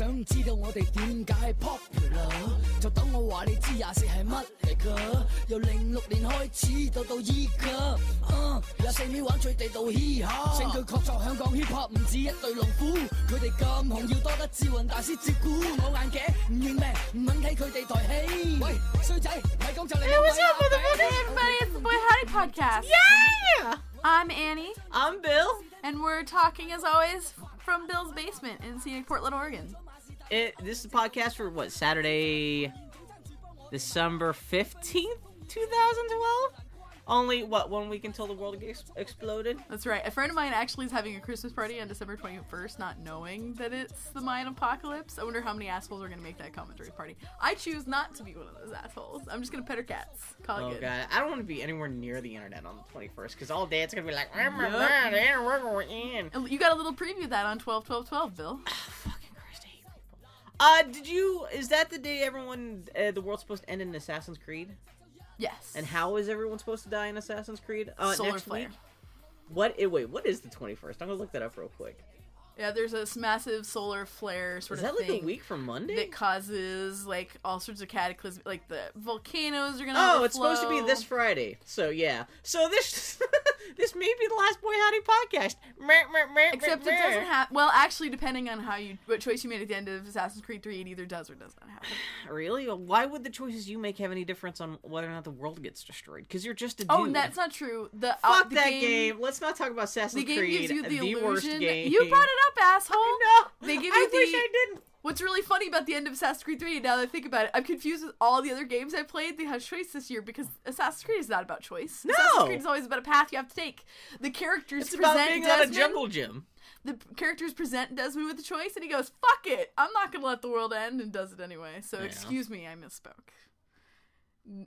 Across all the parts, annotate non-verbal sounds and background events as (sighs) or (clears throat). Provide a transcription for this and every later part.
想知道我哋点解 popular，就等我话你知廿四系乜嚟㗎。由零六年开始到到依家，uh, 廿四秒玩最地道 hip hop，证据确凿香港 hip hop 唔止一对龙虎，佢哋咁红要多得智云大师照顾。我眼镜唔认命，唔肯睇佢哋台戏。喂，衰仔，咪讲就你 Hey, what's up, motherfucker? Hey, everybody, it's the Boy Howdy Podcast. Yeah! I'm Annie, I'm Bill. and we're talking, as always, from Bill's basement in scenic Portland, Oregon. It, this is a podcast for what, Saturday, December 15th, 2012? Only, what, one week until the world gets exploded? That's right. A friend of mine actually is having a Christmas party on December 21st, not knowing that it's the Mayan apocalypse. I wonder how many assholes are going to make that commentary party. I choose not to be one of those assholes. I'm just going to pet her cats. Call it Oh, good. God. I don't want to be anywhere near the internet on the 21st because all day it's going to be like, Yup. and we're in. You got a little preview of that on 12 12 12, Bill. Uh, did you, is that the day everyone, uh, the world's supposed to end in Assassin's Creed? Yes. And how is everyone supposed to die in Assassin's Creed? Uh, Solar next flare. week? What? eh, wait, what is the 21st? I'm gonna look that up real quick. Yeah, there's this massive solar flare sort Is of that like a week from Monday? that causes like all sorts of cataclysm like the volcanoes are gonna Oh, it's supposed to be this Friday. So yeah. So this (laughs) (laughs) this may be the last Boy Howdy podcast. Except it doesn't have well actually depending on how you what choice you made at the end of assassin's creed 3 it either does or does not happen (sighs) Really? Why would the choices you make have any difference on whether or not the world gets destroyed? Because you're just a dude. oh that's not true the uh, Fuck the that game. Let's not talk about Assassin's Creed. the game Creed. gives you the, the worst illusion game. you brought it up (laughs) asshole No. They give I you the- wish I didn't. What's really funny about the end of Assassin's Creed 3, now that I think about it, I'm confused with all the other games I played that had choice this year because Assassin's Creed is not about choice. No. Assassin's Creed is always about a path you have to take. The characters It's present about being Desmond. on a jungle gym. the characters present Desmond with a choice, and he goes, "Fuck it, I'm not gonna let the world end," and does it anyway. So Yeah. excuse me, I misspoke.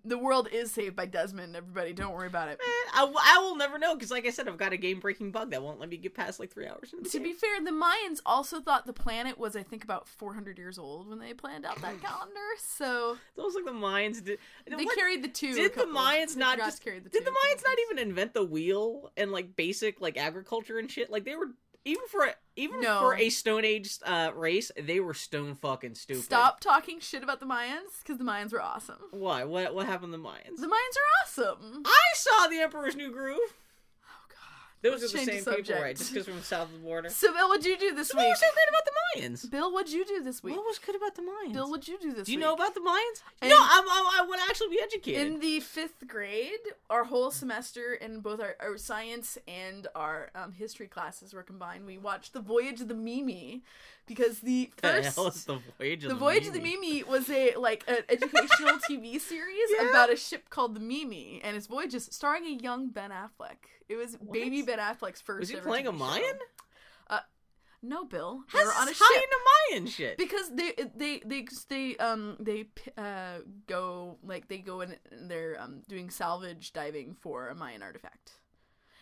The world is saved by Desmond. Everybody, don't worry about it. Eh, I, w- I will never know because, like I said, I've got a game breaking bug that won't let me get past like three hours. To be fair, the Mayans also thought the planet was, I think, about 400 years old when they planned out that (laughs) calendar. So Those like the Mayans did. they what- carried the two. Did the Mayans not just? carry the did two the Mayans not even invent the wheel and like basic like agriculture and shit? Like they were even for a, even No. for a Stone Age uh, race, they were stone fucking stupid. Stop talking shit about the Mayans because the Mayans were awesome. Why? What? What happened to the Mayans? The Mayans are awesome. I saw the Emperor's New Groove. God. Those Let's are the same the people, right? Just because we're south of the border. So Bill, what'd you do this So what week? was so great about the Mayans? Bill, what'd you do this week? What was good about the Mayans? Bill, what'd you do this week? Do you week? know about the Mayans? And- no, I'm, I'm, I want to actually be educated. In the fifth grade, our whole semester in both our, our science and our um, history classes were combined. We watched the Voyage of the Mimi because the the first hell is the voyage of the the Voyage of the Mimi? Mimi was a like an educational (laughs) TV series Yeah. about a ship called the Mimi and its voyages, starring a young Ben Affleck. It was What? baby Ben Affleck's first. Was he playing a. Mayan? No, Bill. They How's were on a ship. you into Mayan shit? because they they they they um they uh go like they go in and they're um doing salvage diving for a Mayan artifact.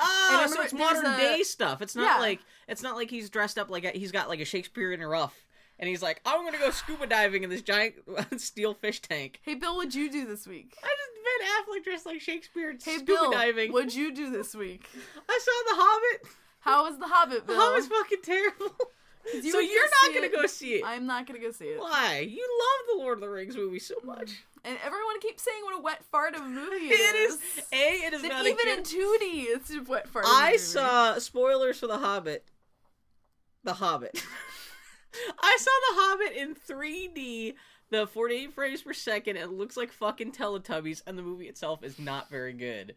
Oh, And so it's modern a- day stuff. It's not Yeah. like it's not like he's dressed up like a, he's got like a Shakespearean ruff, and he's like, I'm gonna go scuba diving in this giant (laughs) steel fish tank. Hey Bill, what'd you do this week? I just Ben Affleck dressed like Shakespeare Hey scuba Bill, diving. what'd you do this week? I saw The Hobbit. How was the Hobbit, The Bill? Hobbit's fucking terrible. (laughs) You so you're not gonna it. go see it. I'm not gonna go see it. Why? You love the Lord of the Rings movie so much. And everyone keeps saying what a wet fart of a movie (laughs) it It is is. a. It is That not even a in 2D, it's a wet fart. I saw spoilers for The Hobbit. The Hobbit. (laughs) I saw The Hobbit in 3D, the 48 frames per second. It looks like fucking Teletubbies, and the movie itself is not very good.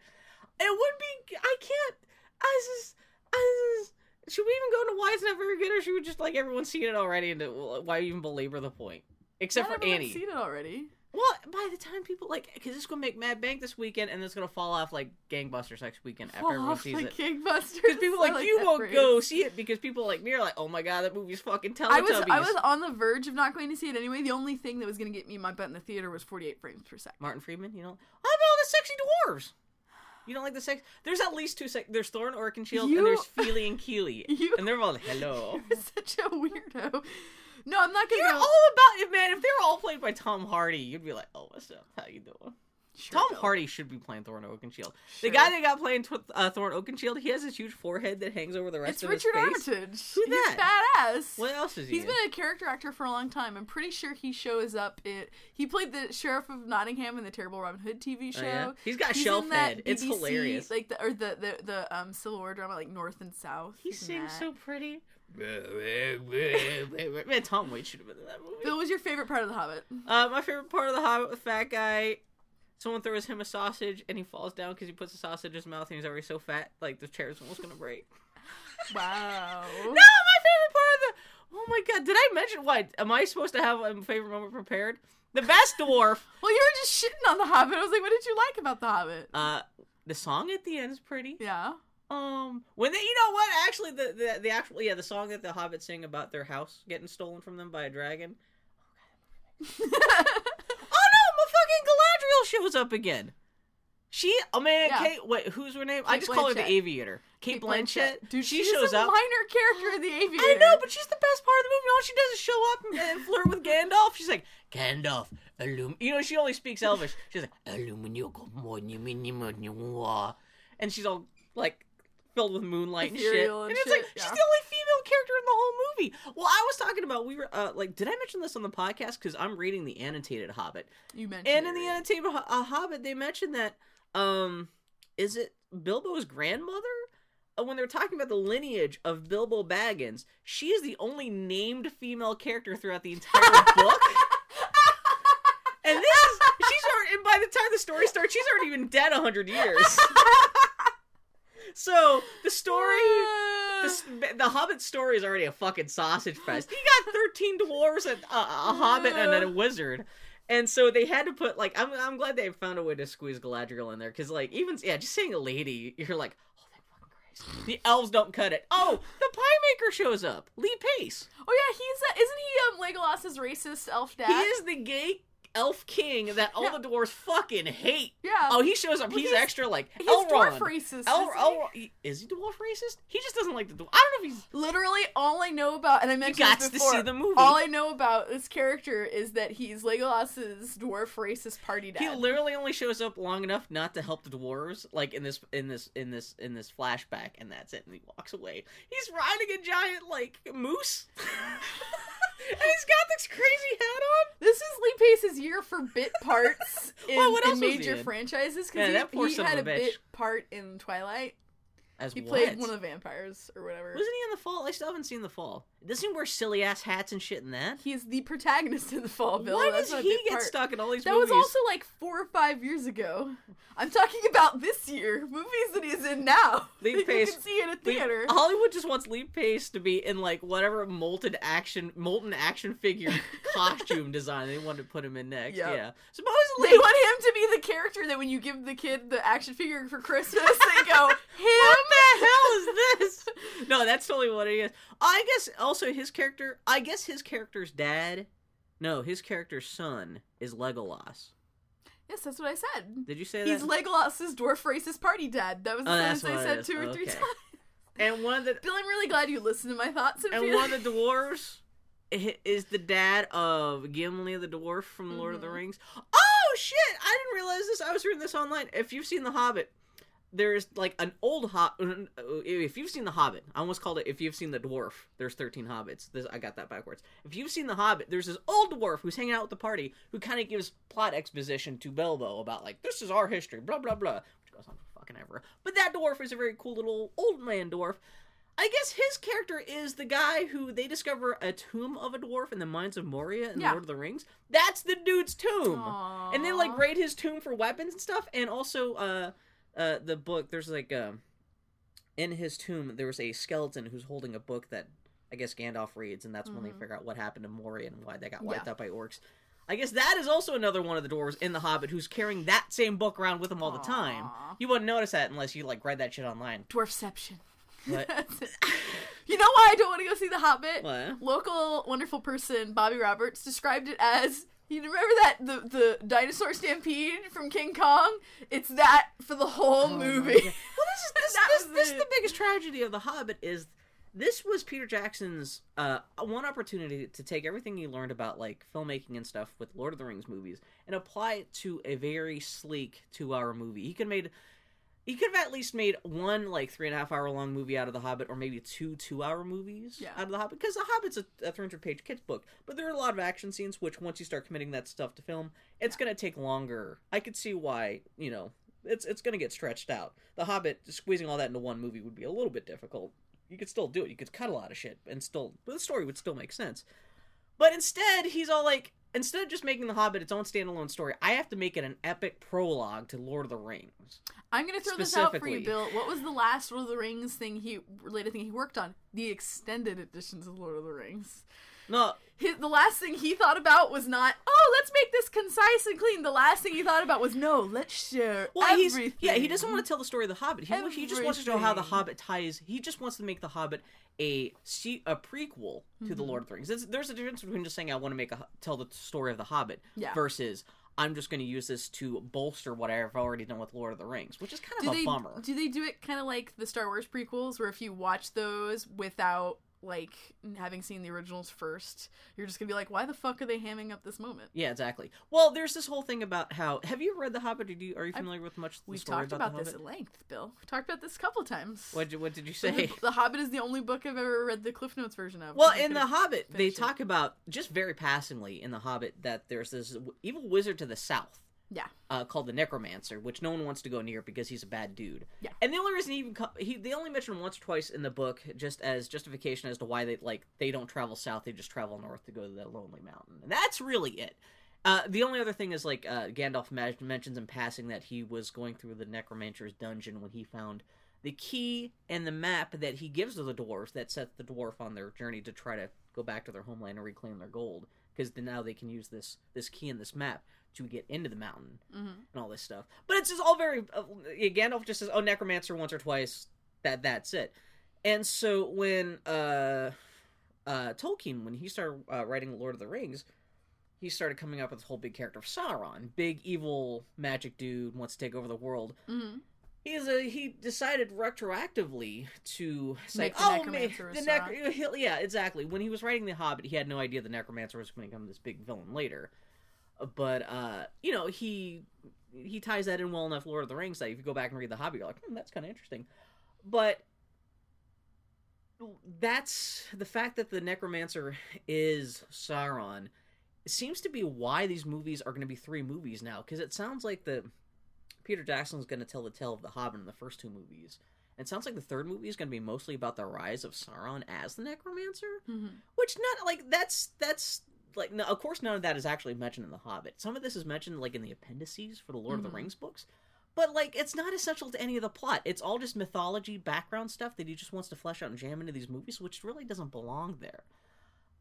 It would be. I can't. I just. I just. Should we even go into why it's not very good, or should we just like everyone seen it already and why even belabor the point? Except Not for everyone's Annie. seen it already. Well, by the time people like, because it's gonna make Mad Bank this weekend, and it's gonna fall off like Gangbusters next weekend after Fall everyone sees like it. Gangbusters. Because people I like, you won't phrase. go see it because people like me are like, oh my god, that movie's fucking Teletubbies. I was I was on the verge of not going to see it anyway. The only thing that was going to get me my butt in the theater was 48 frames per second. Martin Freeman, you know, how about all the sexy dwarves? You don't like the sex? There's at least two sex. There's Thorin Oakenshield You- and there's Fili and Kili, (laughs) You- and they're all hello. (laughs) You're such a weirdo. No, I'm not going to. You're to all about it, man. If they were all played by Tom Hardy, you'd be like, oh, what's up? How you doing? Sure, Tom Bill. Hardy should be playing Thorin Oakenshield. Sure. The guy that got playing tw- uh, Thorin Oakenshield, he has this huge forehead that hangs over the rest It's of Richard his face. Armitage. Who He's that? badass. What else is he? He's in? been a character actor for a long time. I'm pretty sure he shows up. It he played the sheriff of Nottingham in the Terrible Robin Hood TV show. Oh, yeah? He's got He's shelf in that head. It's hilarious. Like the or the the, the um Civil War drama like North and South. He He's sings that. so pretty. (laughs) Man, Tom Waits should have been in that movie. What was your favorite part of The Hobbit? Uh, my favorite part of the Hobbit, the fat guy. Someone throws him a sausage and he falls down because he puts the sausage in his mouth and he's already so fat, like the chair's almost gonna break. (laughs) Wow. No, my favorite part of the. Oh my god, did I mention what? Am I supposed to have a favorite moment prepared? The best dwarf. (laughs) Well, you were just shitting on The Hobbit. I was like, what did you like about The Hobbit? Uh, the song at the end is pretty. yeah. Um, when they, you know what? Actually, the, the the actual yeah, the song that the Hobbits sing about their house getting stolen from them by a dragon. Oh (laughs) no, my fucking Galadriel shows up again. She, oh man, Yeah. Kate. Wait, who's her name? I Kate just call her the Aviator. Kate, Blanchett. Dude, she shows a up. minor character in The Aviator. I know, but she's the best part of the movie. All she does is show up and, and flirt with Gandalf. She's like, Gandalf, illum. You know, she only speaks Elvish. She's like, "Illuminio- and she's all like filled with moonlight and shit. And And it's shit, like she's the only female character in the whole movie. Well, I was talking about we were uh, like, did I mention this on the podcast? Because I'm reading the annotated Hobbit, You mentioned and in the annotated uh, Hobbit, they mentioned that um, is it Bilbo's grandmother? Uh, When they're talking about the lineage of Bilbo Baggins, she is the only named female character throughout the entire (laughs) book. And this is she's already and by the time the story starts, she's already been dead a hundred years. (laughs) so the story the, the Hobbit story is already a fucking sausage fest. He got 13 dwarves and a, a hobbit and then a wizard. And so they had to put like I'm I'm glad they found a way to squeeze Galadriel in there cuz like even yeah, just saying a lady, you're like, "Oh, thank fucking Christ." The elves don't cut it. Oh, the pie maker shows up. Lee Pace. Oh yeah, he's uh, isn't he um Legolas's racist elf dad? He is the gay elf king that all Yeah. the dwarves fucking hate. Yeah. Oh, he shows up. Well, he's, he's- extra like he's Elrond. dwarf racist, El- he? Elrond- is he dwarf racist? He just doesn't like the dwarf. I don't know if he's Literally, all I know about, and I mentioned got this to before, see the movie. All I know about this character is that he's Legolas's dwarf racist party dad. He literally only shows up long enough not to help the dwarves, like in this in this in this in this flashback, and that's it. And he walks away. He's riding a giant like moose, (laughs) and he's got this crazy hat on. This is Lee Pace's year for bit parts in, Well, what in major franchises Yeah, because poor he, he had a a bitch. bit part in Twilight. As He what? played one of the vampires or whatever. Wasn't he in the fall? I still haven't seen the fall. Doesn't he wear silly ass hats and shit in that? He's the protagonist in the Fall Bill. Why does he get part. stuck in all these That movies? was also like four or five years ago. I'm talking about this year, movies that he's in now. (laughs) Lee that you Pace- can see in a Lee- theater. Hollywood just wants Lee Pace to be in like whatever molten action, molten action figure (laughs) costume design they wanted to put him in next. Yep. Yeah, supposedly They want him to be the character that when you give the kid the action figure for Christmas, they go, (laughs) him. What the hell is this? (laughs) No, that's totally what he is. I guess also his character. I guess his character's dad. No, his character's son is Legolas. Yes, that's what I said. Did you say He's that? He's Legolas's dwarf racist party dad. That was the Oh, sentence I said is. two or three times. and one of the (laughs) Bill, I'm really glad you listened to my thoughts and, and one of the dwarves is the dad of Gimli the dwarf from Lord of the Mhm. Rings. Oh shit! I didn't realize this. I was reading this online. If you've seen The Hobbit, there's like an old Hobbit. If you've seen The Hobbit, I almost called it. If you've seen the dwarf, there's 13 hobbits. This, I got that backwards. If you've seen The Hobbit, there's this old dwarf who's hanging out with the party who kind of gives plot exposition to Bilbo about like this is our history, blah blah blah, which goes on for fucking ever. But that dwarf is a very cool little old man dwarf. I guess his character is the guy who they discover a tomb of a dwarf in the mines of Moria in Yeah. Lord of the Rings. That's the dude's tomb. And they like raid his tomb for weapons and stuff. And also, uh, uh, the book there's like um, in his tomb there was a skeleton who's holding a book that I guess Gandalf reads, and that's when they Mhm. figure out what happened to Moria and why they got wiped Yeah. out by orcs. I guess that is also another one of the dwarves in The Hobbit who's carrying that same book around with him all the time. You wouldn't notice that unless you like read that shit online. Dwarfception. What? (laughs) You know why I don't want to go see The Hobbit? What? Local wonderful person Bobby Roberts described it as. You remember that the the dinosaur stampede from King Kong? It's that for the whole Oh movie. Well, this is (laughs) this, this, was this is the biggest tragedy of The Hobbit is this was Peter Jackson's uh, one opportunity to take everything he learned about like filmmaking and stuff with Lord of the Rings movies and apply it to a very sleek two-hour movie. He could made he could have at least made one like three and a half hour long movie out of The Hobbit, or maybe two two-hour movies Yeah. out of The Hobbit, because The Hobbit's a, a 300-page kids book. But there are a lot of action scenes, which once you start committing that stuff to film, it's gonna take longer. I could see why you know it's it's gonna get stretched out. The Hobbit squeezing all that into one movie would be a little bit difficult. You could still do it. You could cut a lot of shit and still, but the story would still make sense. But instead, he's all like, instead of just making The Hobbit its own standalone story, I have to make it an epic prologue to Lord of the Rings. I'm gonna throw this out for you, Bill. What was the last Lord of the Rings thing he related thing he worked on? The extended editions of Lord of the Rings. No, His, the last thing he thought about was not, oh, let's make this concise and clean. The last thing he thought about was, no, let's share well, everything. yeah, he doesn't want to tell the story of the Hobbit. He, he just wants to know how the Hobbit ties. He just wants to make the Hobbit a se- a prequel to Mm-hmm. the Lord of the Rings. There's, there's a difference between just saying I want to make a tell the story of the Hobbit Yeah. versus I'm just going to use this to bolster what I've already done with Lord of the Rings, which is kind do of a they bummer. do they do it kind of like the Star Wars prequels, where if you watch those without like having seen the originals first, you're just gonna be like, why the fuck are they hamming up this moment? Yeah, exactly. Well, there's this whole thing about how have you read The Hobbit? Did you are you familiar with much We've talked about, about the this at length, Bill. We've talked about this a couple times. What did, what did you say? the Hobbit is the only book I've ever read the Cliff Notes version of. Well, in The Hobbit, they it. talk about just very passingly in The Hobbit that there's this evil wizard to the south. Yeah. Uh, called the Necromancer, which no one wants to go near because he's a bad dude. Yeah. And the only reason he even co- he they only mention him once or twice in the book, just as justification as to why they like they don't travel south, they just travel north to go to that lonely mountain, and that's really it. Uh, the only other thing is like uh, Gandalf mentions in passing that he was going through the Necromancer's dungeon when he found the key and the map that he gives to the dwarves that sets the dwarf on their journey to try to go back to their homeland and reclaim their gold because now they can use this this key and this map to get into the mountain Mhm. and all this stuff. But it's just all very uh, Gandalf just says, "Oh, necromancer once or twice. That that's it." And so when uh, uh, Tolkien, when he started uh, writing Lord of the Rings, he started coming up with this whole big character of Sauron, big evil magic dude wants to take over the world. Mhm. He's a he decided retroactively to say, "Oh, ma- necromancer a the nec- (laughs) yeah, exactly." When he was writing The Hobbit, he had no idea the necromancer was going to become this big villain later. But uh, you know, he he ties that in well enough. Lord of the Rings that if you go back and read The Hobbit, you're like, hmm, "That's kind of interesting." But that's the fact that the necromancer is Sauron seems to be why these movies are going to be three movies now because it sounds like the Peter Jackson's going to tell the tale of the Hobbit in the first two movies. And it sounds like the third movie is going to be mostly about the rise of Sauron as the necromancer, Mhm. which not like that's that's like no, of course none of that is actually mentioned in the Hobbit. Some of this is mentioned like in the appendices for the Lord of Mhm. the Rings books. But like it's not essential to any of the plot. It's all just mythology background stuff that he just wants to flesh out and jam into these movies, which really doesn't belong there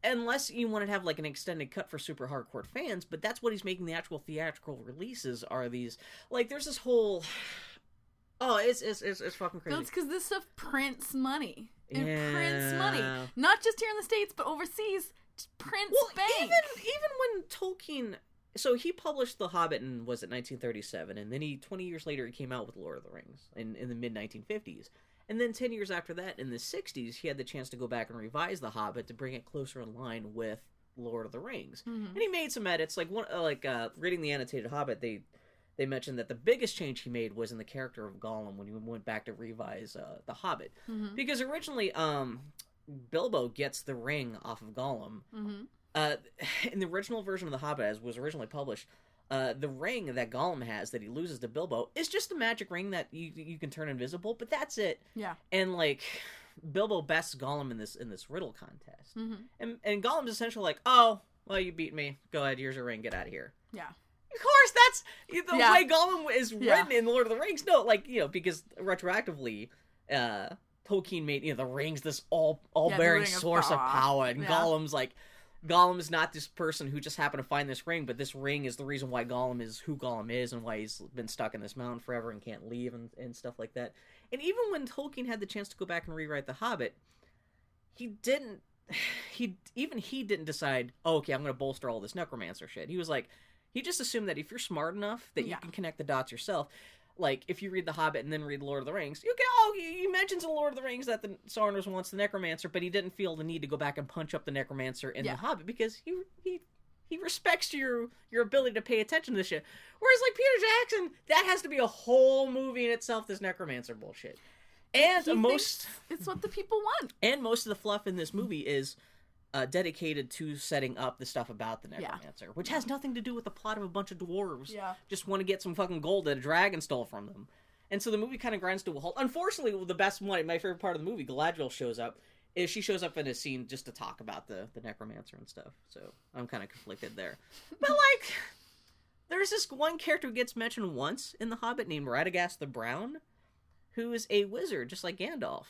unless you want to have like an extended cut for super hardcore fans but that's what he's making the actual theatrical releases are these like there's this whole (sighs) oh it's it's it's, it's fucking crazy it's because this stuff prints money. It prints money, not just here in the states, but overseas. Prints well bank. even even when tolkien so he published the hobbit in was it 1937 and then he 20 years later he came out with lord of the rings in, in the mid 1950s and then 10 years after that in the 60s he had the chance to go back and revise the hobbit to bring it closer in line with lord of the rings Mhm. and he made some edits like one like uh reading the annotated hobbit they they mentioned that the biggest change he made was in the character of gollum when he went back to revise uh, the hobbit Mhm. because originally um bilbo gets the ring off of gollum Mhm. uh (laughs) in the original version of the hobbit as was originally published uh, the ring that Gollum has that he loses to Bilbo is just a magic ring that you you can turn invisible, but that's it. Yeah. And like Bilbo bests Gollum in this in this riddle contest, Mhm. and and Gollum's essentially like, "Oh, well, you beat me. Go ahead. Here's your ring. Get out of here." Yeah. Of course, that's the Yeah. way Gollum is Yeah. written in Lord of the Rings. No, like you know, because retroactively, uh, Tolkien made you know the rings this all all bearing ring of source of power. power, and Yeah. Gollum's like. Gollum is not this person who just happened to find this ring, but this ring is the reason why Gollum is who Gollum is and why he's been stuck in this mountain forever and can't leave and, and stuff like that. And even when Tolkien had the chance to go back and rewrite The Hobbit, he didn't. (sighs) He even he didn't decide. Oh, okay, I'm going to bolster all this necromancer shit. He was like, he just assumed that if you're smart enough that Yeah. you can connect the dots yourself. Like if you read The Hobbit and then read Lord of the Rings, you get oh he mentions in Lord of the Rings that the Sauron wants the Necromancer, but he didn't feel the need to go back and punch up the Necromancer in Yeah. The Hobbit because he he he respects your your ability to pay attention to this shit. Whereas like Peter Jackson, that has to be a whole movie in itself. This Necromancer bullshit, and He most it's what the people want. and most of the fluff in this movie is uh, dedicated to setting up the stuff about the Yeah. necromancer, which has nothing to do with the plot of a bunch of dwarves. Yeah. just want to get some fucking gold that a dragon stole from them. And so the movie kind of grinds to a halt. Unfortunately, the best one, my favorite part of the movie, Galadriel shows up. Is she shows up in a scene just to talk about the the necromancer and stuff. So I'm kind of conflicted there. (laughs) But like, there's this one character who gets mentioned once in The Hobbit named Radagast the Brown, who is a wizard just like Gandalf.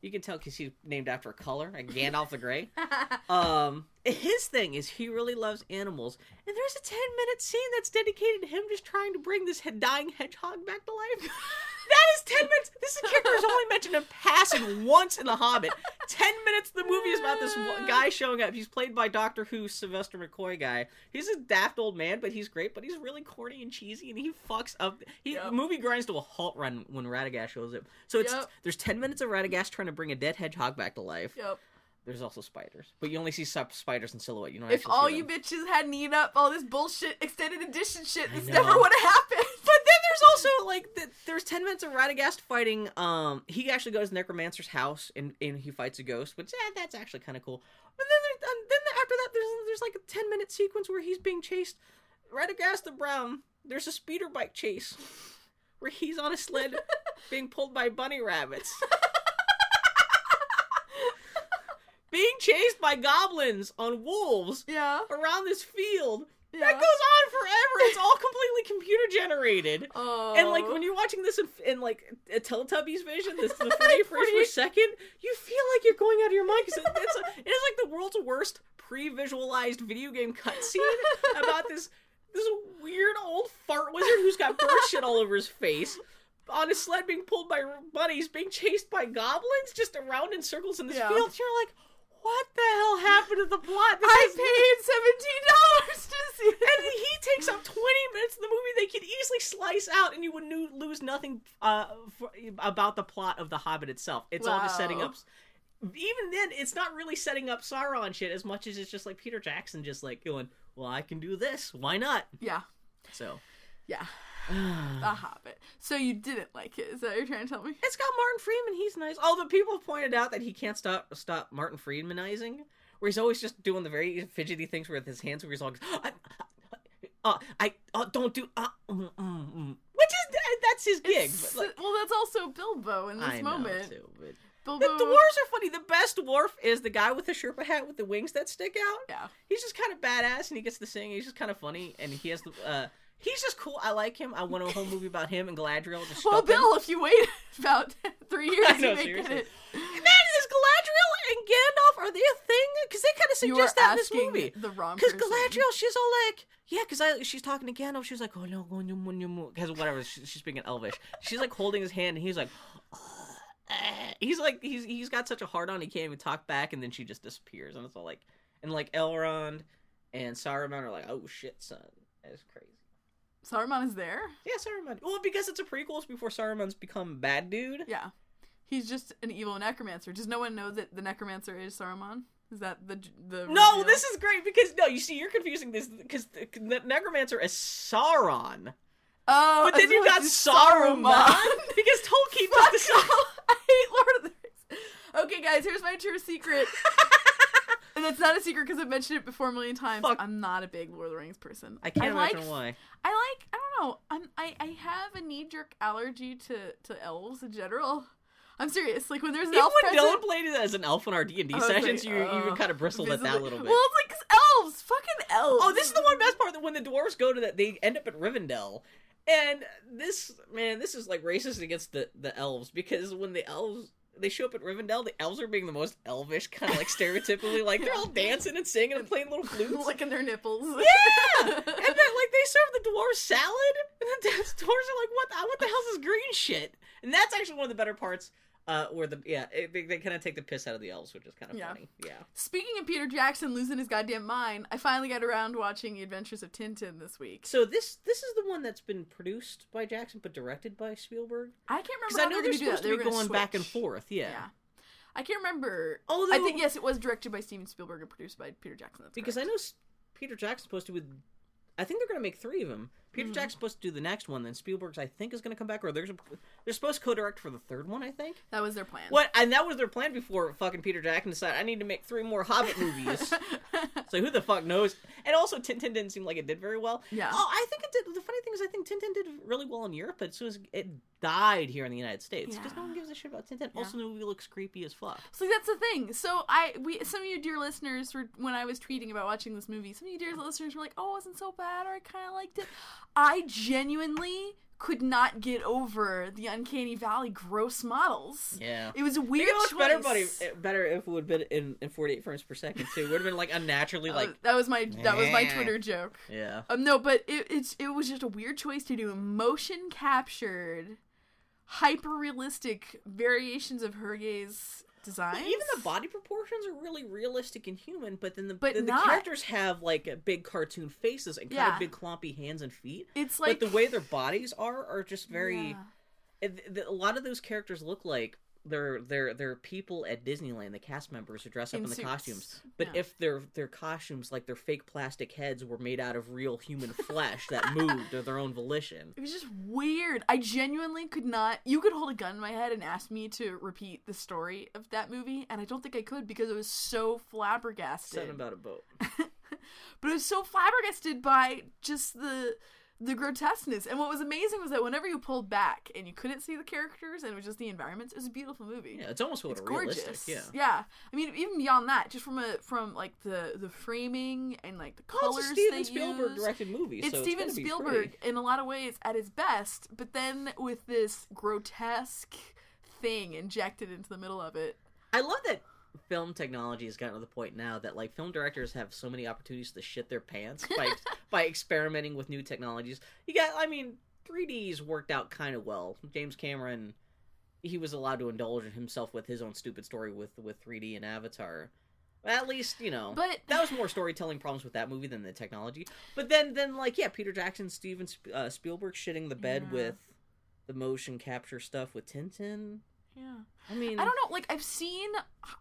You can tell because he's named after a color, like Gandalf the Grey. (laughs) (laughs) Um, his thing is he really loves animals, and there's a ten minute scene that's dedicated to him just trying to bring this dying hedgehog back to life. (laughs) that is ten minutes. This character is only mentioned in passing once in The Hobbit. Ten minutes. The movie is about this guy showing up. He's played by Doctor Who Sylvester McCoy guy. He's a daft old man, but he's great. But he's really corny and cheesy, and he fucks up. He Yep. movie grinds to a halt run when Radagast shows up. So it's Yep. there's ten minutes of Radagast trying to bring a dead hedgehog back to life. Yep. There's also spiders, but you only see spiders in silhouette. You don't. If all you bitches hadn't eaten up all this bullshit extended edition shit, this never would have happened. But then there's also like the, there's ten minutes of Radagast fighting. Um, he actually goes to Necromancer's house and, and he fights a ghost, which eh, that's actually kind of cool. But then there, um, then after that, there's there's like a ten minute sequence where he's being chased. Radagast the Brown. There's a speeder bike chase where he's on a sled (laughs) being pulled by bunny rabbits. (laughs) being chased by goblins on wolves yeah. around this field. Yeah. That goes on forever. It's all completely computer generated. Oh. And like oh. when you're watching this in, in like a Teletubbies vision, this is the 40 frames per second, you feel like you're going out of your mind because it, it's a, it is like the world's worst pre-visualized video game cutscene about this this weird old fart wizard who's got bird shit all over his face. On a sled being pulled by bunnies, being chased by goblins, just around in circles in this Yeah. field. You're like, what the hell happened to the plot? This I paid seventeen dollars to see it. and he takes up 20 minutes of the movie they could easily slice out and you would nu- lose nothing uh, for, about the plot of the hobbit itself it's all just setting up even then it's not really setting up sauron shit as much as it's just like peter jackson just like going well i can do this why not Yeah. so Yeah. (sighs) The Hobbit. So you didn't like it? Is that what you're trying to tell me? it's got martin freeman he's nice although people pointed out that he can't stop stop martin freemanizing where he's always just doing the very fidgety things with his hands where he's all I, uh, I uh, don't do uh, mm, mm, mm. which is that's his gig but, like, well, that's also Bilbo in this I know, moment. too, but- Bilbo. The dwarves are funny. The best dwarf is the guy with the Sherpa hat with the wings that stick out. Yeah. He's just kind of badass and he gets to sing. He's just kind of funny and he has the. Uh, he's just cool. I like him. I want a whole movie about him and Galadriel. Just Well. Bill, if you wait (laughs) about three years, I know, you may seriously. get it. Man, is Galadriel and Gandalf are they a thing? Because they kind of suggest that in this movie. the wrong Because. Galadriel, she's all like, yeah, because I she's talking to Gandalf. She's like, oh no, because whatever. She, she's speaking Elvish. She's like holding his hand, and he's like, he's like, he's he's got such a hard on, he can't even talk back, and then she just disappears, and it's all like, and like Elrond and Saruman are like, oh shit, son, that's crazy. Saruman is there. Yeah, Saruman. Well, because it's a prequel, it's before Saruman's become bad dude. Yeah, he's just an evil necromancer. Does no one know that the necromancer is Saruman? Is that the the? No, reveal? this is great because no, you see, you're confusing this because the, the Necromancer is Sauron, Oh, but then you got to Saruman (laughs) because Tolkien (laughs) does the off. (laughs) I hate Lord of the Rings. Okay, guys, here's my true secret. And it's not a secret because I've mentioned it before a million times. Fuck. I'm not a big Lord of the Rings person. I can't like, imagine why. I like. I don't know. I'm. I. I have a knee jerk allergy to to elves in general. I'm serious. Like when there's an Even elf when present. Dylan played it as an elf in our D and D sessions, like, you oh, you kind of bristled at that a little bit. Well, it's like 'cause elves, fucking elves. Oh, this is the one best part that when the dwarves go to that, they end up at Rivendell. And this man, this is like racist against the the elves because when the elves they show up at Rivendell, the elves are being the most elvish, kind of like stereotypically, like they're all (laughs) dancing and singing and playing little (laughs) flutes. licking their nipples. yeah, and (laughs) then like they serve the dwarves salad, and the dwarves are like, "What? The, what the hell's this green shit?" And that's actually one of the better parts Uh, where the yeah, they, they kind of take the piss out of the elves, which is kind of Yeah. funny. Yeah. Speaking of Peter Jackson losing his goddamn mind, I finally got around watching The Adventures of Tintin this week. So this this is the one that's been produced by Jackson but directed by Spielberg. I can't remember. Because I know they're they're gonna do that. supposed to They be going back and forth. Yeah. Yeah. I can't remember. Although I think yes, it was directed by Steven Spielberg and produced by Peter Jackson. That's because I know Peter Jackson's supposed to. With, I think they're going to make three of them. Peter Mhm. Jackson's supposed to do the next one, then Spielberg's I think is going to come back, or there's a, they're supposed to co-direct for the third one. I think. that was their plan. What? And that was their plan before fucking Peter Jackson decided I need to make three more Hobbit movies. (laughs) so who the fuck knows? And also Tintin didn't seem like it did very well. Yeah. Oh, I think it did. The funny thing is, I think Tintin did really well in Europe, but as soon as it died here in the United States, because no one gives a shit about Tintin. Yeah. Also, the movie looks creepy as fuck. So that's the thing. So I, we, some of you dear listeners were when I was tweeting about watching this movie. Some of you dear listeners were like, "Oh, it wasn't so bad," or "I kind of liked it." I genuinely could not get over the uncanny valley gross models. Yeah. It was a weird it looks better, choice. buddy. Better if it would have been in, in 48 frames per second too. Would have been like unnaturally Uh, like that was my that was my Twitter joke. yeah. Um, no, but it, it's it was just a weird choice to do motion captured, hyper realistic variations of Hergé's designs. Even the body proportions are really realistic and human, but then the But then the characters have like big cartoon faces and kind Yeah. of big clumpy hands and feet. it's like but the way their bodies are are just very. Yeah. a lot of those characters look like they're they're they're people at Disneyland, the cast members who dress up In in, the suits. costumes. But Yeah. if their their costumes, like their fake plastic heads, were made out of real human (laughs) flesh that moved of their own volition. It was just weird. I genuinely could not. You could hold a gun in my head and ask me to repeat the story of that movie, and I don't think I could because it was so flabbergasted. Something about a boat. (laughs) but it was so flabbergasted by just the the grotesqueness. And what was amazing was that whenever you pulled back and you couldn't see the characters and it was just the environments, it was a beautiful movie. Yeah, it's almost It's realistic. gorgeous. Yeah. yeah. I mean, even beyond that, just from a from like the the framing and like the Well, colors it's a Steven Spielberg use. directed movie. It's so Steven it's gonna be Spielberg in a lot of ways at his best, but then with this grotesque thing injected into the middle of it. I love that film technology has gotten to the point now that like film directors have so many opportunities to shit their pants by (laughs) by experimenting with new technologies. You got, I mean, 3D's worked out kind of well. James Cameron, he was allowed to indulge in himself with his own stupid story with with 3D and Avatar. At least you know But that was more storytelling problems with that movie than the technology. But then, then like yeah, Peter Jackson, Steven uh, Spielberg shitting the bed Yeah. with the motion capture stuff with Tintin. Yeah. I mean, I don't know, like I've seen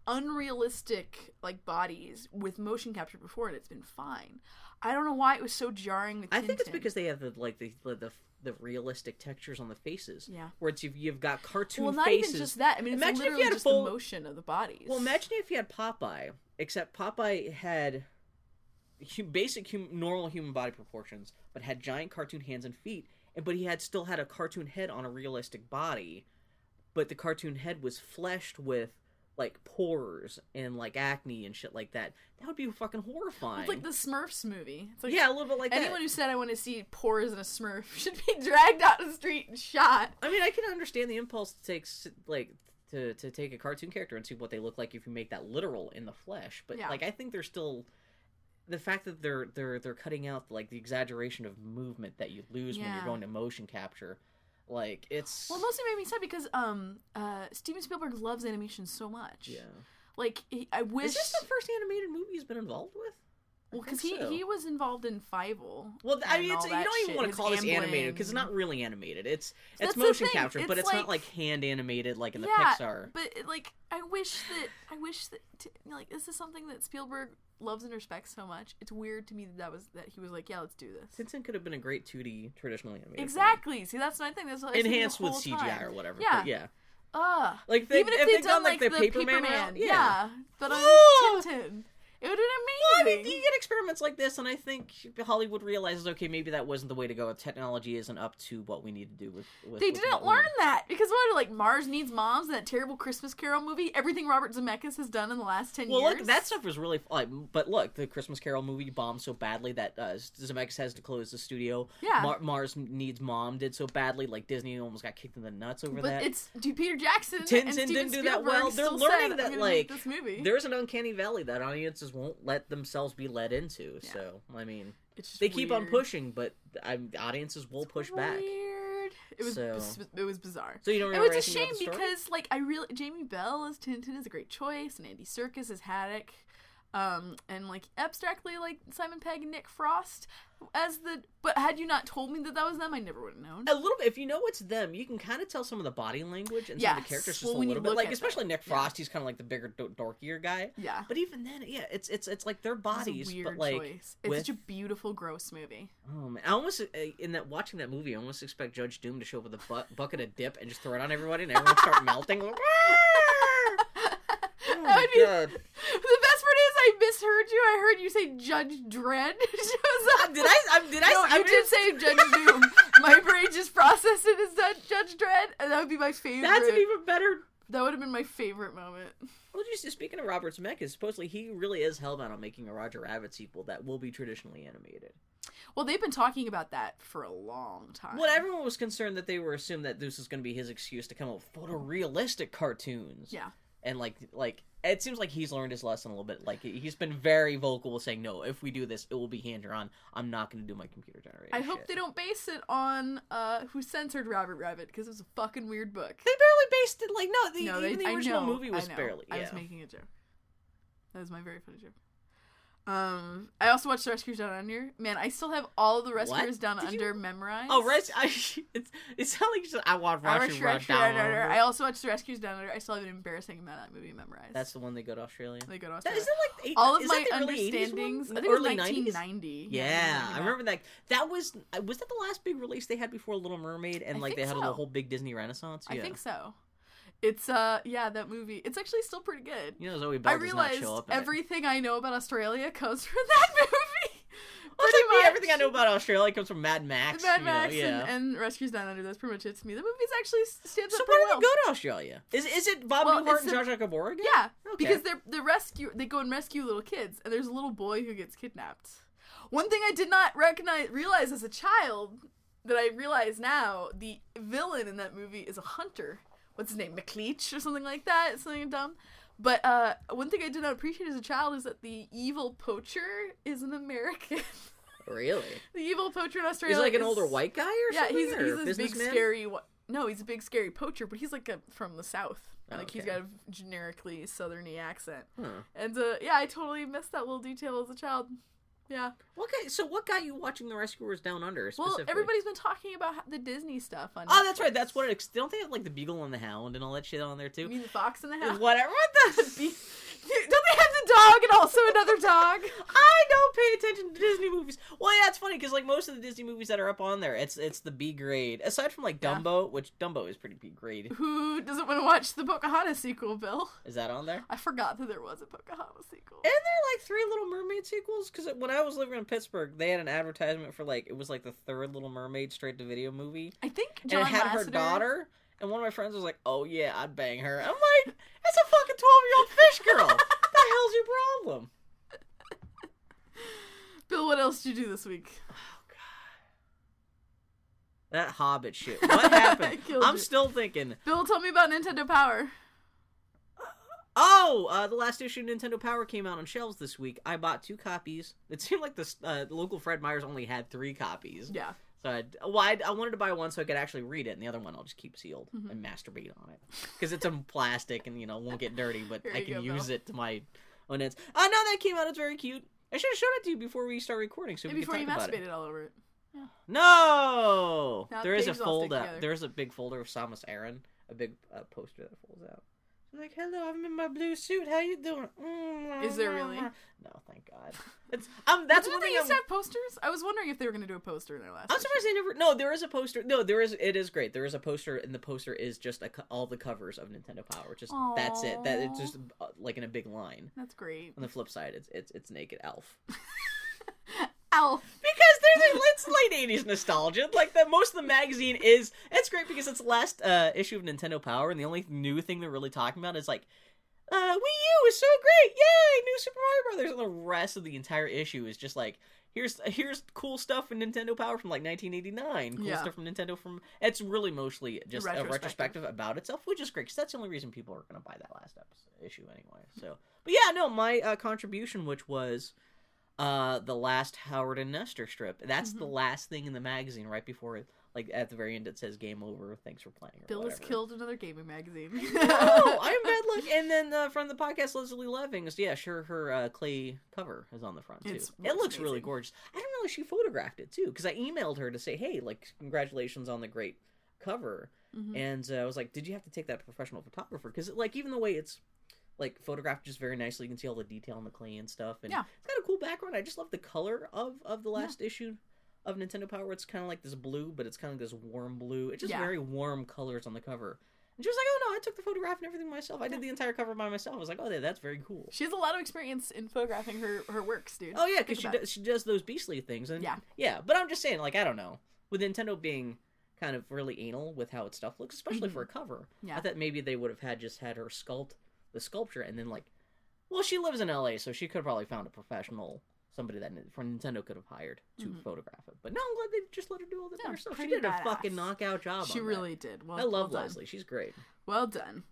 unrealistic like bodies with motion capture before and it's been fine. I don't know why it was so jarring with I think it's because they have the like the the, the, the realistic textures on the faces. Yeah. Where it's you've, you've got cartoon well, not faces. even just that. I mean, it's Imagine if you had a just full- the motion of the bodies. Well, imagine if you had Popeye, except Popeye had basic hum- normal human body proportions, but had giant cartoon hands and feet, and but he had still had a cartoon head on a realistic body, but the cartoon head was fleshed with like pores and like acne and shit like that. That would be fucking horrifying. It's like the Smurfs movie. It's like yeah, a little bit like anyone that. who said I want to see pores in a Smurf (laughs) should be dragged out of the street and shot. I mean, I can understand the impulse to take like to to take a cartoon character and see what they look like if you make that literal in the flesh. But Yeah. like, I think there's still the fact that they're they're they're cutting out like the exaggeration of movement that you lose when you're going to motion capture. Like it's Well, mostly made me sad because um uh Steven Spielberg loves animation so much. yeah. Like he, I wish Is this the first animated movie he's been involved with? Well because he so. he was involved in Fievel. Well, I mean, it's, you don't even want to call this animated because it's not really animated. It's That's it's the motion capture, but it's it's not like- like hand animated like in the Yeah, Pixar. But like, I wish that I wish that t- like this is something that Spielberg loves and respects so much. It's weird to me that that was that he was like, yeah, let's do this. Tintin could have been a great 2D traditional animated. film. Exactly. See, that's my thing. That's what I was thinking the enhanced with CGI time. or whatever. Yeah. yeah. Ugh. Like they, Even if, if they'd they'd done like, the Paper Paperman, Man, route, yeah. but on! Tintin, it would have Well, I mean, amazing. you get experiments like this, and I think Hollywood realizes, okay, maybe that wasn't the way to go. Technology isn't up to what we need to do with. with They with didn't learn that because what like Mars Needs Moms, that terrible Christmas Carol movie, everything Robert Zemeckis has done in the last ten Well, years. look, that stuff was really like. But look, the Christmas Carol movie bombed so badly that uh, Zemeckis has to close the studio. Yeah. Mar- Mars Needs Mom did so badly, like Disney almost got kicked in the nuts over But that. it's do Peter Jackson Tintin and Steven didn't do that Spielberg well. They're still learning said, that, "I'm gonna make like, this movie. There's an uncanny valley that audiences won't let themselves be led into. Yeah. So I mean, It's they keep on pushing, but I, audiences will push back. Weird. It was So- it was bizarre. So you don't It was a shame about the story? because like I really Jamie Bell as Tintin is a great choice, and Andy Serkis as Haddock, um, and like abstractly like Simon Pegg and Nick Frost as the. But had you not told me that that was them, I never would have known. a little bit. If you know it's them, you can kind of tell some of the body language and some of the characters just Well, a little bit. Like especially. Nick Frost, he's kind of like the bigger, do- dorkier guy. Yeah. But even then, yeah, it's it's it's like their bodies, weird but like choice. It's with such a beautiful, gross movie. oh man, I almost uh, in that watching that movie, I almost expect Judge Doom to show up with a bu- bucket of dip and just throw it on everybody, and everyone start melting. (laughs) Like, (laughs) oh That would be- god! The best I misheard you. I heard you say Judge Dredd. shows (laughs) up. Did I? (laughs) I did I? No, I you did say Judge (laughs) Doom. My brain just processed it as Judge- Dredd, and that would be my favorite. That's an even better. That would have been my favorite moment. Well, just speaking of Robert Zemeckis, supposedly he really is hellbound on making a Roger Rabbit sequel that will be traditionally animated. Well, they've been talking about that for a long time. Well, everyone was concerned that they were assumed that this was going to be his excuse to come up with photorealistic cartoons. Yeah. And like like it seems like he's learned his lesson a little bit. Like he's been very vocal saying, "No, if we do this, it will be hand drawn. I'm not going to do my computer generated." I hope shit." they don't base it on uh, who censored Robert Rabbit because it was a fucking weird book. They barely based it. Like no, the, no, they, even the original know, movie was barely. Yeah. I was making a joke. That was my very funny joke. Um, I also watched The Rescuers Down Under. Man, I still have all of the Rescuers Down Did you- Under memorized. Oh, right. I, (laughs) it's it sounds like you said, I want watched Rescuers Down Down Under. Under. I also watched The Rescuers Down Under. I still have an embarrassing amount of that movie memorized. That's the one they go to Australia. they go to Australia. is that like eight, all of my that the early 80s one? understandings. I think early it was 90s? 1990. Yeah, I remember that. That was was that the last big release they had before Little Mermaid, and I like they had so. a whole big Disney Renaissance. Yeah. I think so. It's uh yeah that movie. It's actually still pretty good. You know, Zoe I Bell not realized in it. everything I know about Australia (laughs) comes from that movie. Well, pretty it's like me, much. everything I know about Australia comes from Mad Max. Mad you know, Max yeah. and, and Rescues Down Under. That's pretty much it to me. The movie's actually stands so up why pretty did well. they go to Australia? Is is it Bob Well, Newhart and Jar Gabor again? Yeah, Okay. because they're they rescue they go and rescue little kids, and there's a little boy who gets kidnapped. One thing I did not recognize realize as a child that I realize now, the villain in that movie is a hunter. What's his name, McLeach or something like that? Something dumb. But uh, one thing I did not appreciate as a child is that the evil poacher is an American. (laughs) Really? the evil poacher in Australia. He's like an is- older white guy or Yeah, something? Yeah, he's he's this big scary. No, he's a big scary poacher, but he's like a, from the south. Oh, like he's got a generically southerny accent. Huh. And uh, yeah, I totally missed that little detail as a child. Yeah. What guy, so what got you watching The Rescuers Down Under Well, everybody's been talking about the Disney stuff on. Oh, that's right. That's what it. Don't they have like the Beagle and the Hound and all that shit on there You too? mean the fox and the Hound? Whatever. What the? (laughs) (laughs) Don't they have the dog and also another dog? I don't pay attention to Disney movies. Well, yeah, it's funny because like most of the Disney movies that are up on there, it's it's the B grade. Aside from like Yeah. Dumbo, which Dumbo is pretty B grade. Who doesn't want to watch the Pocahontas sequel, Bill? Is that on there? I forgot that there was a Pocahontas sequel. Isn't there like three Little Mermaid sequels? Because uh, when I was living in Pittsburgh, they had an advertisement for like it was like the third Little Mermaid straight to video movie, I think and it had Lasseter. her daughter. And one of my friends was like, "Oh yeah, I'd bang her." I'm like, "That's a fucking twelve year old fish girl. what the hell's your problem?" Bill, what else did you do this week? Oh god, that Hobbit shit. What (laughs) happened? I'm you. still thinking. Bill, tell me about Nintendo Power. Oh, uh, the last issue of Nintendo Power came out on shelves this week. I bought two copies. It seemed like the uh, the local Fred Meyers only had three copies. Yeah. I, well, I, I wanted to buy one so I could actually read it, and the other one I'll just keep sealed Mhm. and masturbate on it because it's in plastic and you know won't get dirty, but I can go, use Bill. it to my own ends. Oh no, that came out. It's very cute. I should have showed it to you before we start recording, so Maybe we before could you talk about it. masturbated all over it. No, Now there is a fold stick out. together. There is a big folder of Samus Aran, a big uh, poster that folds out. I'm like, hello, I'm in my blue suit. How you doing? Mm, Is there really? No, thank God. (laughs) It's um. That's one they used I'm, to have posters? I was wondering if they were going to do a poster in their last. I'm surprised they never. No, there is a poster. No, there is. It is great. There is a poster, and the poster is just a, all the covers of Nintendo Power. Just that's it. That it's just uh, like in a big line. That's great. On the flip side, it's it's it's naked elf. (laughs) Alf. A, it's late 80s nostalgia like that, most of the magazine is it's great because it's the last uh, issue of nintendo power and the only new thing they're really talking about is like uh, Wii U is so great! Yay, new Super Mario Brothers! And the rest of the entire issue is just like, here's here's cool stuff from Nintendo Power from like 1989, cool Yeah. stuff from Nintendo from. It's really mostly just a Retrospective. retrospective about itself, which is great because that's the only reason people are going to buy that last episode, issue anyway. So, but yeah, no, my uh, contribution, which was uh the last Howard and Nestor strip. That's the Mhm. last thing in the magazine right before it. like at the very end it says game over. Thanks for playing. Bill has killed another gaming magazine. (laughs) oh, I'm bad luck. And then uh, from the podcast, Leslie Levings, yeah, sure, her uh, clay cover is on the front too. It's- it looks looks really gorgeous. I didn't realize she photographed it too, because I emailed her to say, hey, like, congratulations on the great cover. Mhm. And uh, I was like, did you have to take that professional photographer? Because like even the way it's like photographed just very nicely, you can see all the detail on the clay and stuff. And Yeah. it's got a cool background. I just love the color of of the last issue. Of Nintendo Power, it's kind of like this blue, but it's kind of this warm blue. It's just Yeah. very warm colors on the cover. And she was like, "Oh no, I took the photograph and everything myself. I did the entire cover by myself." I was like, "Oh, yeah, that's very cool." She has a lot of experience in photographing her, her works, dude. Oh yeah, because she does, she does those beastly things, and Yeah. yeah. But I'm just saying, like, I don't know, with Nintendo being kind of really anal with how its stuff looks, especially for a cover. Mm-hmm. Yeah. I thought maybe they would have had just had her sculpt the sculpture, and then like, well, she lives in L.A., so she could have probably found a professional. Somebody that from Nintendo could have hired to photograph it, but no, I'm glad they just let her do all the Mm-hmm. Yeah, other stuff. She did a fucking knockout job. She on that. really did. Well, I love well done. Leslie. She's great. Well done.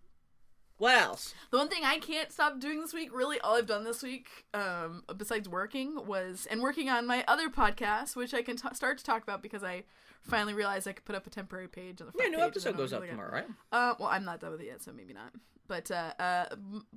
What else? The one thing I can't stop doing this week, really, all I've done this week, um, besides working, was and working on my other podcast, which I can t- start to talk about because I finally realized I could put up a temporary page on the Yeah, front new page and episode then I was goes up tomorrow, right? Uh, well, I'm not done with it yet, so maybe not. But uh, uh,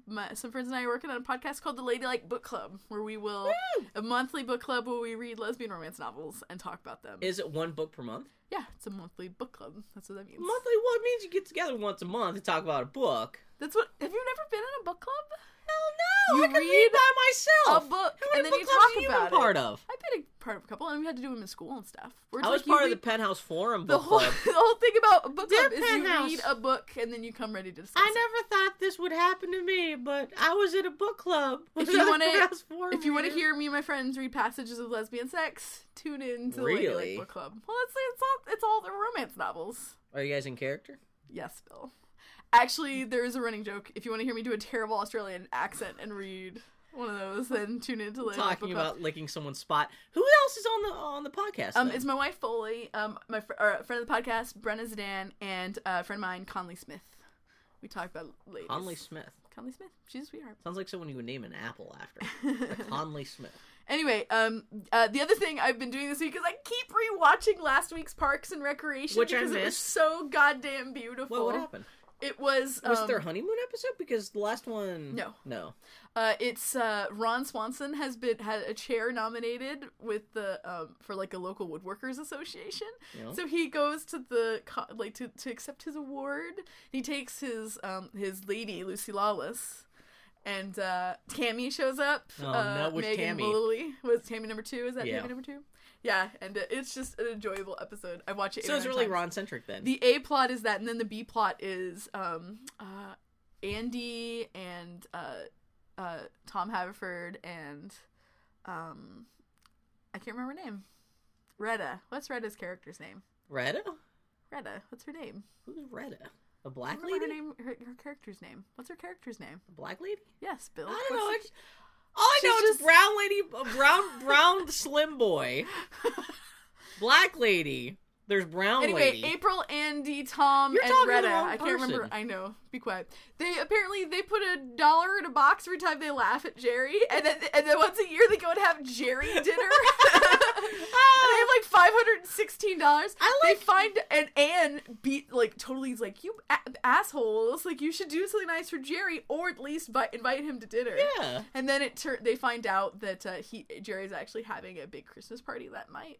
my, some friends and I are working on a podcast called the Ladylike Book Club, where we will a monthly book club where we read lesbian romance novels and talk about them. Is it one book per month? yeah, it's a monthly book club. That's what that means. Monthly? Well, it means you get together once a month to talk about a book. That's what. Have you never been in a book club? Hell no! You I can read, read by myself. a book, and then book you talk you about been it. part of? I've been a part of a couple, and we had to do them in school and stuff. Where it's I was like part of the Penthouse Forum the book whole club. (laughs) the whole thing about a book club is you read a book and then you come ready to discuss. I it. never thought this would happen to me, but I was in a book club. If (laughs) you want to, if you want to hear me and my friends read passages of lesbian sex, tune in to the Ladylike Really? Book Club. Well, it's it's all it's all the romance novels. are you guys in character? Yes, Bill. Actually, there is a running joke. If you want to hear me do a terrible Australian accent and read one of those, then tune in to Ladylike Talking about licking someone's spot. Who else is on the on the podcast? Um, then? it's my wife Foley, um, my fr- or, friend of the podcast, Brenna Zidane, and uh, a friend of mine, Conley Smith. We talk about ladies. Conley Smith. Conley Smith. She's a sweetheart. Sounds like someone you would name an apple after. (laughs) Like Conley Smith. Anyway, um, uh, the other thing I've been doing this week is I keep rewatching last week's Parks and Recreation Which I because it was so goddamn beautiful. Well, what happened? It was. Was um, it their honeymoon episode? Because the last one. No. No. Uh, it's uh, Ron Swanson has been had a chair nominated with the um, for like a local woodworkers association. Yeah. So he goes to the co- like to, to accept his award. He takes his um his lady Lucy Lawless, and uh, Tammy shows up. Oh, uh, no, Megan Tammy? Mullally was Tammy number two. Is that Yeah. Tammy number two? Yeah, and it's just an enjoyable episode. I watch it. So it's really times. Ron centric then. The A plot is that, and then the B plot is um, uh, Andy and uh, uh, Tom Haverford and um, I can't remember her name. Retta. What's Retta's character's name? Retta? Retta. What's her name? Who's Retta? A black lady? her name. Her, her character's name. What's her character's name? A black lady? Yes, Bill. I don't What's know. All I She's know is just- brown lady, brown brown slim boy, (laughs) black lady. There's brown Anyway, lady. April, Andy, Tom, You're and Retta. I can't remember. I know. Be quiet. They apparently they put a dollar in a box every time they laugh at Jerry, and then and then once a year they go and have Jerry dinner. (laughs) (laughs) they have like five hundred and sixteen dollars. I They like- find and Anne beat like totally is like you a- assholes. Like you should do something nice for Jerry, or at least vi- invite him to dinner. yeah. And then it tur- they find out that uh, he Jerry's actually having a big Christmas party that night.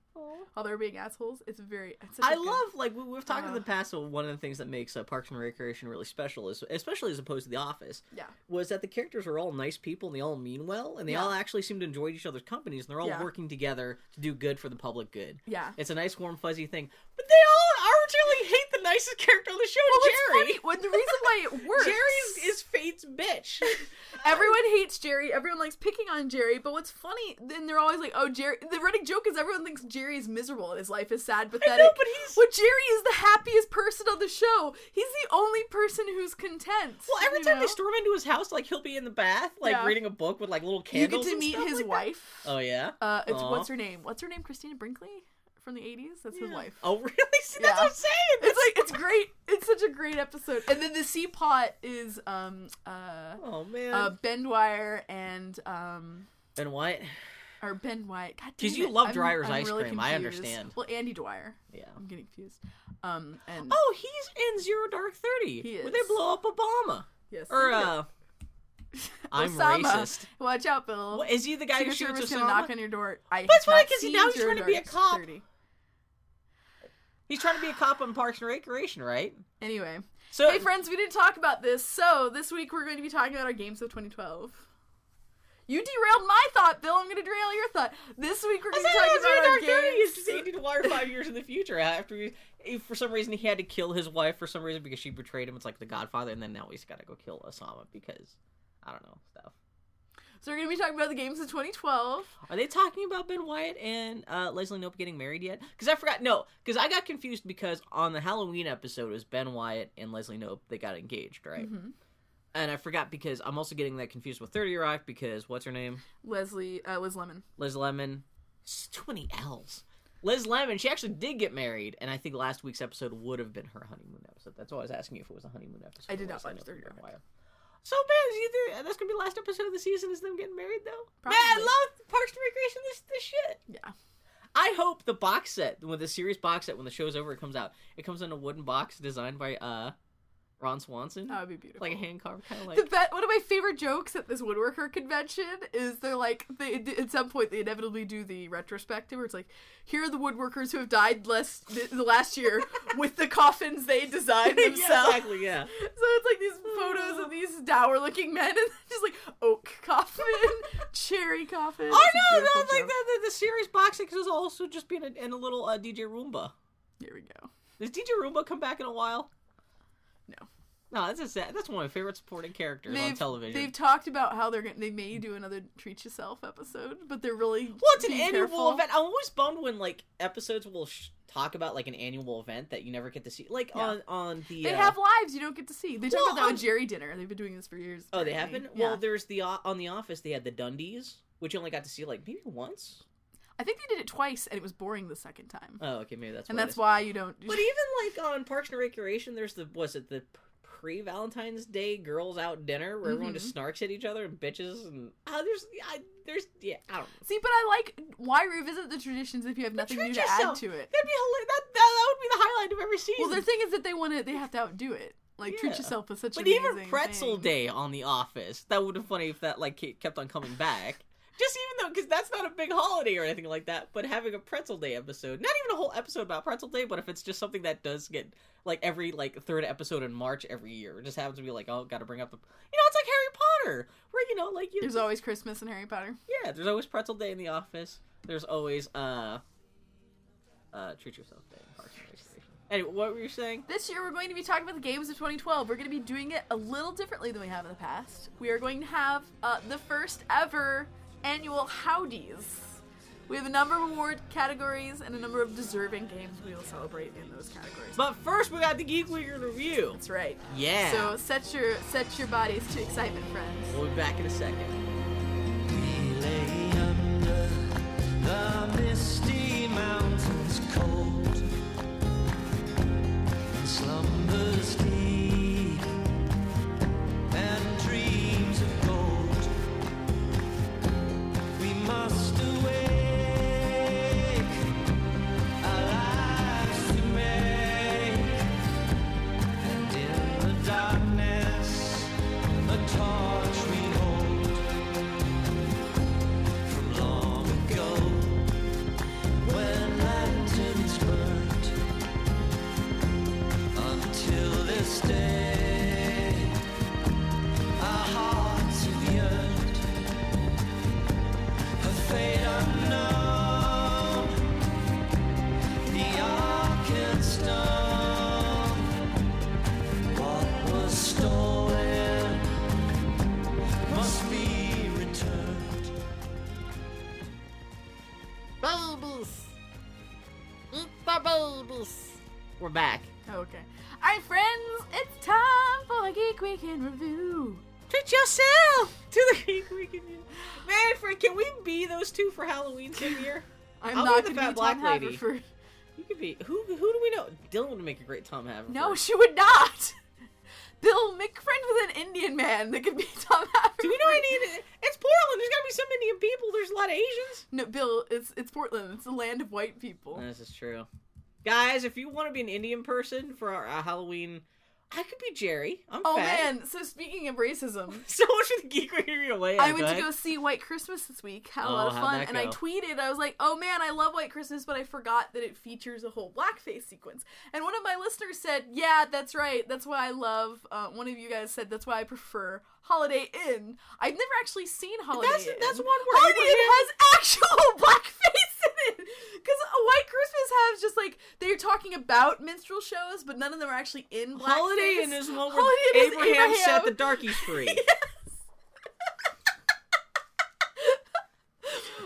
While they're being assholes, it's very. It's I good- love like we, we've talked in the Uh. past. One of the things that makes uh, Parks and Recreation really special is, especially as opposed to The Office, Yeah. was that the characters are all nice people and they all mean well and they Yeah. all actually seem to enjoy each other's companies and they're all Yeah. working together to do good for the public good. Yeah. It's a nice warm fuzzy thing, but they all arbitrarily hate the nicest character on the show, Well, Jerry. funny. When the reason why it (laughs) works, Jerry is, Fate's bitch. (laughs) everyone hates Jerry. Everyone likes picking on Jerry. But what's funny, then they're always like, "Oh, Jerry." The running joke is everyone thinks Jerry is miserable and his life is sad, pathetic. know, but he's- But Jerry is the happiest person on the show. He's the only person who's content. Well, every time know? they storm into his house, like he'll be in the bath, like Yeah. reading a book with like little candles. you get to meet his like that. wife. Oh yeah. Uh, it's Aw. what's her name? What's her name? Christina Brinkley from the '80s. That's his wife. Oh (laughs) really? See, that's Yeah. what I'm saying. It's like it's great. It's such a great episode. And then the C pot is um uh oh man. uh Ben Dwyer and um ben White. or Ben Wyatt. God 'Cause damn you love I'm- Dreyer's I'm ice really cream, I understand. Well, Andy Dwyer. Yeah. I'm getting confused. Um, and Oh, he's in Zero Dark Thirty. He Where they blow up Obama. yes, Or uh, (laughs) I'm Osama. racist. Watch out, Bill. What, is he the guy who shoots Service gonna knock on your door. I But it's have funny not 'cause he- seen now he's trying to be a cop. 30. He's trying to be a cop on Parks and Recreation, right? Anyway, So hey friends, we didn't talk about this. So this week we're going to be talking about our games of 2012. You derailed my thought, Bill. I'm going to derail your thought. This week we're going to talk about our games. It's just Andy Dwyer five years in the future after he- for some reason he had to kill his wife for some reason because she betrayed him. It's like the Godfather, and then now he's got to go kill Osama because I don't know stuff. So we're going to be talking about the games of 2012. Are they talking about Ben Wyatt and uh, Leslie Knope getting married yet? Because I forgot. No, because I got confused because on the Halloween episode it was Ben Wyatt and Leslie Knope they got engaged, right? Mhm. And I forgot because I'm also getting that confused with Thirty Rock because what's her name? Leslie, uh, Liz Lemon. Liz Lemon. It's too many L's. Liz Lemon. She actually did get married, and I think last week's episode would have been her honeymoon episode. That's why I was asking you if it was a honeymoon episode. I did not watch Knope 30 and Ben Rock. So man, is either that's gonna be the last episode of the season is them getting married though. Man, I love Parks and Recreation. This this shit. Yeah. I hope the box set, when the series box set, when the show's over, it comes out. It comes in a wooden box designed by uh Ron Swanson, That would be beautiful. like a hand carved kind of like. the bet one of my favorite jokes at this woodworker convention is they're like they at some point they inevitably do the retrospective where it's like here are the woodworkers who have died less the, the last year (laughs) with the coffins they designed yeah, themselves. exactly. Yeah. So it's like these photos of these dour looking men and (laughs) just like oak coffin, (laughs) cherry coffin. Oh no, no, like the, the, the series box set will also just be in a, in a little uh, DJ Roomba. Here we go. Does DJ Roomba come back in a while? No. That's a sad, that's one of my favorite supporting characters on They've, television. they've talked about how they're gonna they may do another treat yourself episode, but they're really Well, it's an annual careful. event. I'm always bummed when like episodes will sh- talk about like an annual event that you never get to see, like Yeah. on on the. They uh, have lives you don't get to see. They talk Well, about that on- Jerry Dinner. They've been doing this for years. Oh, they have been. Yeah. Well, there's the uh, on the Office. They had the Dundies, which you only got to see like maybe once. I think they did it twice, and it was boring the second time. Oh, okay, maybe that's. and that's why you don't. But even like on Parks and Recreation, there's the was it the pre Valentine's Day girls out dinner where everyone Mhm. just snarks at each other and bitches and ah, there's I, there's yeah I don't know. See, but I like why revisit the traditions if you have nothing new to yourself. add to it. That'd be hilarious. That, that that would be the highlight of every season. Well, their thing is that they want to. They have to outdo it. Like treat yourself with such But even Pretzel thing. Day on The Office, that would have been funny if that like kept on coming back. Just even though, because that's not a big holiday or anything like that, but having a Pretzel Day episode, not even a whole episode about Pretzel Day, but if it's just something that does get like every like third episode in March every year, it just happens to be like, oh, got to bring up the, you know, it's like Harry Potter, where you know, like you, There's always Christmas in Harry Potter. yeah, there's always Pretzel Day in The Office. There's always uh, uh, Treat Yourself Day in Parks and Recreation. Anyway, what were you saying? This year, we're going to be talking about the games of 2012. We're going to be doing it a little differently than we have in the past. We are going to have uh, the first ever annual Howdies. We have a number of award categories and a number of deserving games we will celebrate in those categories. But first, we got the Geek Week review. That's right. Yeah. So set your set your bodies to excitement, friends. We'll be back in a second. We lay under the misty mountains cold, and We're back. Okay. All right, friends, it's time for a Geek Weekend review. Treat yourself to the Geek Weekend. Man, Frank, can we be those two for Halloween same year? I'm I'll not going to fat be black lady. Haverford. You could be. Who? Who do we know? Dylan would make a great Tom Haverford. No, she would not. Bill, make friends with an Indian man that could be Tom Haverford. Do you know I need? It's Portland. There's got to be some Indian people. There's a lot of Asians. No, Bill, it's it's Portland. It's the land of white people. This is true. Guys, if you want to be an Indian person for our uh, Halloween, I could be Jerry. I'm Oh fat. man! So speaking of racism, (laughs) So much for the geek radio way. I went to go see White Christmas this week. Had a Oh, lot of fun, and I tweeted. I was like, "Oh man, I love White Christmas," but I forgot that it features a whole blackface sequence. And one of my listeners said, "Yeah, that's right. That's why I love." Uh, one of you guys said, "That's why I prefer Holiday Inn." I've never actually seen Holiday That's- Inn. that's one where Holiday Inn has actual (laughs) blackface Because (laughs) a White Christmas has just like they're talking about minstrel shows, but none of them are actually in blackface. Holiday Inn is one where Holiday is Abraham, set the darkies free. (laughs) (laughs)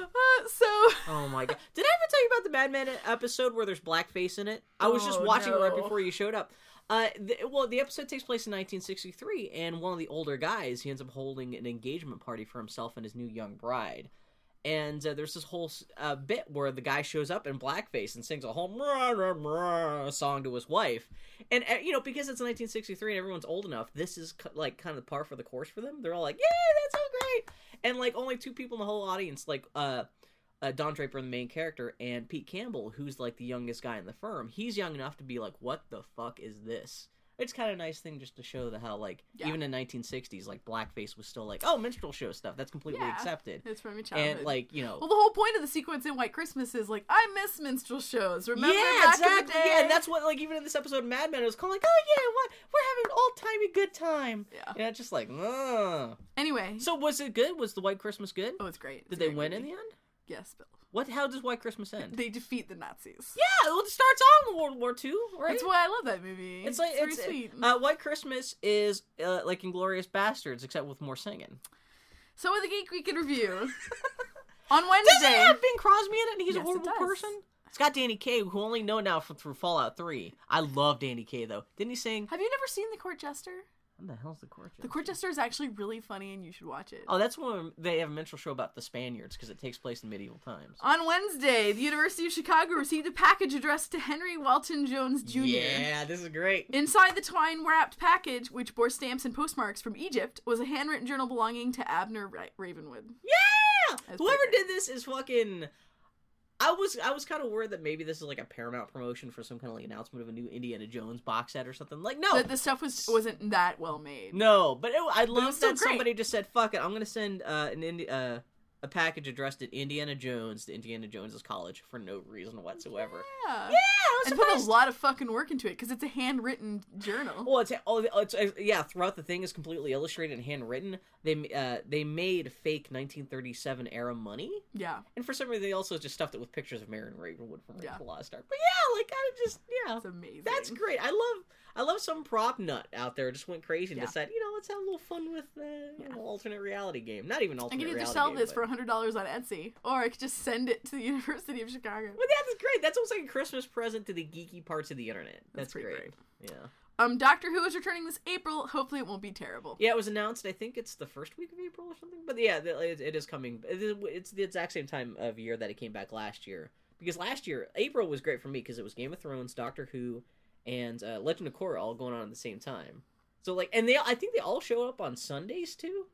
Uh, so Oh my god! Did I ever tell you about the Mad Men episode where there's blackface in it? I was just Oh, watching it right before you showed up. Uh, the, well, the episode takes place in 1963, and one of the older guys he ends up holding an engagement party for himself and his new young bride. And uh, there's this whole uh, bit where the guy shows up in blackface and sings a whole song to his wife. And uh, you know, because it's 1963 and everyone's old enough, this is like kind of the par for the course for them. They're all like, "Yeah, that's so great!" And like only two people in the whole audience, like uh, uh, Don Draper, the main character, and Pete Campbell, who's like the youngest guy in the firm. He's young enough to be like, "What the fuck is this?" It's kind of a nice thing just to show the how like Yeah. even in 1960s, like blackface was still like, "Oh, minstrel show stuff." That's completely Yeah. accepted. it's from your childhood. And like you know, Well, the whole point of the sequence in White Christmas is like, I miss minstrel shows. Remember yeah, back exactly. in the day? Yeah, and that's what like even in this episode of Mad Men, it was called like, "Oh yeah, what we're having an old timey good time." Yeah. Yeah, just like, Ugh. Anyway, so was it good? Was the White Christmas good? oh, it's great. It's Did they win good. in the end? Yes, Bill. What? How does White Christmas end? They defeat the Nazis. Yeah, well, it starts on World War II, right? That's why I love that movie. It's like very it's sweet. Uh, White Christmas is uh, like Inglourious Basterds, except with more singing. so with the Geek Week in Review, (laughs) on Wednesday, Doesn't it have Bing Crosby in it, and he's Yes, a it horrible does. person? It's got Danny Kaye, who only know now from, through Fallout Three. I love Danny Kaye though. Didn't he sing? have you never seen The Court Jester? What the hell's the court? The Court Jester is actually really funny, and you should watch it. Oh, that's when they have a minstrel show about the Spaniards because it takes place in medieval times. On Wednesday, the University of Chicago received a package addressed to Henry Walton Jones Jr. Yeah, this is great. Inside the twine wrapped package, which bore stamps and postmarks from Egypt, was a handwritten journal belonging to Abner Ra- Ravenwood. Yeah, whoever did this is fucking. I was I was kind of worried that maybe this is like a Paramount promotion for some kind of like announcement of a new Indiana Jones box set or something. Like no, That the stuff was wasn't that well made. No, but it, I love that great. somebody just said, "Fuck it, I'm gonna send uh, an Indi- uh, a package addressed at Indiana Jones to Indiana Jones's college for no reason whatsoever." Yeah. Yeah, I was And put a lot of fucking work into it because it's a handwritten journal. Well, it's, oh, it's yeah. Throughout the thing is completely illustrated and handwritten. They uh, they made fake 1937 era money, Yeah. and for some reason they also just stuffed it with pictures of Marion Ravenwood from Yeah. Raven's Lost Ark. But yeah, like I just yeah, It's amazing. that's great. I love I love some prop nut out there just went crazy and Yeah. decided, you know, let's have a little fun with uh, you Yeah. know, alternate reality game. Not even alternate. I could either sell game, this but- for hundred dollars on Etsy, or I could just send it to the (laughs) University of Chicago. But that's great. That's almost like a Christmas present to the geeky parts of the internet. That's, That's pretty great. Yeah. Um, Doctor Who is returning this April. Hopefully, it won't be terrible. Yeah, it was announced. I think it's the first week of April or something. But yeah, it, it is coming. It's the exact same time of year that it came back last year. Because last year, April was great for me because it was Game of Thrones, Doctor Who, and uh, Legend of Korra all going on at the same time. So like, and they, I think they all show up on Sundays too.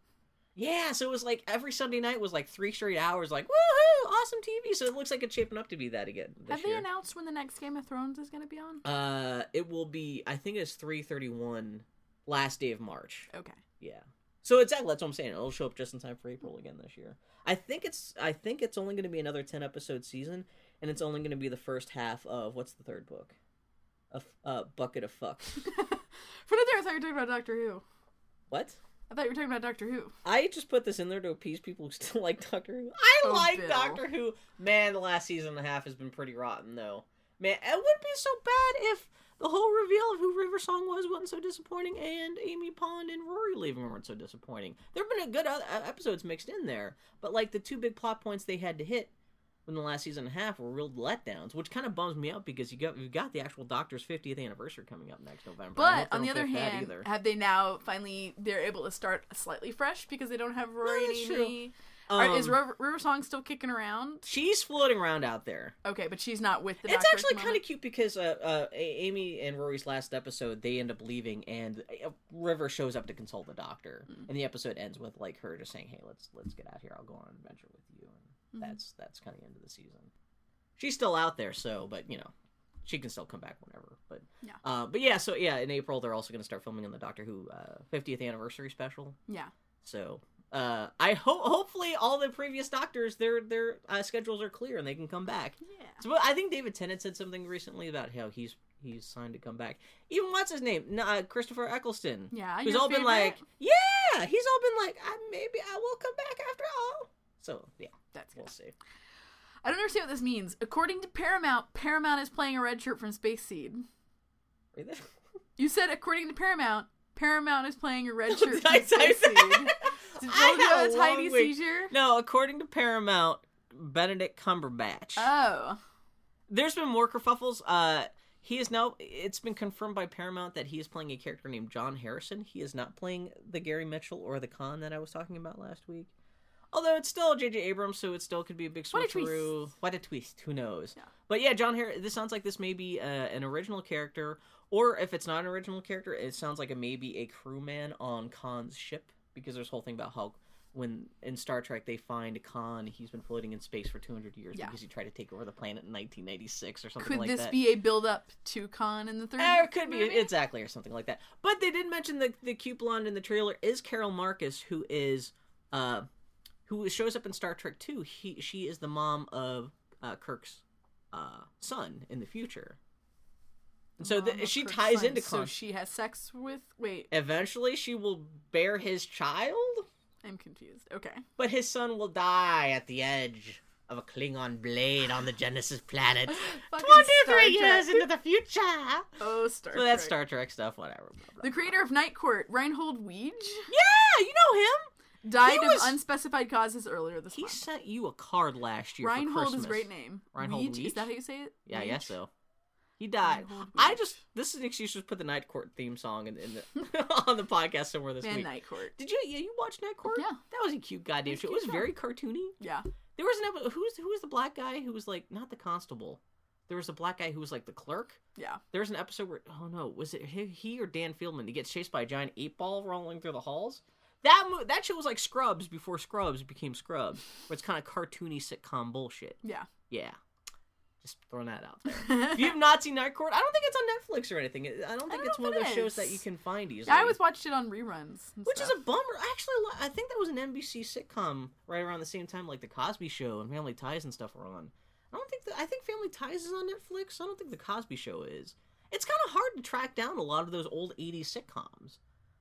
Yeah, so it was like every Sunday night was like three straight hours, like woohoo, awesome TV. So it looks like it's shaping up to be that again. This Have they year. announced when the next Game of Thrones is going to be on? Uh, it will be. I think it's three thirty one, last day of March. Okay. Yeah. So exactly that's what I'm saying. It'll show up just in time for April again this year. I think it's. I think it's only going to be another ten episode season, and it's only going to be the first half of what's the third book? A f- uh, bucket of fucks. (laughs) For another, I thought you were talking about Doctor Who. what? I thought you were talking about Doctor Who. I just put this in there to appease people who still (laughs) like Doctor Who. I Oh, like Bill. Doctor Who. Man, the last season and a half has been pretty rotten, though. Man, it wouldn't be so bad if the whole reveal of who River Song was wasn't so disappointing, and Amy Pond and Rory leaving weren't so disappointing. There have been a good episodes mixed in there, but like the two big plot points they had to hit in the last season and a half were real letdowns, which kind of bums me out because you got you've got the actual Doctor's 50th anniversary coming up next November. But on the other hand, either. have they now finally they're able to start slightly fresh because they don't have Rory and true. Amy? Are- is Um, River, River Song still kicking around? She's floating around out there. Okay, but she's not with the. it's actually kind of cute because uh, uh, Amy and Rory's last episode, they end up leaving, and uh, River shows up to consult the doctor, Hmm. and the episode ends with like her just saying, "Hey, let's let's get out here. I'll go on an adventure with you," and Mhm. that's that's kind of the end of the season. She's still out there, so but you know, she can still come back whenever. But Yeah. uh, but yeah, so yeah, in April they're also going to start filming on the Doctor Who uh, 50th anniversary special. Yeah. So uh, I hope hopefully all the previous doctors their their uh, schedules are clear and they can come back. Yeah. So I think David Tennant said something recently about how he's he's signed to come back. Even what's his name? Uh, Christopher Eccleston. Yeah. Who's your all been like, yeah, he's all been like, I, maybe I will come back after all. So yeah, That's good. we'll see. I don't understand what this means. According to Paramount, Paramount is playing a red shirt from Space Seed. There. (laughs) You said according to Paramount, Paramount is playing a red (laughs) shirt I from Space Seed. Did (laughs) I you have a tiny week. seizure? No, according to Paramount, Benedict Cumberbatch. Oh. There's been more kerfuffles. Uh, he is now. It's been confirmed by Paramount that he is playing a character named John Harrison. He is not playing the Gary Mitchell or the Khan that I was talking about last week. Although it's still J.J. Abrams, so it still could be a big What a switcheroo. twist. What a twist! Who knows? Yeah. But yeah, John Harrison. This sounds like this may be uh, an original character, or if it's not an original character, it sounds like it may be a crewman on Khan's ship because there's a whole thing about how when in Star Trek they find Khan, he's been floating in space for 200 years Yeah. because he tried to take over the planet in 1996 or something Could like this be a build up to Khan in the third? Eh, it could be exactly or something like that. But they did mention the the cute blonde in the trailer is Carol Marcus, who is uh, who shows up in Star Trek 2. He she is the mom of uh, Kirk's uh, son in the future. And so the, she Kirk's ties son. into So she has sex with. Wait, Eventually, she will bear his child, I'm confused. Okay. but his son will die at the edge of a Klingon blade on the Genesis planet. (laughs) 23 years into the future. Oh, Star Trek. So that's Star Trek stuff, whatever. blah, blah, The creator of Night Court, Reinhold Weege, Yeah, you know him. Died was- of unspecified causes earlier this He month. He sent you a card last year. for Reinhold is a great name. Reinhold Weege? Is that how you say it? Yeah, I guess so. He died. I just this is an excuse to put the Night Court theme song in, in the, (laughs) on the podcast somewhere this Man, week. Night Court. Did you? Yeah, you watched Night Court? Yeah. that was a cute goddamn show. It was cute very cartoony. Yeah. There was an episode. Who's who was the black guy who was like not the constable? There was a black guy who was like the clerk. Yeah. There was an episode where oh no, was it he, he or Dan Fielding? He gets chased by a giant eight ball rolling through the halls. That mo- that show was like Scrubs before Scrubs became Scrubs, where it's kind of cartoony sitcom bullshit. Yeah. Yeah, just throwing that out there. (laughs) if you have not seen Night Court, I don't think it's on Netflix or anything. I don't think don't it's one if of it those shows that you can find easily. Yeah, I always watched it on reruns. and which is a bummer. Actually, I think that was an NBC sitcom right around the same time, like the Cosby Show and Family Ties and stuff were on. I don't think that. I think Family Ties is on Netflix. I don't think the Cosby Show is. It's kind of hard to track down a lot of those old '80s sitcoms,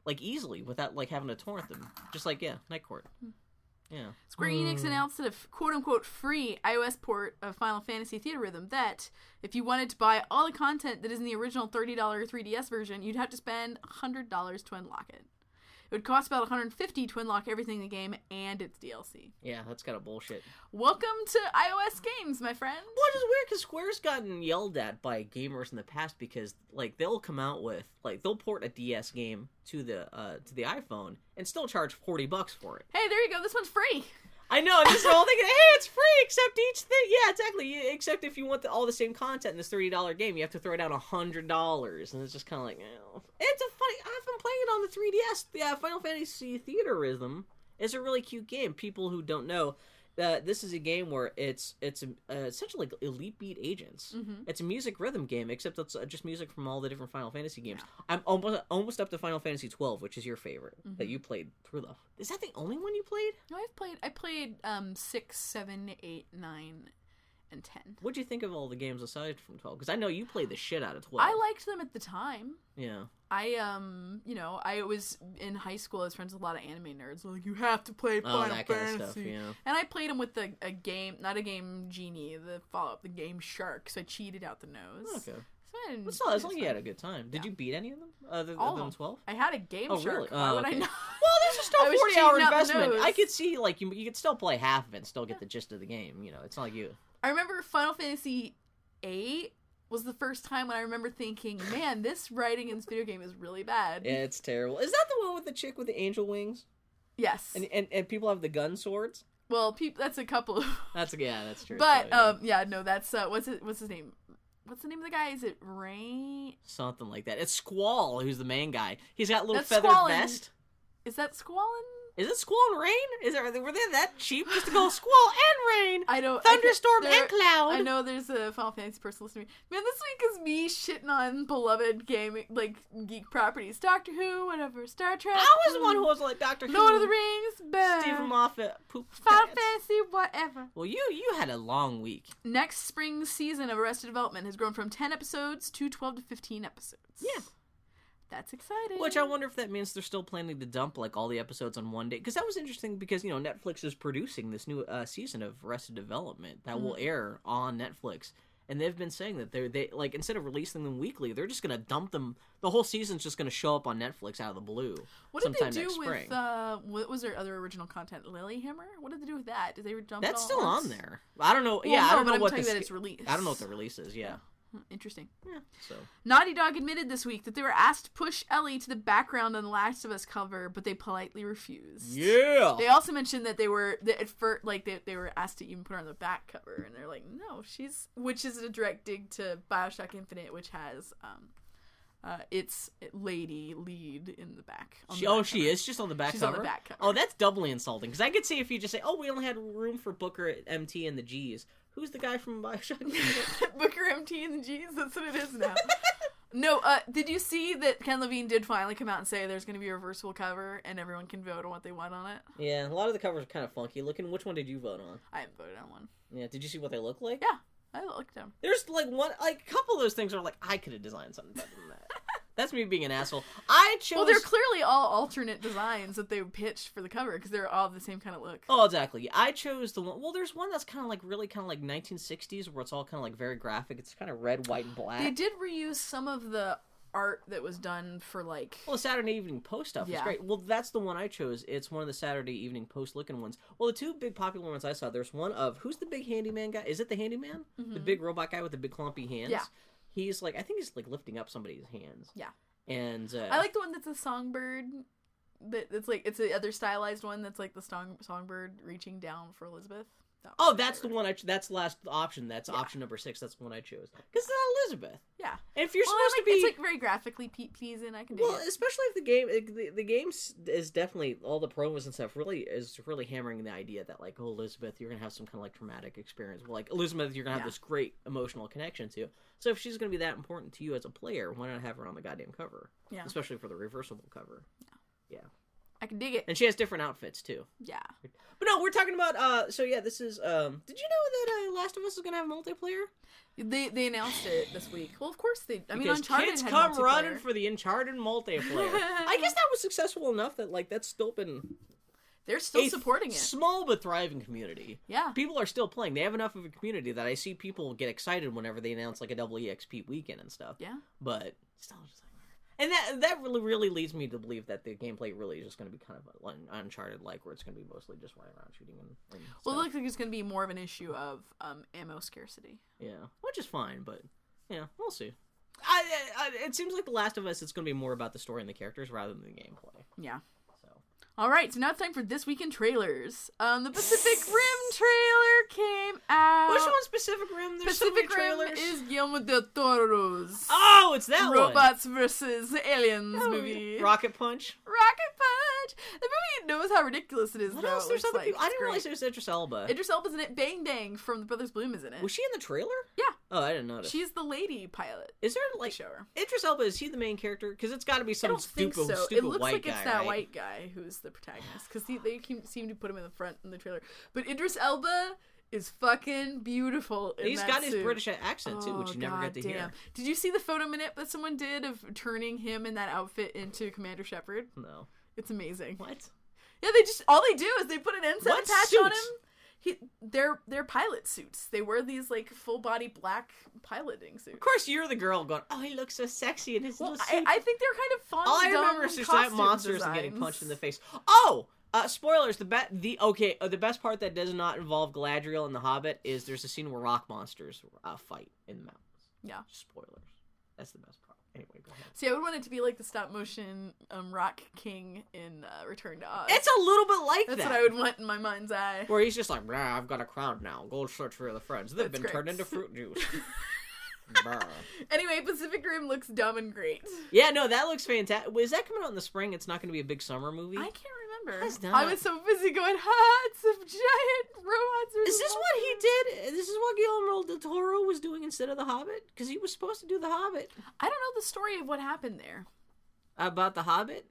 like easily without like having to torrent them. Just like yeah, Night Court. Hmm. Yeah. Square Enix hmm. announced that a quote unquote free iOS port of Final Fantasy Theatrhythm that if you wanted to buy all the content that is in the original $30 3DS version, you'd have to spend $100 to unlock it. It would cost about 150 to unlock everything in the game and its DLC. Yeah, that's kind of bullshit. Welcome to iOS games, my friend. Which is weird because Square's gotten yelled at by gamers in the past because like they'll come out with like they'll port a DS game to the uh to the iPhone and still charge forty bucks for it. Hey, there you go. This one's free. I know, this is all thinking, hey, it's free except each thing. Yeah, exactly. Except if you want the, all the same content in this thirty dollar game, you have to throw down hundred dollars, and it's just kind of like, eh. it's a funny. I've been playing it on the 3DS. Yeah, Final Fantasy Theatrhythm is a really cute game. People who don't know. Uh, this is a game where it's it's uh, essentially like elite beat agents. It's a music rhythm game, except it's uh, just music from all the different Final Fantasy games. I'm almost almost up to Final Fantasy 12, which is your favorite that you played through the. Is that the only one you played? No, I've played. I played um six, seven, eight, nine, and ten. What'd you think of all the games aside from 12? Because I know you played the shit out of 12. I liked them at the time. Yeah. I um, you know, I was in high school. I was friends with a lot of anime nerds. Like, you have to play Oh, Final that kind Fantasy. of stuff, yeah. And I played them with the a game, not a game genie, the follow up, the game Shark. So I cheated out the nose. Okay. So I didn't, But still, as long as you had a good time. Did Yeah. you beat any of them other, All other than 12? I had a game Oh, Shark. really? Why Oh, would I okay. not? Well, there's a (laughs) still I was 40 hour cheating out the investment. I could see, like, you, you could still play half of it and still get the gist of the game. You know, it's not like you. I remember Final Fantasy eight was the first time when I remember thinking, man, this writing in this video game is really bad. Yeah, it's terrible. Is that the one with the chick with the angel wings? Yes. And, and, and people have the gun swords? Well, peop that's a couple of. (laughs) That's yeah, that's true. But So, yeah. um, yeah, no, that's uh, what's it? What's his name? What's the name of the guy? Is it Rain? something like that. It's Squall, who's the main guy. He's got a little That's feathered vest. Is that Squallen? Is it Squall and Rain? Is it were they that cheap just to go (sighs) Squall and Rain? I don't. I Thunderstorm there- and Cloud. I know there's a Final Fantasy person listening to me. Man, this week is me shitting on beloved game like geek properties. Doctor Who, whatever. Star Trek. I was the one who mm, was like Doctor Who. Lord of the Rings. Bah. Steven Moffat. Poop. Final pants. Fantasy, whatever. Well, you you had a long week. Next spring's season of Arrested Development has grown from 10 episodes to 12 to 15 episodes. Yeah. That's exciting. Which I wonder if that means they're still planning to dump like all the episodes on one day. Because that was interesting. Because you know Netflix is producing this new uh, season of Arrested Development that will air on Netflix, and they've been saying that they're they like instead of releasing them weekly, they're just gonna dump them. The whole season's just gonna show up on Netflix out of the blue. What did they do with uh what was their other original content? Lilyhammer? What did they do with that? Did they dump it That's still on there. I don't know. Well, yeah, no, I don't know I'm what the about its release. I don't know what the release is. Yeah. Hmm, Interesting. Yeah. So Naughty Dog admitted this week that they were asked to push Ellie to the background on the Last of Us cover, but they politely refused. yeah. They also mentioned that they were that at first, like they, they were asked to even put her on the back cover, and they're like, no, she's which is a direct dig to Bioshock Infinite, which has um, uh, its lady lead in the back. on She, the oh, back she is just on the back She's on cover. the back cover. Oh, that's doubly insulting. Because I could see if you just say, "Oh, we only had room for Booker, MT, and the G's." Who's the guy from Bioshock? (laughs) Booker MT and the G's. That's what it is now. (laughs) no, uh, did you see that Ken Levine did finally come out and say there's going to be a reversible cover and everyone can vote on what they want on it? yeah, a lot of the covers are kind of funky looking. Which one did you vote on? I haven't voted on one. Yeah, did you see what they look like? Yeah, I looked them. There's like one, like a couple of those things are like I could have designed something better than that. (laughs) That's me being an asshole. I chose. Well, they're clearly all alternate designs that they pitched for the cover because they're all the same kind of look. Oh, exactly. I chose the one. Well, there's one that's kind of like really kind of like 1960s, where it's all kind of like very graphic. It's kind of red, white, and black. They did reuse some of the art that was done for like. Well, the Saturday Evening Post stuff is Yeah. great. Well, that's the one I chose. It's one of the Saturday Evening Post looking ones. Well, the two big popular ones I saw, there's one of who's the big handyman guy? Is it the handyman? The big robot guy with the big clumpy hands? Mm-hmm. Yeah. He's like, I think he's like lifting up somebody's hands. Yeah. And uh, I like the one that's a songbird. That it's like it's the other stylized one that's like the song songbird reaching down for Elizabeth. That Oh, that's the one I. Ch- that's the last option. That's Yeah. option number six. That's the one I chose because it's not Elizabeth. Yeah. And if you're Well, supposed like, to be, it's like very graphically pe- pleasing. I can do Well, it. especially if the game, the, the game is definitely all the promos and stuff. Really is really hammering the idea that like, oh, Elizabeth, you're gonna have some kind of like traumatic experience. Well, like Elizabeth, you're gonna have Yeah. this great emotional connection to. So if she's gonna be that important to you as a player, why not have her on the goddamn cover? Yeah. Especially for the reversible cover. I can dig it. And she has different outfits too. Yeah. But no, we're talking about. uh So yeah, this is. um Did you know that uh, Last of Us is gonna have multiplayer? They they announced it this week. Well, of course they. I mean, Because Uncharted kids come running for the Uncharted multiplayer. (laughs) I guess that was successful enough that like that's still been They're still supporting it. Small but thriving community. Yeah. People are still playing. They have enough of a community that I see people get excited whenever they announce like a double EXP weekend and stuff. Yeah. But still just like and that that really really leads me to believe that the gameplay really is just going to be kind of un- uncharted like where it's going to be mostly just running around shooting and, and Well, it looks like it's going to be more of an issue of um, ammo scarcity. yeah, which is fine, but yeah, we'll see. I, I, it seems like The Last of Us. It's going to be more about the story and the characters rather than the gameplay. Yeah. So All right, so now it's time for this week in trailers. Um, the Pacific (laughs) Rim trailer came out. which one's Pacific Rim? There's so Pacific many Rim trailers. is Guillermo del Toro's Oh, it's that one. robots versus aliens Oh, movie. Rocket Punch. Rocket Punch. The movie knows how ridiculous it is. What though. else? There's other like people. I didn't great. realize there's Idris Elba. Idris Elba's in it. Bang Bang from the Brothers Bloom is in it. Was she in the trailer? Yeah, Oh, I didn't notice. she's the lady pilot. Is there like show her. Idris Elba? Is he the main character? Because it's got to be I some don't think stupid, so. stupid It looks like guy, it's that right? white guy who's the protagonist because they seem to put him in the front in the trailer. But Idris Elba is fucking beautiful. In He's got his. British accent too, which Oh, you never get to goddamn. hear. Did you see the photo minute that someone did of turning him in that outfit into Commander Shepard? No. It's amazing. What? Yeah, they just all they do is they put an ensign What patch on him. He, they're they're pilot suits. They wear these like full body black piloting suits. Of course, you're the girl going. Oh, he looks so sexy in his Well, little I, suit. I think they're kind of fun. All I remember is giant costume monsters and getting punched in the face. Oh, uh, spoilers. The be- the okay, uh, the best part that does not involve Galadriel and the Hobbit is there's a scene where rock monsters uh, fight in the mountains. Yeah. Spoilers. That's the best part. Anyway, go ahead. See, I would want it to be like the stop motion um, Rock King in uh, Return to Oz. It's a little bit like that. That's that. what I would want in my mind's eye. Where he's just like, "Nah, I've got a crown now. Go search for the friends. They've That's been turned into fruit (laughs) juice." (laughs) Anyway, Pacific Rim looks dumb and great. yeah, no, that looks fantastic. Is that coming out in the spring? It's not going to be a big summer movie. I can't remember. That's I not- was so busy going, ha, it's some giant robots. or Is this something." what he did? This is what Guillermo del Toro was doing instead of The Hobbit? Because he was supposed to do The Hobbit. I don't know the story of what happened there. About The Hobbit?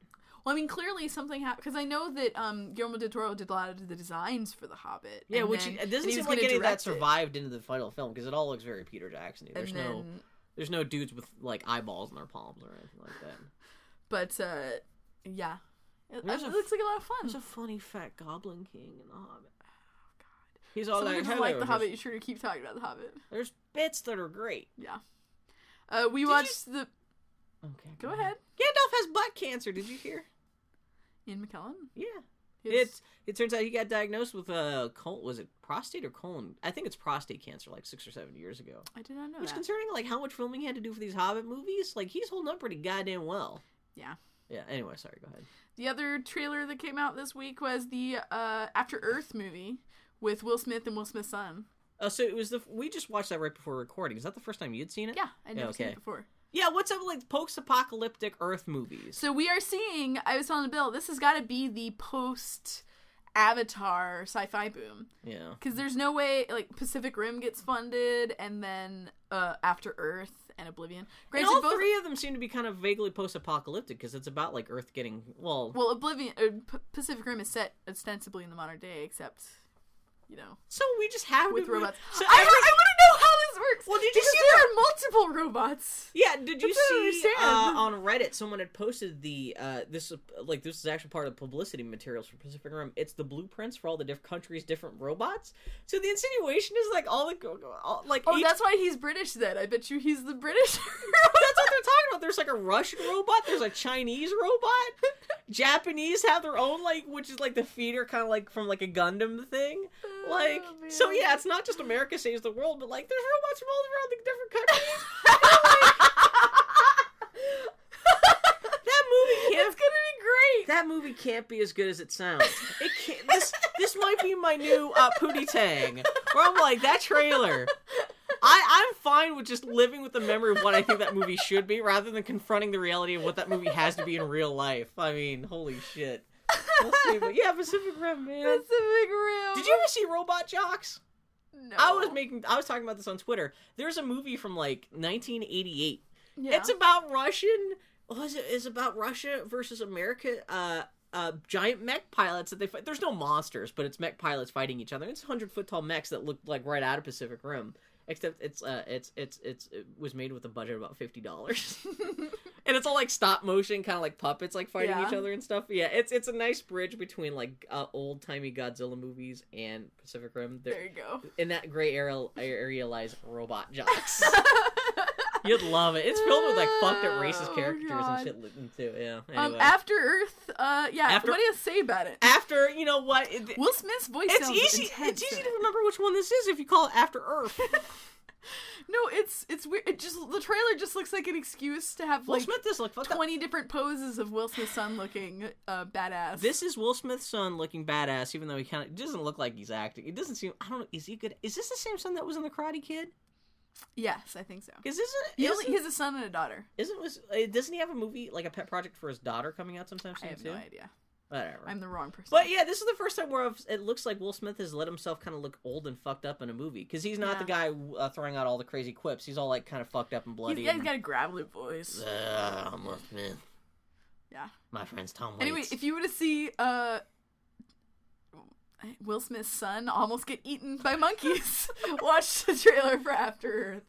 Well, I mean, clearly something happened because I know that um, Guillermo del Toro did a lot of the designs for The Hobbit. Yeah, and which then- it doesn't he seem like any of that direct it. survived into the final film because it all looks very Peter Jackson. There's And no, there's no dudes with like eyeballs in their palms or anything like that. but uh, yeah, it, it looks like a lot of fun. There's a funny fat Goblin King in The Hobbit. Oh, God. He's all Someone like, who doesn't "Hello, like The Hobbit, you sure to keep talking about The Hobbit. There's bits that are great. Yeah. Uh, we watched the. Okay, Go ahead. Gandalf has butt cancer. Did you hear? Ian McKellen. Yeah. It's it turns out he got diagnosed with a col- was it prostate or colon? I think it's prostate cancer like six or seven years ago. I did not know Which that. concerning like how much filming he had to do for these Hobbit movies, like he's holding up pretty goddamn well. Yeah. Yeah. Anyway, sorry. Go ahead. The other trailer that came out this week was the uh, After Earth movie with Will Smith and Will Smith's son. Uh, so it was the we just watched that right before recording. Is that the first time you'd seen it? Yeah, I'd never seen okay. it before. Yeah. What's up with like post-apocalyptic Earth movies? So we are seeing. I was telling Bill, this has got to be the post Avatar sci-fi boom Yeah. because there's no way like Pacific Rim gets funded and then uh, After Earth and Oblivion. And all both three of them seem to be kind of vaguely post-apocalyptic because it's about like Earth getting well. well, Oblivion, uh, Pacific Rim is set ostensibly in the modern day, except you know So we just have with robots. So I, every- I want to know how this works. Well, did you because see there are multiple robots? Yeah, did you That's see uh, on Reddit someone had posted the uh, this uh, like this is actually part of the publicity materials for Pacific Rim. It's the blueprints for all the different countries' different robots. So the insinuation is like all the all, like Oh, each- that's why he's British. Then I bet you he's the British. (laughs) that's what they're talking about. There's like a Russian robot. There's a Chinese robot. (laughs) Japanese have their own like, which is like the feeder, kind of like from like a Gundam thing. Like, Oh, so yeah, it's not just America saves the world, but like there's robots from all around the different countries. (laughs) (laughs) that movie can't it's gonna be great. that movie can't be as good as it sounds. It can't. This this might be my new uh, Pootie Tang, where I'm like that trailer. I I'm fine with just living with the memory of what I think that movie should be, rather than confronting the reality of what that movie has to be in real life. I mean, holy shit. We'll see, but yeah, Pacific Rim, man. Pacific Rim. Did you ever see Robot Jox? No. I was making. I was talking about this on Twitter. There's a movie from like 1988 Yeah. it's about Russian. Was it? Is about Russia versus America. Uh, uh, giant mech pilots that they fight. There's no monsters, but it's mech pilots fighting each other. It's hundred foot tall mechs that look like right out of Pacific Rim. Except it's uh, it's it's it's it was made with a budget of about fifty dollars, (laughs) and it's all like stop motion, kind of like puppets, like fighting Yeah. each other and stuff. Yeah, it's it's a nice bridge between like uh, old timey Godzilla movies and Pacific Rim. There- there you go. in that gray area, area lies Robot Jox. (laughs) You'd love it. It's filled with like fucked up racist Oh, caricatures and shit too. Yeah. Um, After Earth. Uh, yeah. After- What do you say about it? After you know what? It, Will Smith's voice it's sounds easy. intense It's easy to remember which one this is if you call it After Earth. (laughs) No, it's it's weird. It just the trailer just looks like an excuse to have Will like Smith does look fucked up. twenty different poses of Will Smith's son looking uh, badass. This is Will Smith's son looking badass, even though he kind of doesn't look like he's acting. It doesn't seem. I don't know. Is he good? Is this the same son that was in the Karate Kid? Yes, I think so. Is this? A, He, only, isn't, he has a son and a daughter. isn't was? uh, Doesn't he have a movie like a pet project for his daughter coming out sometime I have too? no idea. Whatever. I'm the wrong person. But yeah, this is the first time where it looks like Will Smith has let himself kind of look old and fucked up in a movie because he's not the guy uh, throwing out all the crazy quips. He's all like kind of fucked up and he's, bloody. yeah, he's got a gravelly voice. uh, I'm Will Smith. Yeah. My friend's Tom Waits. Anyway, if you were to see uh Will Smith's son almost get eaten by monkeys, (laughs) watch the trailer for After Earth.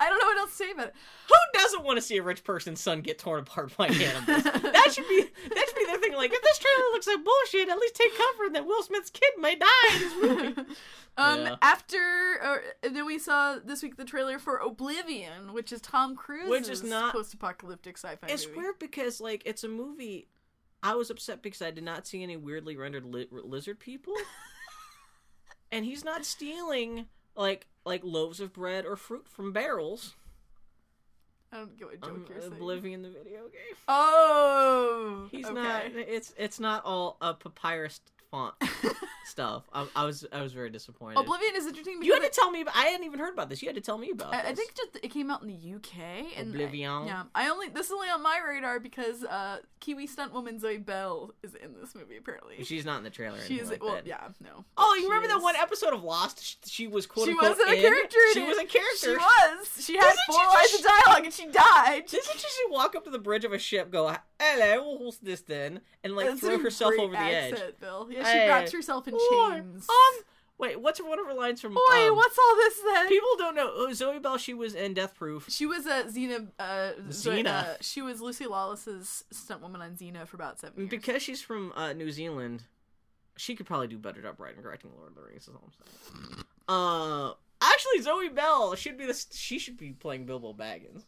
I don't know what else to say about it. Who doesn't want to see a rich person's son get torn apart by animals? that should be that should be the thing. Like, if this trailer looks like bullshit, at least take comfort that Will Smith's kid might die in this movie. (laughs) Um, Yeah. after or, and then we saw this week the trailer for Oblivion, which is Tom Cruise, Which is not- post-apocalyptic sci-fi. it's movie. weird because like it's a movie. I was upset because I did not see any weirdly rendered li- lizard people, (laughs) and he's not stealing like like loaves of bread or fruit from barrels. I don't get what joke Um, you're saying. Oblivion, the video game. Oh, He's okay. not. It's it's not all a papyrus font (laughs) stuff. I, I was I was very disappointed. Oblivion is interesting because you had to tell me. About, I hadn't even heard about this. You had to tell me about. I, I think just it came out in the UK and I- Oblivion. yeah, I only this is only on my radar because uh, Kiwi stunt woman Zoe Bell is in this movie. Apparently, she's not in the trailer. Or she is. like well, that. yeah, no. Oh, you remember that is- one episode of Lost? She, she was quote She unquote was a character. She was a character. She was. She had Doesn't four she lines of dialogue and she died. Didn't she just walk up to the bridge of a ship, go, "Hello, who's this then?" and like That's throw herself over the edge? Bill. Yeah, she wraps herself in chains. Um, wait, what's one of her lines from? Boy, um, what's all this then? People don't know. Oh, Zoe Bell, she was in Death Proof. She was a Xena. Uh, Xena. Uh, she was Lucy Lawless's stunt woman on Xena for about seven years. Because she's from uh, New Zealand, she could probably do better job writing and directing Lord of the Rings. Is all I'm saying. Uh, actually, Zoe Bell should be the. She should be playing Bilbo Baggins.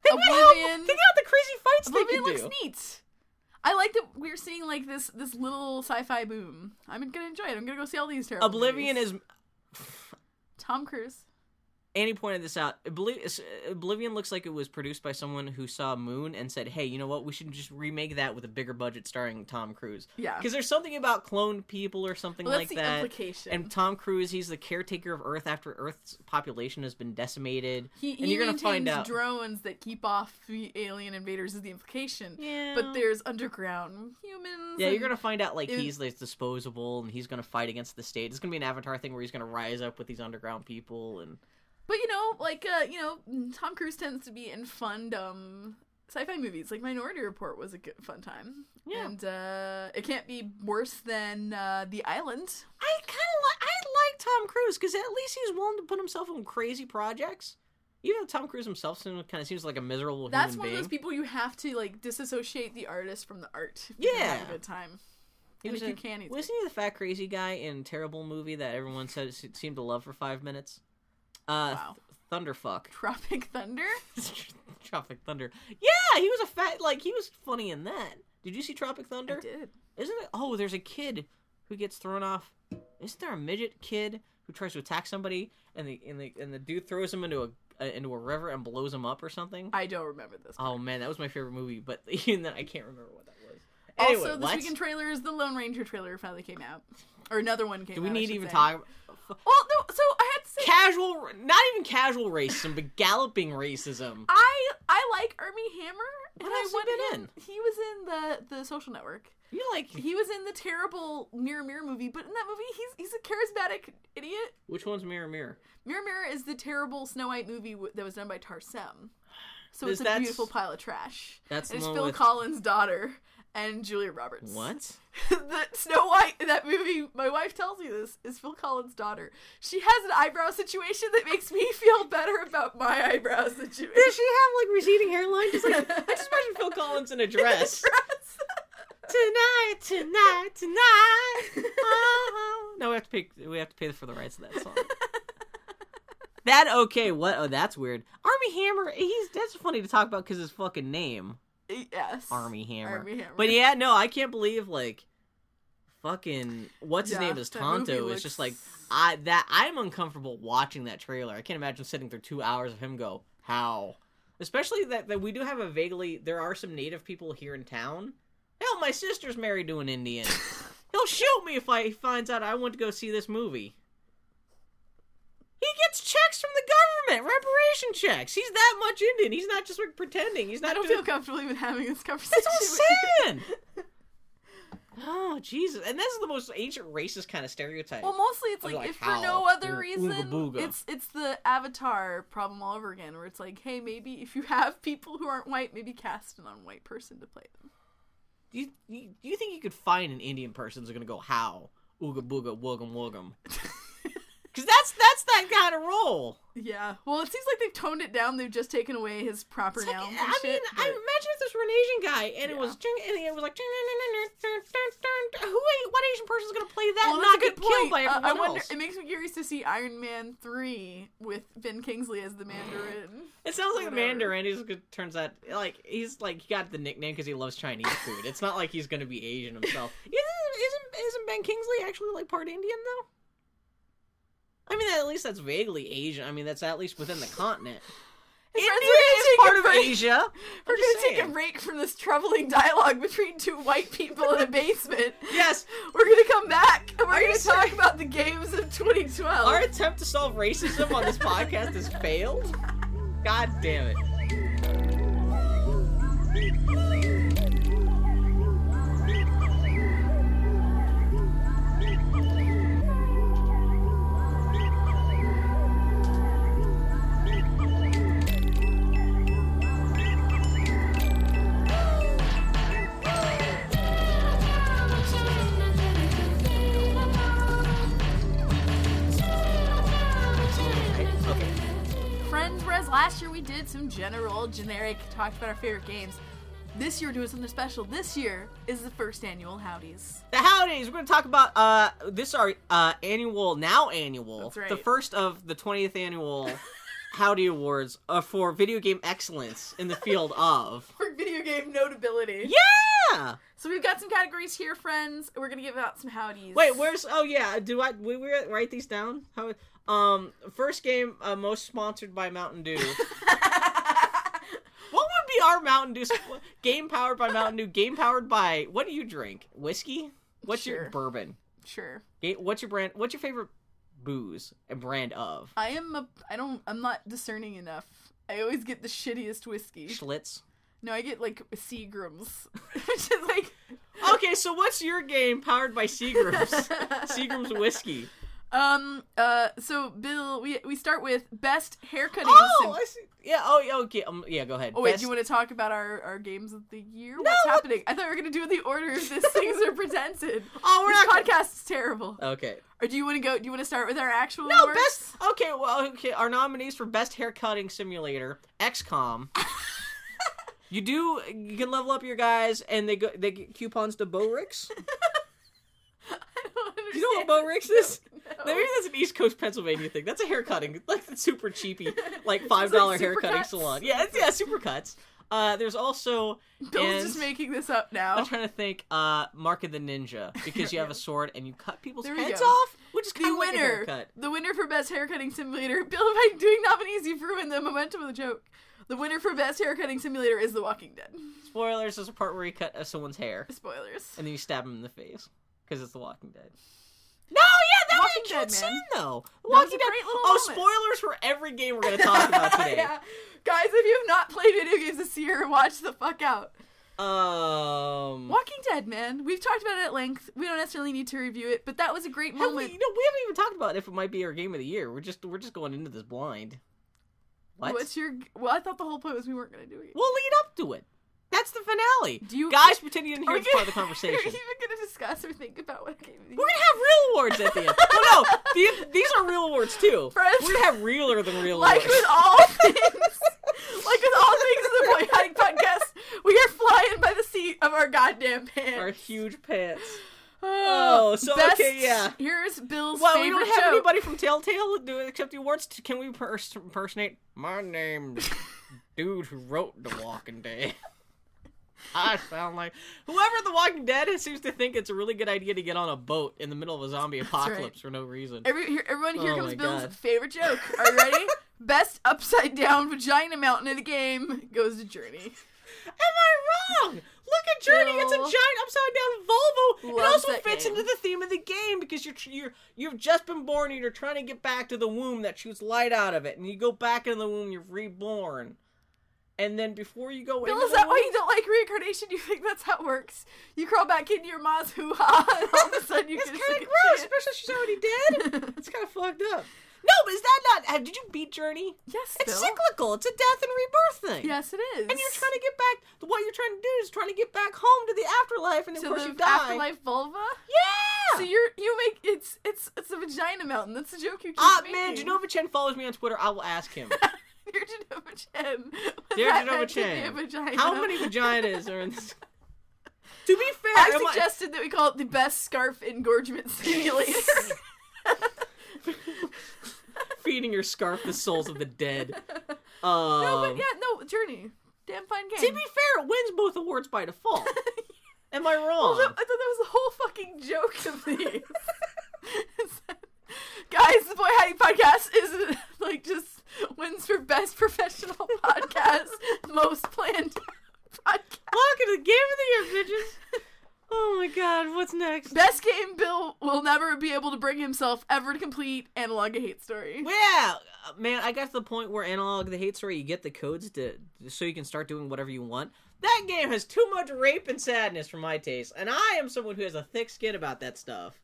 Think about how- Oblivion- think about the crazy fights Oblivion they could looks do. neat. I like that we're seeing like this this little sci-fi boom. I'm gonna enjoy it. I'm gonna go see all these terrible. Oblivion movies. is. Tom Cruise. Annie pointed this out. Oblivion looks like it was produced by someone who saw Moon and said, "Hey, you know what? We should just remake that with a bigger budget, starring Tom Cruise." Yeah. Because there's something about cloned people or something Well, like that. implication. And Tom Cruise, he's the caretaker of Earth after Earth's population has been decimated. He, and he you're gonna find out. drones that keep off the alien invaders is the implication. Yeah. But there's underground humans. Yeah, you're gonna find out like it- he's like disposable and he's gonna fight against the state. It's gonna be an Avatar thing where he's gonna rise up with these underground people and But you know, like uh, you know, Tom Cruise tends to be in fun, dumb sci-fi movies. Like Minority Report was a good fun time. Yeah. And uh, it can't be worse than uh, The Island. I kind of like I like Tom Cruise because at least he's willing to put himself on crazy projects. Even though Tom Cruise himself kind of seems like a miserable That's one being. of those people you have to like disassociate the artist from the art. If you're have Yeah. a good time. He And was if you in- can, he's wasn't he the fat crazy guy in terrible movie that everyone said se- seemed to love for five minutes? Uh, Wow. Th- Thunderfuck. (laughs) Tropic Thunder. (laughs) Tropic Thunder. Yeah, he was a fat like he was funny in that. Did you see Tropic Thunder? I did. Isn't it? Oh, there's a kid who gets thrown off. Isn't there a midget kid who tries to attack somebody and the and the and the dude throws him into a uh, into a river and blows him up or something? I don't remember this. Oh man, that was my favorite movie, but (laughs) even then I can't remember what that was. Anyway, also, this what? weekend is the Lone Ranger trailer finally came out, or another one came. Do we out, need to even say. talk? Well, no. So I had to say, Casual, not even casual racism, but galloping racism. I I like Armie Hammer. What and else I has he been him- He was in the the Social Network. You know, like He was in the terrible Mirror Mirror movie, but in that movie, he's he's a charismatic idiot. which one's Mirror Mirror? Mirror Mirror is the terrible Snow White movie w- that was done by Tarsem. So Is it's a beautiful pile of trash. That's And it's Phil with- Collins' daughter and Julia Roberts. What? (laughs) the Snow White in that movie, my wife tells me this, is Phil Collins' daughter. She has an eyebrow situation that makes me feel better about my eyebrow situation. Does she have like receding hairline? Just like I just imagine Phil Collins in a (laughs) dress. Dress. tonight, tonight, tonight. Oh. No, we have to pay. We have to pay for the rights to that song. (laughs) that okay? What? Oh, that's weird. Armie Hammer. He's that's funny to talk about because his fucking name, yes. Armie Hammer. Armie Hammer. But yeah, no, I can't believe like, fucking what's his Yeah, name is Tonto. It's looks- just like I that I'm uncomfortable watching that trailer. I can't imagine sitting through two hours of him go how. Especially that, that we do have a vaguely there are some native people here in town. Hell, my sister's married to an Indian. (laughs) He'll shoot me if I he finds out I want to go see this movie. He gets checks from the government, reparation checks. He's that much Indian. He's not just like pretending. He's not I don't doing feel comfortable even having this conversation. that's what I'm saying. (laughs) oh Jesus! And this is the most ancient racist kind of stereotype. Well, mostly it's like, like, if for no other Ooga reason, booga. it's it's the Avatar problem all over again, where it's like, hey, maybe if you have people who aren't white, maybe cast an unwhite person to play them. do you, you do you think you could find an Indian person who's gonna go how ooga booga woogum woogum? (laughs) Because that's that's that kind of role. Yeah. Well, it seems like they've toned it down. They've just taken away his proper like- nouns. I mean, shit, I imagine if this were an Asian guy and it was and it was like who what Asian person's gonna play that well, not get killed point. by Uh, everyone I wonder. It makes me curious to see Iron Man three with Ben Kingsley as the Mandarin. It sounds like the. Mandarin. He's good- turns out like he's like he got the nickname because he loves Chinese food. It's not like he's gonna be Asian himself. (laughs) Isn't isn't, isn't Ben Kingsley actually like part Indian though? I mean, at least that's vaguely Asian. I mean, that's at least within the continent. (laughs) India is part of break. Asia. We're gonna take a break from this troubling dialogue between two white people in a basement. Yes, We're gonna come back and we're gonna talk about the games of 2012. our attempt to solve racism on this podcast has failed. God damn it. Year we did some general, generic, talked about our favorite games. This year we're doing something special. This year is the first annual Howdies. The howdies. We're going to talk about uh this our uh annual now annual That's right. the first of the 20th annual (laughs) Howdy Awards uh, for video game excellence in the field of (laughs) For video game notability. yeah. So we've got some categories here, friends. We're gonna give out some Howdies. Wait, where's oh yeah? Do I we, we write these down? How um first game uh, most sponsored by Mountain Dew. (laughs) what would be our Mountain Dew game powered by Mountain Dew? Game powered by what do you drink? Whiskey? What's your bourbon? Sure. What's your brand? What's your favorite booze and brand of? I am a. I don't. I'm not discerning enough. I always get the shittiest whiskey. Schlitz. No, I get like Seagrams, (laughs) which is like. Okay, so what's your game powered by Seagram's? (laughs) Seagram's whiskey. Um. Uh. So, Bill, we we start with best haircutting. Oh, I see. Yeah. Oh, yeah. Okay. Um, yeah. Go ahead. Oh wait, Best- do you want to talk about our, our games of the year? No, What's what- happening? I thought we were gonna do it the order these (laughs) things are presented. Oh, we're this not. gonna- podcast is terrible. Okay. Or do you want to go? Do you want to start with our actual No, awards? best. Okay, well, okay. Our nominees for best haircutting simulator: XCOM. (laughs) you do. You can level up your guys, and they go. They get coupons to Bo-Rics. (laughs) I don't Do you know what understand. Bo-Rics is? Maybe that's an East Coast Pennsylvania thing. That's a haircutting, like the (laughs) super cheapy, (laughs) like five dollar like haircutting Supercuts. salon. Yeah, it's, yeah, supercuts. Uh, there's also. Bill's just making this up now. I'm trying to think. Uh, Mark of the Ninja because you have a (laughs) sword and you cut people's heads go. off, which is kind the like winner, haircut. the winner for best haircutting simulator. Bill, by doing nominees, you've ruined the momentum of the joke. The winner for best haircutting simulator is The Walking Dead. Spoilers: There's a part where you cut uh, someone's hair Spoilers. and then you stab him in the face because it's The Walking Dead. No, yeah, that Walking was a cute Dead, scene though. The That was Walking a Dead. great little oh, moment. spoilers for every game we're (laughs) gonna talk about today. yeah. Guys, if you have not played video games this year, watch the fuck out. Um. Walking Dead, man. We've talked about it at length. We don't necessarily need to review it, but that was a great Have we, moment. you know, we haven't even talked about if it might be our game of the year. We're just we're just going into this blind. What? What's your? Well, I thought the whole point was we weren't going to do it. We'll lead up to it. That's the finale. Do you- guys pretend you didn't hear this part of the conversation? (laughs) Are you even going to discuss or think about what game We're gonna have real awards at the end. well, no, the, these are real awards too. (laughs) Friends. We're gonna have realer than real Like awards. with all (laughs) things, like with all things in the Boy Howdy podcast, we are flying by the seat of our goddamn pants. Our huge pants. (sighs) Oh, oh, so, best, okay, yeah. Here's Bill's Well, we don't have joke. anybody from Telltale do accept the awards. Can we pers- impersonate? My name's dude who wrote The Walking Dead. I sound like whoever The Walking Dead is seems to think it's a really good idea to get on a boat in the middle of a zombie apocalypse for no reason. Every, here, everyone, here Oh comes Bill's God. favorite joke. Are you ready? (laughs) Best upside down vagina mountain in the game goes to Journey. Am I wrong? Look at Journey. It's a giant upside down Volvo. It also fits game. into the theme of the game because you're you're you've just been born and you're trying to get back to the womb that shoots light out of it, and you go back into the womb, you're reborn, and then before you go Bill, into is that why you don't like reincarnation? You think that's how it works? You crawl back into your mom's hoo ha, and all of a sudden you It's get a kind of gross, chance. especially she's already dead. (laughs) it's kind of fucked up. No, but is that not? uh, Did you beat Journey? yes, It's Bill. cyclical. It's a death and rebirth thing. Yes, it is. And you're trying to get back. What you're trying to do is trying to get back home to the afterlife, and of to course you die. afterlife vulva. Yeah. So you're you make it's it's it's a vagina mountain. That's the joke you keep Ah, making. man, Jenova Chen follows me on Twitter. I will ask him. (laughs) Dear Jenova Chen. was Dear that Jenova to be Chen, a vagina? how many vaginas are in this? (laughs) To be fair, I suggested that we call it the best scarf engorgement (laughs) simulator. (laughs) feeding your scarf the souls of the dead. Um, no, but yeah, no, Journey. Damn fine game. To be fair, it wins both awards by default. Am I Well, wrong? I thought that was the whole fucking joke of these. Guys, the Boy Howdy podcast is like just wins for best professional podcast, (laughs) most planned podcast. Welcome to the game of the year, bitches. Oh my god, what's next? Best game Bill will never be able to bring himself ever to complete Analogue a Hate Story. Yeah, man, I got to the point where analogue the hate story, you get the codes to so you can start doing whatever you want. That game has too much rape and sadness for my taste, and I am someone who has a thick skin about that stuff.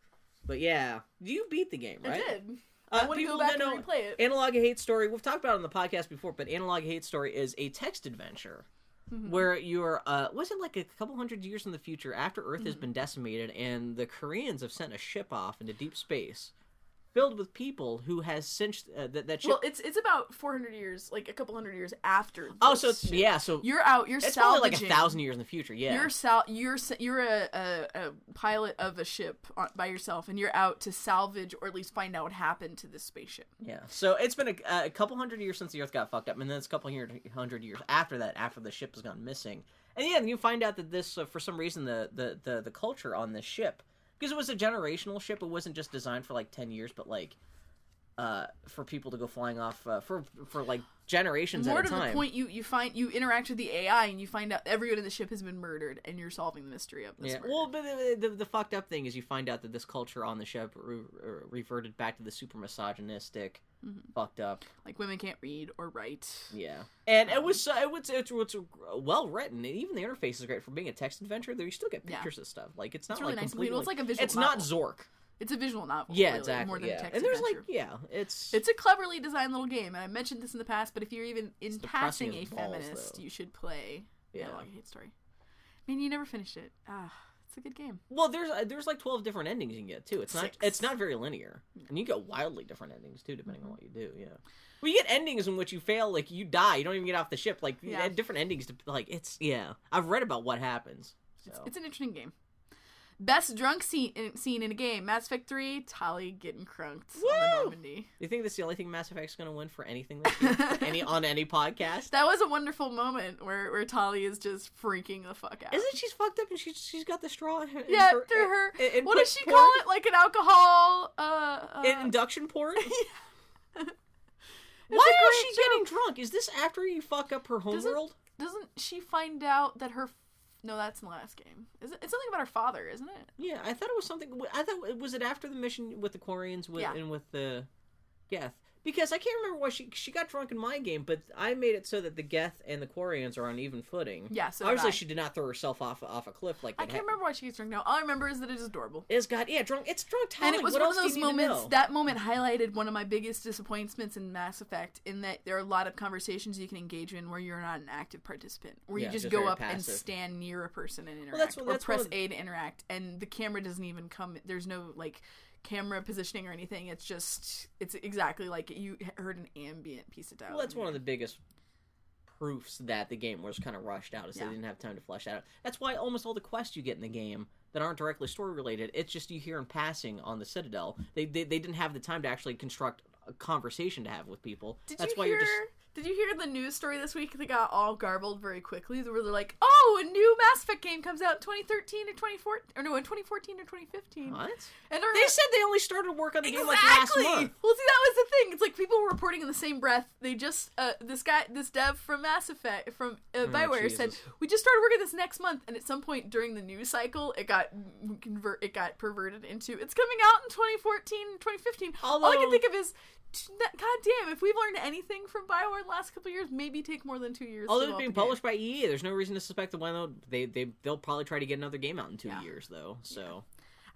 But yeah, you beat the game, right? I did. Uh, I want to go back and replay it. Analogue Hate Story. We've talked about it on the podcast before, but Analogue Hate Story is a text adventure Mm-hmm. where you're. Uh, was it like a couple hundred years in the future after Earth Mm-hmm. has been decimated and the Koreans have sent a ship off into deep space filled with people who has cinched uh, that that ship. Well, it's it's about 400 years, like a couple hundred years after. oh, so it's, shit. yeah, so You're out. You're it's probably like a thousand years in the future. Yeah, You're sal- You're you're a, a, a pilot of a ship on, by yourself, and you're out to salvage or at least find out what happened to this spaceship. Yeah. So it's been a, a couple hundred years since the Earth got fucked up, and then it's a couple hundred years after that, after the ship has gone missing. And yeah, you find out that this, uh, for some reason, the, the the the culture on this ship, because it was a generational ship, it wasn't just designed for like ten years, but like, uh, for people to go flying off uh, for for like generations More at a time. More to time. the point, you you find you interact with the AI, and you find out everyone in the ship has been murdered, and you're solving the mystery of this. Yeah. murder. Well, but the, the, the fucked up thing is you find out that this culture on the ship re- re- reverted back to the super misogynistic, Mm-hmm. fucked up. like women can't read or write. Yeah, and it was it was it's, it's well written, and even the interface is great for being a text adventure. Though you still get Yeah. pictures of stuff. Like it's not It's really like nice completely. clean. Well, it's like a visual It's not. Zork. It's a visual novel. Yeah, really, exactly. More than yeah, a text and there's adventure. like yeah, it's It's a cleverly designed little game, and I mentioned this in the past. But if you're even in passing a balls, feminist, though. you should play Yeah. Analogue Hate Story. I mean, you never finished it. Ah, it's a good game. well, there's uh, there's like twelve different endings you can get too. It's not Six. it's not very linear, and you get wildly different endings too, depending on what you do. Yeah. Well, you get endings in which you fail, like you die, you don't even get off the ship. Like you Yeah. different endings to like it's yeah. I've read about what happens. So. It's an interesting game. Best drunk scene in, scene in a game: Mass Effect Three. Tali getting crunked on the Normandy. You think that's the only thing Mass Effect's going to win for anything this year? (laughs) any on any podcast? That was a wonderful moment where where Tali is just freaking the fuck out. Isn't she's fucked up and she's she's got the straw in her, in yeah, her- through her. in- in what does she porn? call it? Like an alcohol. Uh, uh, In induction port. (laughs) It's Why a is great she getting drunk? Is this after you fuck up her Doesn't- Doesn't she find out that her? No, that's in the last game. Is it? It's something about her father, isn't it? Yeah, I thought it was something. I thought was it after the mission with the Quarians with, Yeah. and with the Geth. Because I can't remember why she she got drunk in my game, but I made it so that the Geth and the Quarians are on even footing. Yeah, so obviously I. she did not throw herself off off a cliff like that. I can't happened. remember why she gets drunk now. All I remember is that it is adorable. It's got yeah drunk. It's drunk. And it was what one of those you need to moments. That moment highlighted one of my biggest disappointments in Mass Effect. In that there are a lot of conversations you can engage in where you're not an active participant, where Yeah, you just, just go up and stand near a person and interact, that's what- or that's press of- A to interact, and the camera doesn't even come. There's no like camera positioning or anything. It's just it's exactly like you heard an ambient piece of dialogue. Well, that's one of the biggest proofs that the game was kind of rushed out is Yeah. they didn't have time to flesh that out. That's why almost all the quests you get in the game that aren't directly story related, it's just you hear in passing on the Citadel. They they, they didn't have the time to actually construct a conversation to have with people. Did That's you why hear? you're just Did you hear the news story this week that got all garbled very quickly? Where they're like, "Oh, a new Mass Effect game comes out in 2013 or 2014, or no, in 2014 or 2015." what? And They said they only started work on the game like last month. Well, see, that was the thing. It's like people were reporting in the same breath. They just uh, this guy, this dev from Mass Effect from uh, Bioware said Oh, Jesus. we just started working this next month. And at some point during the news cycle, it got convert, it got perverted into it's coming out in 2014, 2015. All I can think of is. God damn! If we've learned anything from Bioware the last couple years, maybe take more than two years. Although it's being published by EA, there's no reason to suspect that when they they they'll probably try to get another game out in two Yeah. years though. So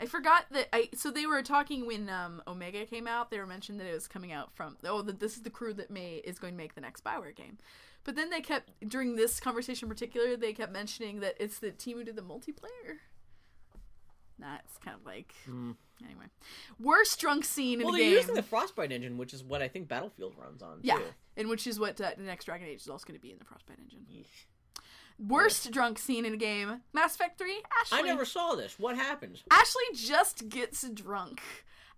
I forgot that I so they were talking when um, Omega came out. They were mentioned that it was coming out from oh that this is the crew that may is going to make the next Bioware game. But then they kept during this conversation in particular, they kept mentioning that it's the team who did the multiplayer. That's kind of like anyway. Worst drunk scene in well, a they're using the Frostbite engine, which is what I think Battlefield runs on. yeah, too. and which is what uh, the next Dragon Age is also going to be in the Frostbite engine. Worst drunk scene in a game. Mass Effect Three. Ashley. I never saw this. What happens? Ashley just gets drunk.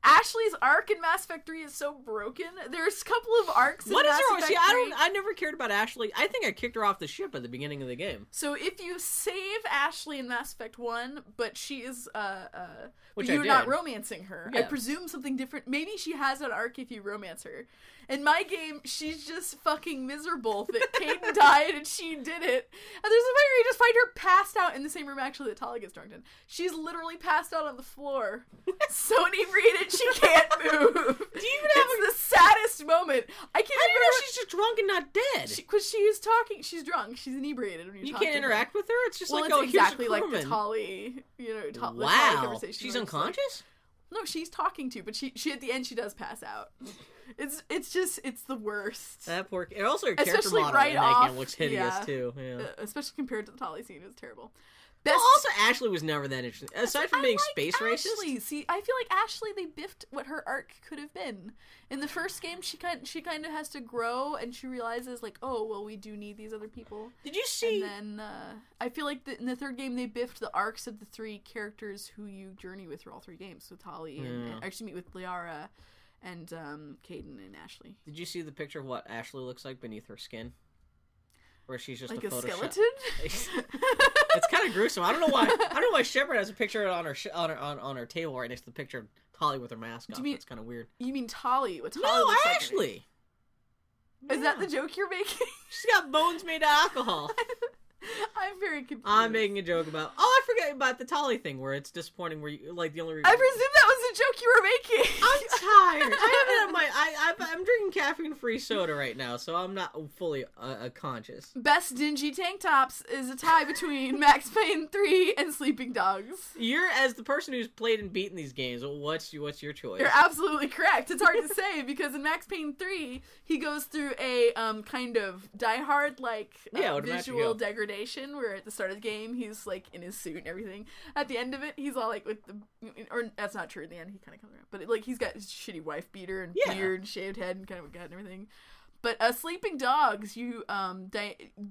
Ashley's arc in Mass Effect 3 is so broken. There's a couple of arcs in What is her? Effect See, I don't. I never cared about Ashley. I think I kicked her off the ship at the beginning of the game. So if you save Ashley in Mass Effect 1, but she is uh uh Which you're not romancing her. I presume something different. Maybe she has an arc if you romance her. In my game, she's just fucking miserable that Kaidan (laughs) died and she did it. And there's a point where you just find her passed out in the same room actually that Tali gets drunk in. She's literally passed out on the floor. (laughs) so inebriated she can't (laughs) move. Do you even have it's the saddest moment. I can't How do you know she's just drunk and not dead? because she, is talking. She's drunk. She's inebriated when you, you talk can't to her. interact with her. It's just Well, like it's oh, exactly a like the. Tali, you know, ta- the Tali Wow, conversation. she's it's like- unconscious. no, she's talking to, but she, she at the end she does pass out. It's, it's just, it's the worst. That poor. And also, her character Especially model right in that game off, looks hideous yeah. too. Yeah. Uh, especially compared to the Tali scene, it's terrible. Best. Well, also, Ashley was never that interesting. Aside from I being like space racist, See, I feel like Ashley they biffed what her arc could have been. In the first game, she kind she kind of has to grow, and she realizes like, oh well, we do need these other people. did you see? And then uh, I feel like the, in the third game they biffed the arcs of the three characters who you journey with through all three games. So Tali and, and actually meet with Liara and um, Kaidan and Ashley. Did you see the picture of what Ashley looks like beneath her skin? Where she's just Like a, a, skeleton. (laughs) it's kind of gruesome. I don't know why. I don't know why Shepard has a picture on her sh- on her on, on her table right next to the picture of Tali with her mask Do on. you mean- It's kind of weird. you mean Tali? What Tali No, looks like? Ashley. Is that the joke you're making? She's got bones made of alcohol. (laughs) (laughs) I'm very confused. I'm making a joke about. Oh, I forgot about the Tali thing where it's disappointing. Where you like the only reason. I presume that was a joke you were making. (laughs) I'm tired. I haven't had my. (laughs) I, I I'm drinking caffeine free soda right now, so I'm not fully uh, uh, conscious. Best dingy tank tops is a tie between Max Payne 3 and Sleeping Dogs. You're as the person who's played and beaten these games. What's what's your choice? You're absolutely correct. It's hard to say because in Max Payne 3, he goes through a um kind of Die Hard like uh, Yeah, visual kill. Degradation where at the start of the game he's like in his suit and everything. At the end of it, he's all like with the or that's not true. In the end, he kind of comes around, but like he's got his shitty wife beater and Yeah. beard, and shaved head, and kind of a gut and everything. But uh, sleeping dogs, you um,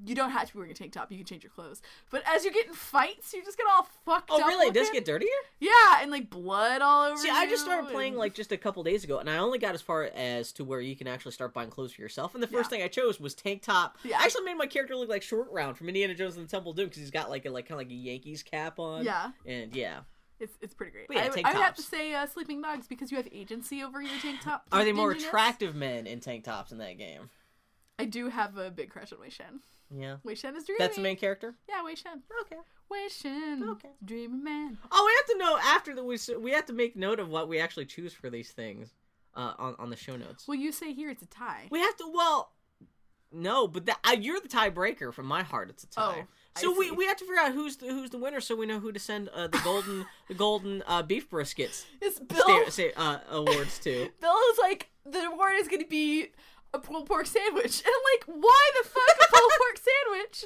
you don't have to be wearing a tank top. You can change your clothes. But as you get in fights, you just get all fucked up. Oh, up. really? It does looking. get dirtier? Yeah, and like blood all over. See, I just started playing like just a couple days ago, and I only got as far as to where you can actually start buying clothes for yourself. And the first Yeah. thing I chose was tank top. Yeah. I actually made my character look like Short Round from Indiana Jones and the Temple of Doom because he's got like a like kind of like a Yankees cap on. Yeah. and yeah. It's it's pretty great. Yeah, I, would- I would have to say uh, sleeping dogs because you have agency over your tank top. Are they more attractive men in tank tops in that game? I do have a big crush on Wei Shen. Yeah, Wei Shen is dreamy. that's the main character. Yeah, Wei Shen. Okay. Wei Shen. Okay. Dreamy man. Oh, we have to know after the we we have to make note of what we actually choose for these things uh, on on the show notes. Well, you say here it's a tie. We have to. Well, no, but that uh, you're the tiebreaker. From my heart, it's a tie. Oh, so we, we have to figure out who's the, who's the winner, so we know who to send uh, the golden (laughs) the golden uh, beef briskets It's Bill. sta- say, uh, awards to. (laughs) Bill is like the award is going to be a pulled pork sandwich, (laughs) and I'm like, why the fuck a pulled pork sandwich?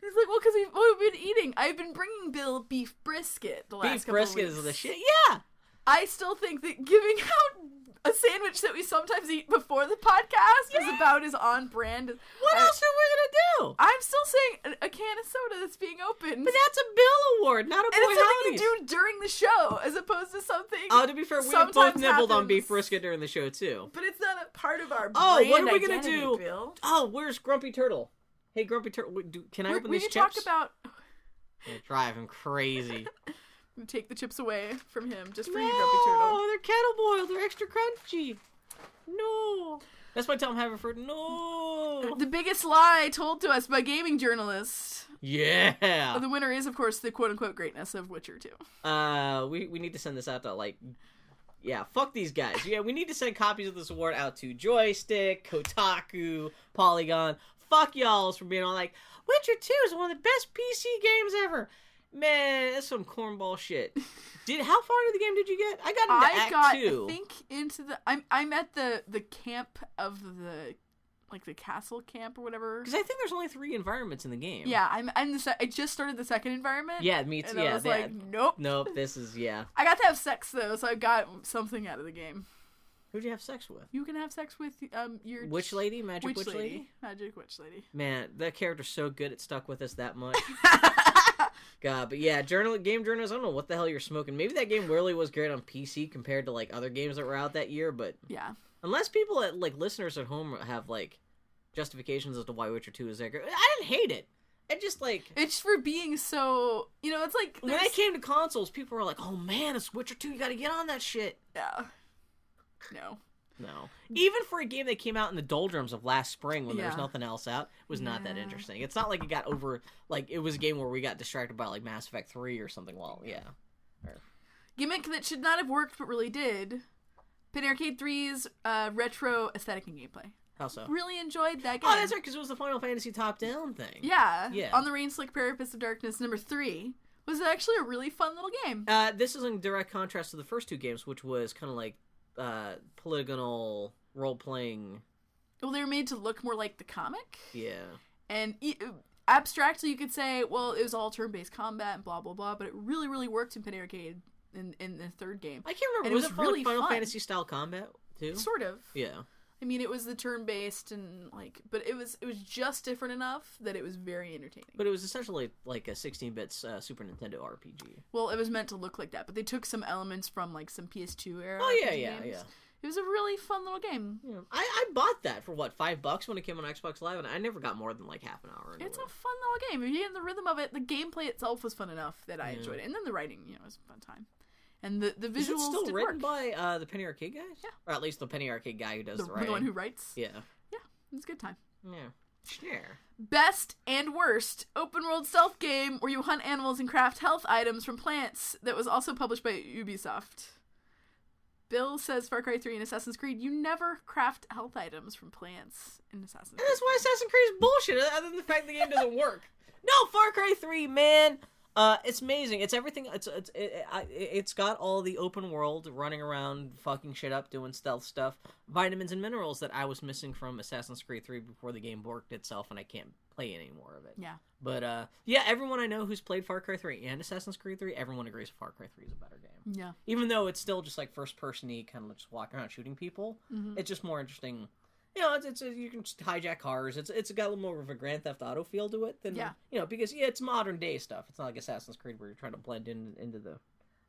He's like, well, because we've, we've been eating. I've been bringing Bill beef brisket the last Beef couple brisket weeks. is the shit. Yeah. I still think that giving out a sandwich that we sometimes eat before the podcast is about as on brand. What I- else are we gonna do? I'm still saying a, a can of soda that's being opened. But that's a Bill award, not a boy and it's something howdies. you do during the show, as opposed to something. Oh, to be fair, we both nibbled on beef brisket during the show too. But it's not a part of our. Bill. Oh, what are we gonna identity, do? Bill. Oh, where's Grumpy Turtle? Hey, Grumpy Turtle, can I We, open we these talk chips? about They drive him crazy. (laughs) take the chips away from him just for no, you, Grumpy Turtle. Oh, they're kettle boiled. They're extra crunchy. No. That's why Tom Haverford. No. The biggest lie told to us by gaming journalists. Yeah. The winner is, of course, the quote unquote greatness of Witcher 2. Uh, we we need to send this out to like, yeah, fuck these guys. Yeah, we need to send copies of this award out to Joystiq, Kotaku, Polygon. Fuck y'all for being all like, Witcher Two is one of the best PC games ever. Man, that's some cornball shit. Did how far into the game did you get? I got into I Act got, Two. I think, into the. I'm I'm at the the camp of the, like the castle camp or whatever. Because I think there's only three environments in the game. Yeah, I'm. I'm the. Se- I just started the second environment. Yeah, me too. Yeah, I was that- like, nope. Nope. This is yeah. (laughs) I got to have sex though, so I got something out of the game. Who'd you have sex with? You can have sex with um your Witch lady, magic witch, witch, lady. lady. magic witch lady. Man, that character's so good. It stuck with us that much. (laughs) God, but yeah, journal game journals. I don't know what the hell you're smoking. Maybe that game really was great on PC compared to like other games that were out that year. But Yeah. unless people at, like listeners at home have like justifications as to why Witcher Two is there, I didn't hate it. It just like It's for being so, you know, it's like when there's- it came to consoles, people were like, "Oh man, it's Witcher Two. You got to get on that shit." yeah. No. No, even for a game that came out in the doldrums of last spring when there was nothing else out, it was not that interesting. It's not like it got over like it was a game where we got distracted by like Mass Effect Three or something. Well, yeah, Gimmick that should not have worked but really did. Penny Arcade 3's uh, retro aesthetic and gameplay. how so? Really enjoyed that game. Oh, that's right, because it was the Final Fantasy top-down thing. Yeah. Yeah. On the Rain Slick Parapets of Darkness number three was actually a really fun little game. Uh, this is in direct contrast to the first two games, which was kind of like uh, polygonal role-playing. Well, they were made to look more like the comic. Yeah, And e- abstractly, you could say, well, it was all turn based combat and blah, blah, blah, but it really, really worked in Penny Arcade in, in the third game. I can't remember. And it was, was it for, really Final fun. Fantasy style combat too? Sort of. Yeah. I mean, it was the turn based and like, but it was it was just different enough that it was very entertaining. But it was essentially like a 16-bit uh, Super Nintendo RPG. well, it was meant to look like that, but they took some elements from like some PS2 era. Oh, yeah, RPG yeah, games. yeah. It was a really fun little game. Yeah. I, I bought that for what five bucks when it came on Xbox Live, and I never got more than like half an hour. It's a fun little game. If you get in the rhythm of it, the gameplay itself was fun enough that I Yeah. enjoyed it, and then the writing, you know, was a fun time, and the the Is visuals it still did written work. by uh, the Penny Arcade guys? Yeah. or at least the Penny Arcade guy who does the, the, the one who writes. Yeah, Yeah, it was a good time. yeah, sure. Best and worst open world stealth game where you hunt animals and craft health items from plants that was also published by Ubisoft. Bill says Far Cry 3 and Assassin's Creed, you never craft health items from plants in Assassin's And Creed. that's why Assassin's Creed is bullshit. Other than the fact the game doesn't work. No, Far Cry Three, man. Uh, it's amazing. It's everything. It's it's it, it's got all the open world running around, fucking shit up, doing stealth stuff, vitamins and minerals that I was missing from Assassin's Creed Three before the game borked itself, and I can't play any more of it. Yeah. But uh, yeah, everyone I know who's played Far Cry 3 and Assassin's Creed 3, everyone agrees Far Cry 3 is a better game. Yeah. Even though it's still just like first person y, kind of just walking around shooting people, Mhm. it's just more interesting. You know, it's, it's you can just hijack cars. It's it's got a little more of a Grand Theft Auto feel to it than Yeah. you know because yeah, it's modern day stuff. It's not like Assassin's Creed where you're trying to blend in into the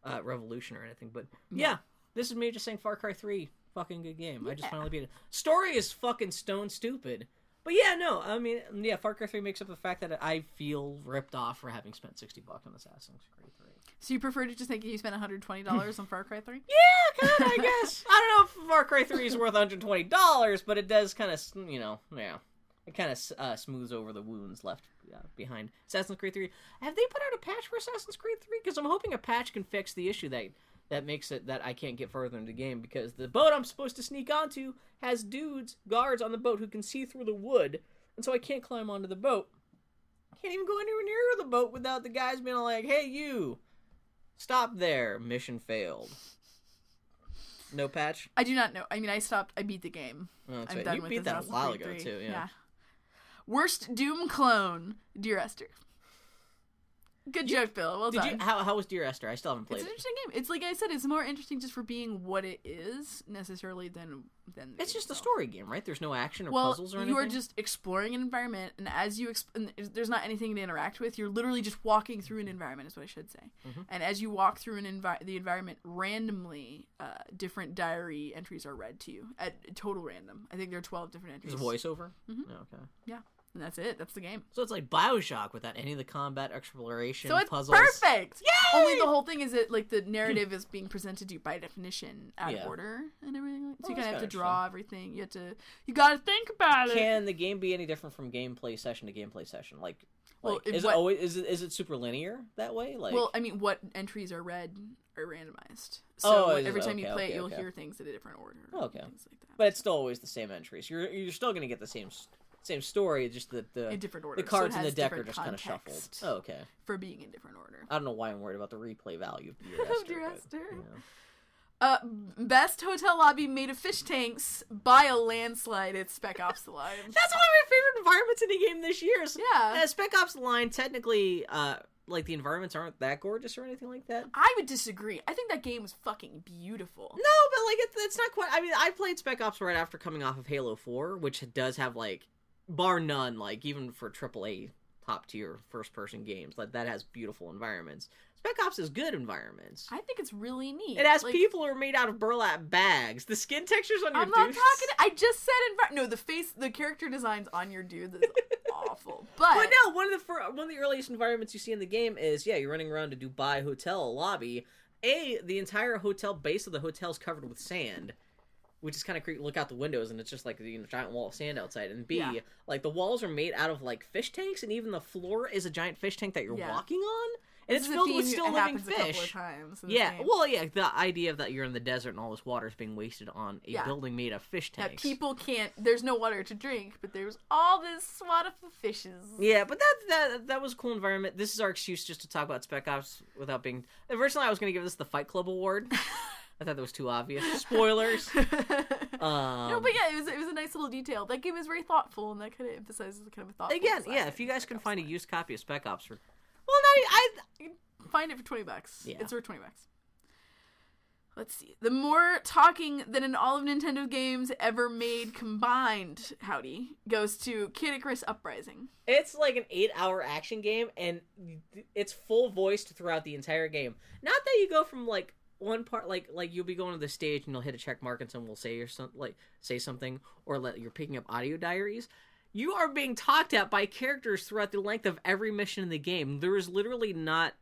uh, revolution or anything. But yeah, this is me just saying Far Cry 3, fucking good game. I just finally beat it. Story is fucking stone stupid. But yeah, no, I mean, yeah, Far Cry 3 makes up the fact that I feel ripped off for having spent 60 bucks on Assassin's Creed 3. So you prefer to just think you spent $120 on Far Cry 3? (laughs) Yeah, kind of, I guess. (laughs) I don't know if Far Cry 3 is worth $120, but it does kind of, you know, yeah. It kind of uh, smooths over the wounds left uh, behind Assassin's Creed 3. Have they put out a patch for Assassin's Creed 3? Because I'm hoping a patch can fix the issue that that makes it that I can't get further into the game because the boat I'm supposed to sneak onto has dudes, guards on the boat who can see through the wood, and so I can't climb onto the boat. Can't even go anywhere near the boat without the guys being like, "Hey, you, stop there! Mission failed." No patch. I do not know. I mean, I stopped. I beat the game. Oh, that's I'm right. done You with beat that a while ago 3. too. Yeah. Worst Doom clone, Dear Esther. Good joke, Bill. Well Did done. you? How, how was Dear Esther? I still haven't played. it's an it. interesting game. It's like I said, it's more interesting just for being what it is necessarily than than. It's just a story game, right? There's no action or Well, puzzles or anything. you are just exploring an environment, and as you exp- and there's not anything to interact with. You're literally just walking through an environment, is what I should say. Mm-hmm. And as you walk through an envi- the environment, randomly, uh, different diary entries are read to you at total random. I think there are twelve different entries. There's a voiceover. Mm-hmm. Oh, okay. Yeah, and that's it. That's the game. So it's like Bioshock without any of the combat exploration So it's puzzles. perfect. Yay! Only the whole thing is that like the (clears throat) narrative is being presented to you by definition out Yeah. of order and everything. So Oh, you kind of have to draw everything. You have to. You got to think about it. Can the game be any different from gameplay session to gameplay session? Like, Well, like is what- it always is it is it super linear that way? Like, well, I mean, what entries are read are randomized. Oh, So it? every time you play okay, it, you'll okay. hear things in a different order. Oh, okay. Things like that. but it's still always the same entries. You're you're still gonna get the same same story. Just that the in different order. the cards so in the deck are just kind of shuffled. Oh, okay. For being in different order. I don't know why I'm worried about the replay value. Of Dear Esther, Dear but, Esther. yeah. Uh, best hotel lobby made of fish tanks by a landslide. It's Spec Ops: The (laughs) Line. That's one of my favorite environments in a game this year. So, Yeah. uh, Spec Ops: The Line technically, uh, like the environments aren't that gorgeous or anything like that. I would disagree. I think that game was fucking beautiful. No, but like it's, it's not quite. I mean, I played Spec Ops right after coming off of Halo Four, which does have like, bar none, like even for AAA top tier first person games. Like that has beautiful environments. Spec Ops is good environments. I think it's really neat. It has Like, people who are made out of burlap bags. The skin textures on your I'm not dudes. talking. I just said envi- no. The face, the character designs on your dudes is (laughs) awful. But, But no, one of the fir- one of the earliest environments you see in the game is yeah, you're running around a Dubai hotel lobby. A, the entire hotel base of the hotel is covered with sand, which is kind of creepy. Look out the windows and it's just like you know, giant wall of sand outside. And B, Yeah. like the walls are made out of like fish tanks, and even the floor is a giant fish tank that you're Yeah. walking on, and this it's filled with still living happens a of fish. Yeah, well, yeah, the idea of that you're in the desert and all this water is being wasted on a Yeah. building made of fish Yeah, tanks. people can't. There's no water to drink, but there's all this swat of fishes. Yeah, but that that that was a cool environment. This is our excuse just to talk about Spec Ops without being. Originally, I was going to give this the Fight Club award. (laughs) I thought that was too obvious. Spoilers. (laughs) Um, no, but yeah, it was it was a nice little detail. That game is very thoughtful, and that kind of emphasizes the kind of a thoughtful. again, yeah. If you guys can find a used copy of Spec Ops for, well, no, I find it for twenty bucks. Yeah. It's worth twenty bucks. Let's see. The more talking than in all of Nintendo games ever made combined, howdy, goes to Kid Icarus Uprising. it's like an eight-hour action game, and it's full voiced throughout the entire game. Not that you go from like one part, like like you'll be going to the stage and you'll hit a check mark and someone will say or something like say something, or let you're picking up audio diaries. You are being talked at by characters throughout the length of every mission in the game. There is literally not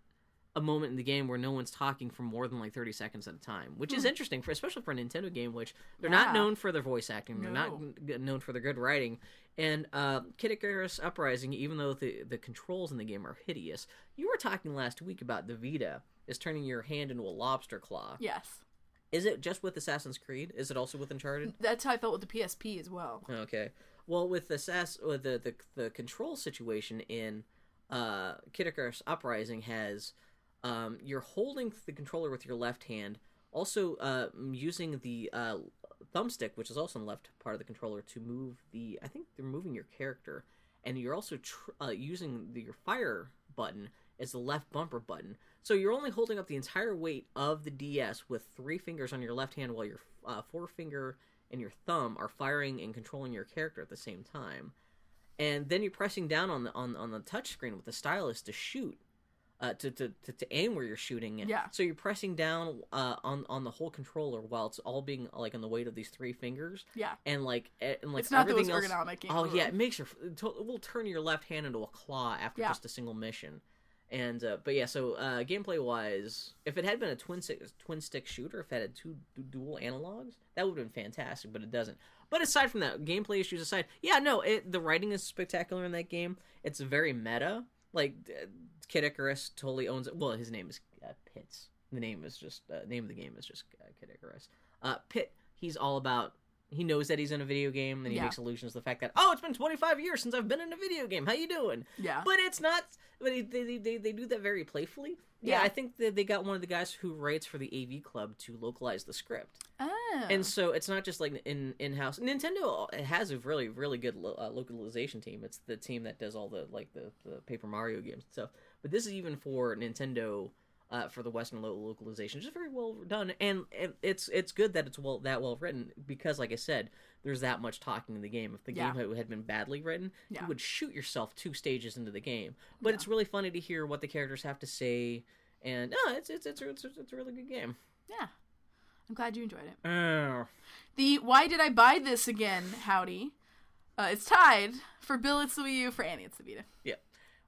a moment in the game where no one's talking for more than like 30 seconds at a time, which is interesting, for especially for a Nintendo game, which they're not Hmm. Known for their voice acting. They're not No. known for their good writing. And uh, Kid Icarus Uprising, even though the the controls in the game are hideous, you were talking last week about the Vita is turning your hand into a lobster claw. Yes, Is it just with Assassin's Creed? Is it also with Uncharted? that's how I felt with the PSP as well. Okay. Well, with the Sass, with the, the the control situation in uh, Kid Icarus Uprising has um, you're holding the controller with your left hand, also uh, using the uh, thumbstick, which is also in the left part of the controller, to move the. I think they're moving your character, and you're also tr- uh, using the, your fire button as the left bumper button. So you're only holding up the entire weight of the DS with three fingers on your left hand, while your uh, forefinger and your thumb are firing and controlling your character at the same time. And then you're pressing down on the on, on the touch screen with the stylus to shoot, uh, to, to, to, to aim where you're shooting. It. Yeah. So you're pressing down uh, on on the whole controller while it's all being like on the weight of these three fingers. Yeah, And like e- and like it's not everything else. ergonomic. Oh yeah, it makes your it will turn your left hand into a claw after Yeah. just a single mission. And uh, but yeah, so uh, gameplay wise, if it had been a twin stick twin stick shooter, if it had two du- dual analogs, that would have been fantastic. But it doesn't. But aside from that, gameplay issues aside, yeah, no, it, the writing is spectacular in that game. It's very meta. Like uh, Kid Icarus totally owns it. Well, his name is uh, Pitts. The name is just uh, name of the game is just uh, Kid Icarus. Uh, Pitt, he's all about. He knows that he's in a video game, and he Yeah. makes allusions to the fact that oh, it's been 25 years since I've been in a video game. How you doing? yeah. But it's not. But they they, they, do that very playfully. Yeah, Yeah. I think that they got one of the guys who writes for the AV Club to localize the script, oh. and so it's not just like in in house. Nintendo has a really really good lo- uh, localization team. It's the team that does all the like the, the Paper Mario games and stuff. But this is even for Nintendo. Uh, for the Western localization, it's just very well done, and, it's it's good that it's well that well written because, like I said, there's that much talking in the game. If the Yeah. game had, been badly written, Yeah. you would shoot yourself two stages into the game. But it's really funny to hear what the characters have to say, and no, it's it's it's it's, it's a really good game. yeah, I'm glad you enjoyed it. Oh. The why did I buy this again? Howdy. Uh, it's tied for Bill. It's the Wii U. For Annie, it's the Vita. Yeah,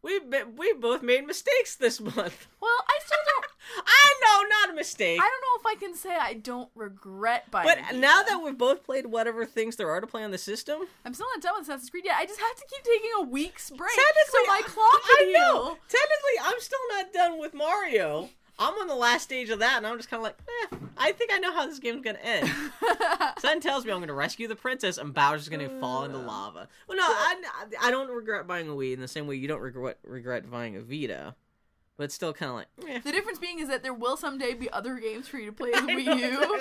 we we both made mistakes this month. (laughs) Well, I still don't. I know, not a mistake. I don't know if I can say I don't regret buying. But Vita. now that we've both played whatever things there are to play on the system, I'm still not done with Assassin's Creed yet, I just have to keep taking a week's break so technically, my clock I know. Technically, I'm still not done with Mario. I'm on the last stage of that, and I'm just kind of like, eh, I think I know how this game's gonna end. (laughs) Son tells me I'm gonna rescue the princess, and Bowser's gonna fall into lava. Well, no, I, I don't regret buying a Wii in the same way you don't regret regret buying a Vita. But it's still kind of like eh. The difference being is that there will someday be other games for you to play (laughs) with I Wii know,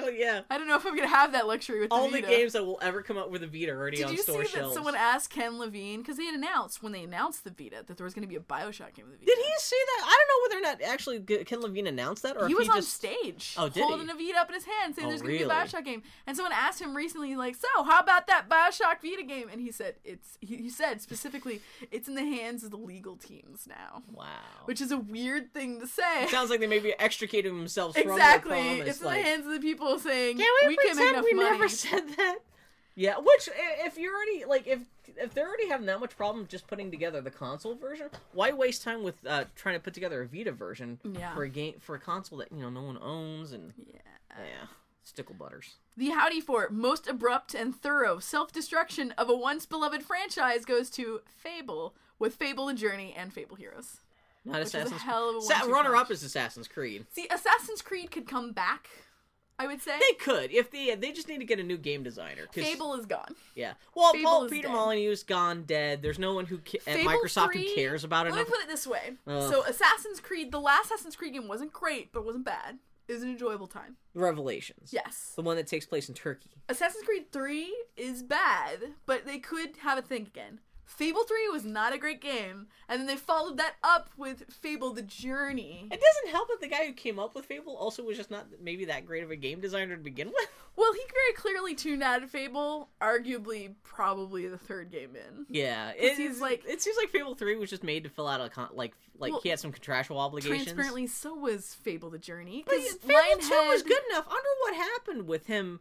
U. yeah. I don't know if I'm gonna have that luxury with All the the games that will ever come out with a Vita are already Did on you see that someone asked Ken Levine because they had announced when they announced the Vita that there was going to be a Bioshock game with the Vita. Did he say that? I don't know whether or not actually Ken Levine announced that, or he was he on just stage, Oh, did holding he? a Vita up in his hand, saying Oh, there's going to really? be a Bioshock game. And someone asked him recently, like, "So, how about that Bioshock Vita game?" And he said, "It's." He, he said specifically, "It's in the hands of the legal teams now," wow. which is a weird thing to say. It sounds like they may be extricating themselves from exactly, their promise. it's in like, the hands of the people saying, Can we, "We can make pretend enough we money." never said that? Yeah, which if you're already like if if they're already having that much problem just putting together the console version, why waste time with uh, trying to put together a Vita version Yeah. for a game for a console that you know no one owns and Yeah. yeah, stickle butters. The Howdy for most abrupt and thorough self destruction of a once beloved franchise goes to Fable, with Fable the Journey and Fable Heroes. Not Which is a Assassin's hell of a Sa- runner up is Assassin's Creed. See, Assassin's Creed could come back, I would say. They could if they they just need to get a new game designer. Fable is gone. yeah. Well, Fable Paul Peter dead. Molyneux's gone dead. There's no one who ca- at Microsoft 3 who cares about it. Let me put it this way. So, Assassin's Creed, the last Assassin's Creed game wasn't great, but wasn't bad. It was an enjoyable time. Revelations. Yes. The one that takes place in Turkey. Assassin's Creed 3 is bad, but they could have a think again. Fable 3 was not a great game, and then they followed that up with Fable the Journey. It doesn't help that the guy who came up with Fable also was just not maybe that great of a game designer to begin with. (laughs) Well, he very clearly tuned out of Fable, arguably probably the third game in. Yeah, it, it's like- it seems like Fable Three was just made to fill out a con- like like Well, he had some contractual obligations. Transparently, so was Fable the Journey. but Fable Two was good enough. Under what happened with him,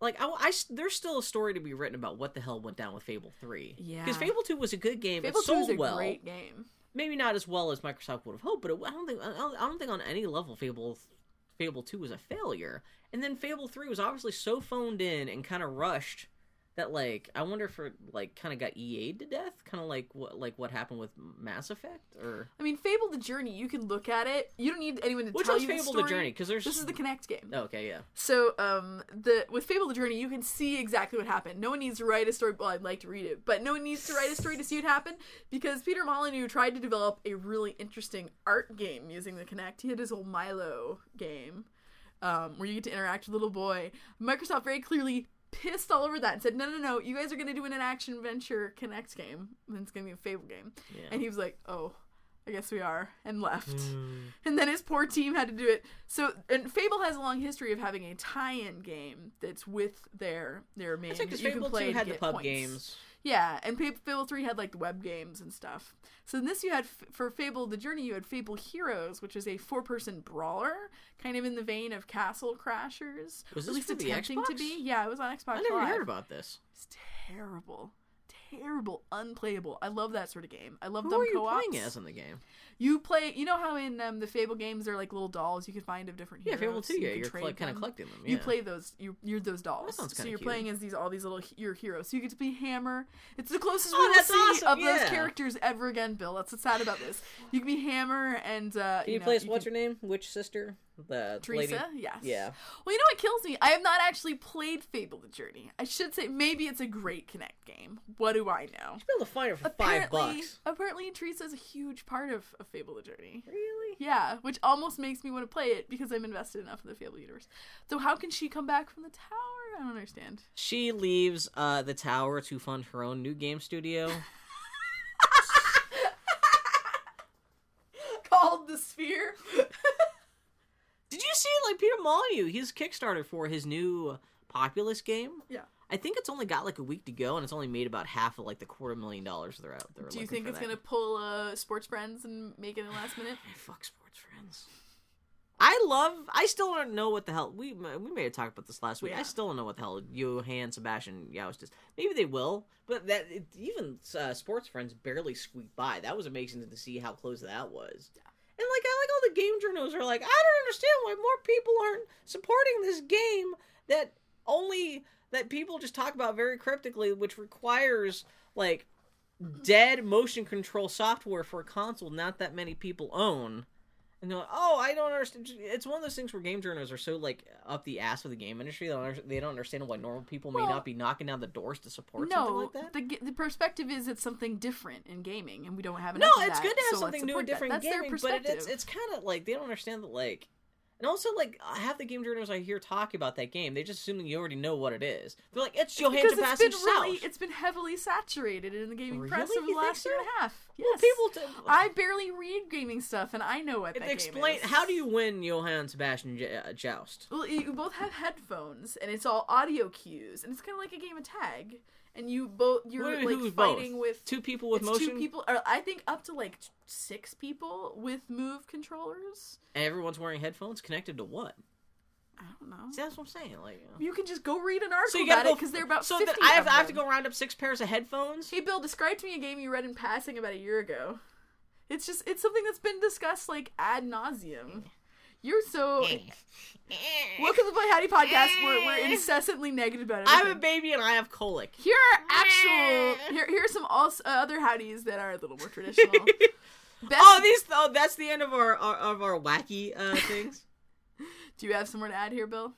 like I, I- there's still a story to be written about what the hell went down with Fable Three. Yeah. because Fable Two was a good game. Fable it 2 sold is a well. great game. Maybe not as well as Microsoft would have hoped, but it, I don't think I don't, I don't think on any level Fable Fable Two was a failure. And then Fable Three was obviously so phoned in and kind of rushed that like I wonder if it like kind of got EA'd to death, kind of like what like what happened with Mass Effect or I mean, Fable the Journey, you can look at it. You don't need anyone to which tell you the Fable story. the Journey because there's This is the Kinect game. Oh, okay yeah So, um, the with Fable the Journey, you can see exactly what happened. No one needs to write a story. Well, I'd like to read it, but no one needs to write a story to see what happened because Peter Molyneux tried to develop a really interesting art game using the Kinect. He had his old Milo game, um, where you get to interact with a little boy. Microsoft very clearly pissed all over that and said, "No, no, no! You guys are going to do an action adventure Kinect game, and it's going to be a Fable game." yeah. And he was like, "Oh." I guess we are, and left. Hmm. And then his poor team had to do it. So, and Fable has a long history of having a tie-in game that's with their their main. I that you can Fable play Two had the pub points. games. Yeah, and Fable Three had like the web games and stuff. So in this, you had for Fable the Journey, you had Fable Heroes, which is a four-person brawler, kind of in the vein of Castle Crashers. Was At this least for the attempting to Xbox? be. Yeah, it was on Xbox I never Live. heard about this. It's terrible. Terrible, unplayable. I love that sort of game. I love Who dumb are you co-ops. playing as in the game? You play. You know how in um, the Fable games they're like little dolls you can find of different Yeah. Fable Two. you Yeah, you're trade kind of collecting them. You play those. You, you're those dolls. so you're cute. playing as these all these little your heroes. So you get to be Hammer. It's the closest Oh, we will see awesome, of yeah. those characters ever again, Bill. That's what's sad about this. You can be Hammer and uh, Can you, know, play as you what's can- her name? Which sister? The Theresa, lady. yes. Yeah. Well, you know what kills me? I have not actually played Fable the Journey. I should say maybe it's a great Kinect game. What do I know? Be able to find her for five Apparently, bucks. apparently Theresa's a huge part of, of Fable the Journey. Really? Yeah, which almost makes me want to play it because I'm invested enough in the Fable universe. So how can she come back from the tower? I don't understand. She leaves uh, the tower to fund her own new game studio. (laughs) (laughs) Called the Sphere. (laughs) Did you see like Peter Molyneux? He's Kickstarter for his new Populous game. yeah. I think it's only got like a week to go, and it's only made about half of like the quarter million dollars they're out there. Do you think it's gonna pull uh, Sports Friends and make it in the last minute? (sighs) Fuck sports friends. I love. I still don't know what the hell we we may have talked about this last week. I still don't know what the hell Johann Sebastian Joust is. Maybe they will, but that it, even uh, sports friends barely squeaked by. That was amazing to see how close that was. And like I like all the game journals are like, I don't understand why more people aren't supporting this game that only that people just talk about very cryptically, which requires like dead motion control software for a console not that many people own. And they're like, "Oh, I don't understand." It's one of those things where game journalists are so like up the ass of the game industry. They don't, they don't understand why normal people may Well, not be knocking down the doors to support something No, like that. the the perspective is it's something different in gaming, and we don't have No, enough. of it's that, good to have so something new and that. different in That's their gaming, but it's it's kind of like they don't understand that like, and also like half the game journals I hear talk about that game, they just assume that you already know what it is. They're like, it's Johann because it's Sebastian been really, South. it's been heavily saturated in the gaming press Really? over the last year and a half. Well, people t- I barely read gaming stuff, and I know what that explain game is. how do you win Johann Sebastian J- uh, Joust? Well, you both have headphones, and it's all audio cues, and it's kind of like a game of tag. And you both you're Wait, like fighting both? with Two people with it's motion, two people, or I think up to like six people with move controllers. and everyone's wearing headphones connected to what? I don't know. See, that's what I'm saying. Like, you know. You can just go read an article so you about gotta go it because they're about So 50 that I have of I have to go round up six pairs of headphones. Hey Bill, describe to me a game you read in passing about a year ago. It's just it's something that's been discussed like ad nauseum. You're so (laughs) welcome to the Play Howdy podcast. We're, we're (laughs) incessantly negative about it. I'm a baby and I have colic. Here are actual (laughs) here here are some also, uh, other howdies that are a little more traditional. Best, Oh, these. Oh, that's the end of our, our of our wacky uh, things. do you have somewhere to add here, Bill?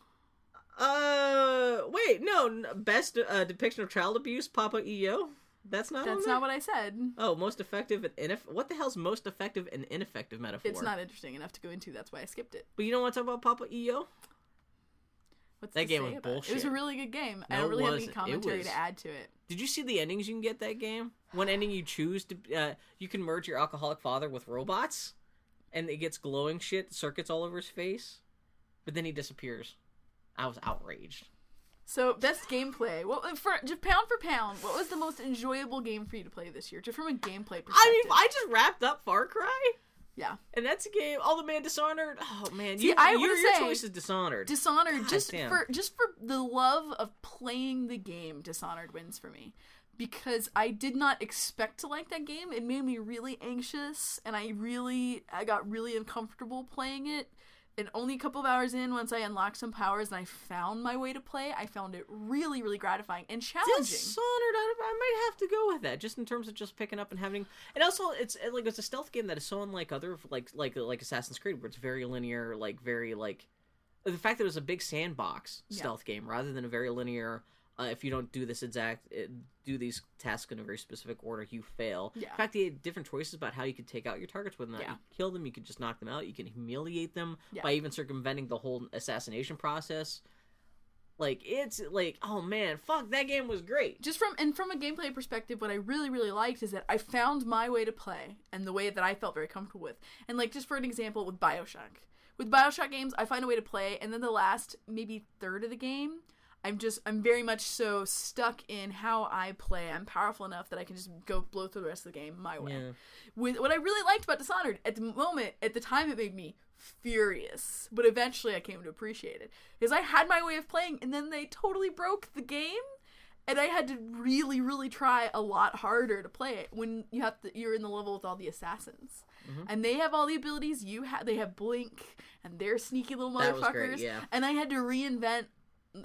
uh, wait, no. Best uh, depiction of child abuse, Papo & Yo. That's not. That's not what I said. Oh, most effective and ineff- What the hell's most effective and ineffective metaphor? It's not interesting enough to go into. That's why I skipped it. But you don't want to talk about Papo & Yo? What's That game was about it? It was a really good game. I don't really have any commentary was- to add to it. Did you see the endings you can get that game? One ending you choose to, uh, you can merge your alcoholic father with robots, and it gets glowing shit circuits all over his face, but then he disappears. I was outraged. So best gameplay. What uh, for? Just pound for pound. What was the most enjoyable game for you to play this year? Just from a gameplay perspective. I mean, I just wrapped up Far Cry, yeah. and that's a game. All the man Dishonored. Oh man, See, you, I your, would your say choice is Dishonored. Dishonored. God just damn. for just for the love of playing the game, Dishonored wins for me. Because I did not expect to like that game. It made me really anxious, and I really, I got really uncomfortable playing it. And only a couple of hours in, once I unlocked some powers and I found my way to play, I found it really, really gratifying and challenging. Dishonored, I, I might have to go with that, just in terms of just picking up and having. And also, it's like it's a stealth game that is so unlike other like like like Assassin's Creed, where it's very linear, like very like the fact that it was a big sandbox Yeah. stealth game rather than a very linear. Uh, if you don't do this exact, uh, do these tasks in a very specific order, you fail. Yeah. In fact, they had different choices about how you could take out your targets. with them. Yeah. You kill them, you could just knock them out. You can humiliate them Yeah. by even circumventing the whole assassination process. Like it's like, oh man, fuck, that game was great. just from and from a gameplay perspective what i really really liked is that i found my way to play and the way that i felt very comfortable with and like just for an example with bioshock with bioshock games i find a way to play and then the last maybe third of the game i'm just i'm very much so stuck in how i play i'm powerful enough that i can just go blow through the rest of the game my way Yeah. with what i really liked about dishonored at the moment at the time it made me furious but eventually i came to appreciate it because i had my way of playing and then they totally broke the game and I had to really, really try a lot harder to play it when you have to. You're in the level with all the assassins, Mm-hmm. and they have all the abilities. You have. They have blink, and they're sneaky little motherfuckers. great, yeah. And I had to reinvent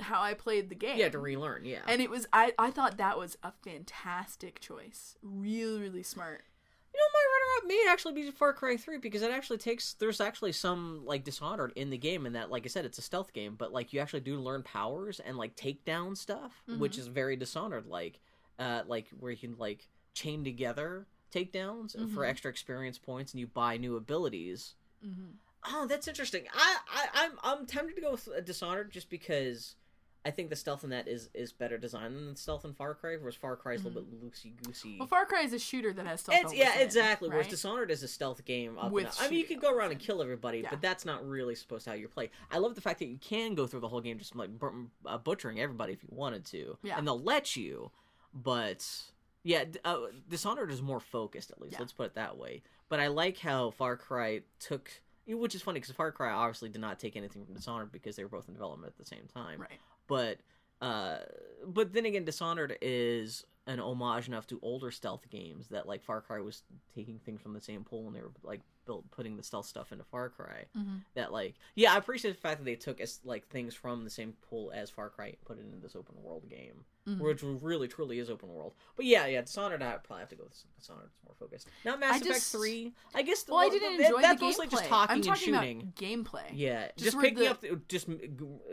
how I played the game. You had to relearn, yeah. and it was. I I thought that was a fantastic choice. Really, really smart. You know, my runner-up may actually be Far Cry 3 because it actually takes. There's actually some like Dishonored in the game, and that, like I said, it's a stealth game, but like you actually do learn powers and like take down stuff, mm-hmm. which is very Dishonored like, uh, like where you can like chain together takedowns for mm-hmm. extra experience points, and you buy new abilities. Mm-hmm. Oh, that's interesting. I, I I'm I'm tempted to go with Dishonored just because. I think the stealth in that is is better designed than the stealth in Far Cry, whereas Far Cry is a little bit loosey goosey. Well, Far Cry is a shooter that has stealth. It's, yeah, elements in it, exactly. Whereas right? Dishonored is a stealth game. Up With and. I mean, you shooting can go around and kill everybody, Yeah. but that's not really supposed to how you play. I love the fact that you can go through the whole game just like bur- uh, butchering everybody if you wanted to, Yeah. and they'll let you. But yeah, d- uh, Dishonored is more focused at least. Yeah. Let's put it that way. But I like how Far Cry took, which is funny because Far Cry obviously did not take anything from Dishonored because they were both in development at the same time right. But uh but then again dishonored is an homage enough to older stealth games that like far cry was taking things from the same pool and they were like built putting the stealth stuff into Far Cry. Mm-hmm. That like, yeah, I appreciate the fact that they took as like things from the same pool as Far Cry and put it into this open world game, Mhm. which really truly is open world. But yeah, yeah, Dishonored, I probably have to go with Dishonored. It's more focused. Now Mass I Effect just- Three, I guess. The, Well, I didn't that- enjoy that's the gameplay. just talking I'm and talking shooting. about gameplay. Yeah, just, Just picking the- up, the, just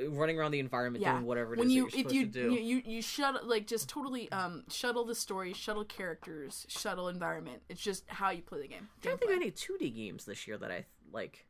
running around the environment, Yeah. doing whatever it is when you that you're if you, to do. you you you shuttle like just totally um shuttle the story, shuttle characters, shuttle environment. It's just how you play the game. I don't think of any 2D games this year that I like.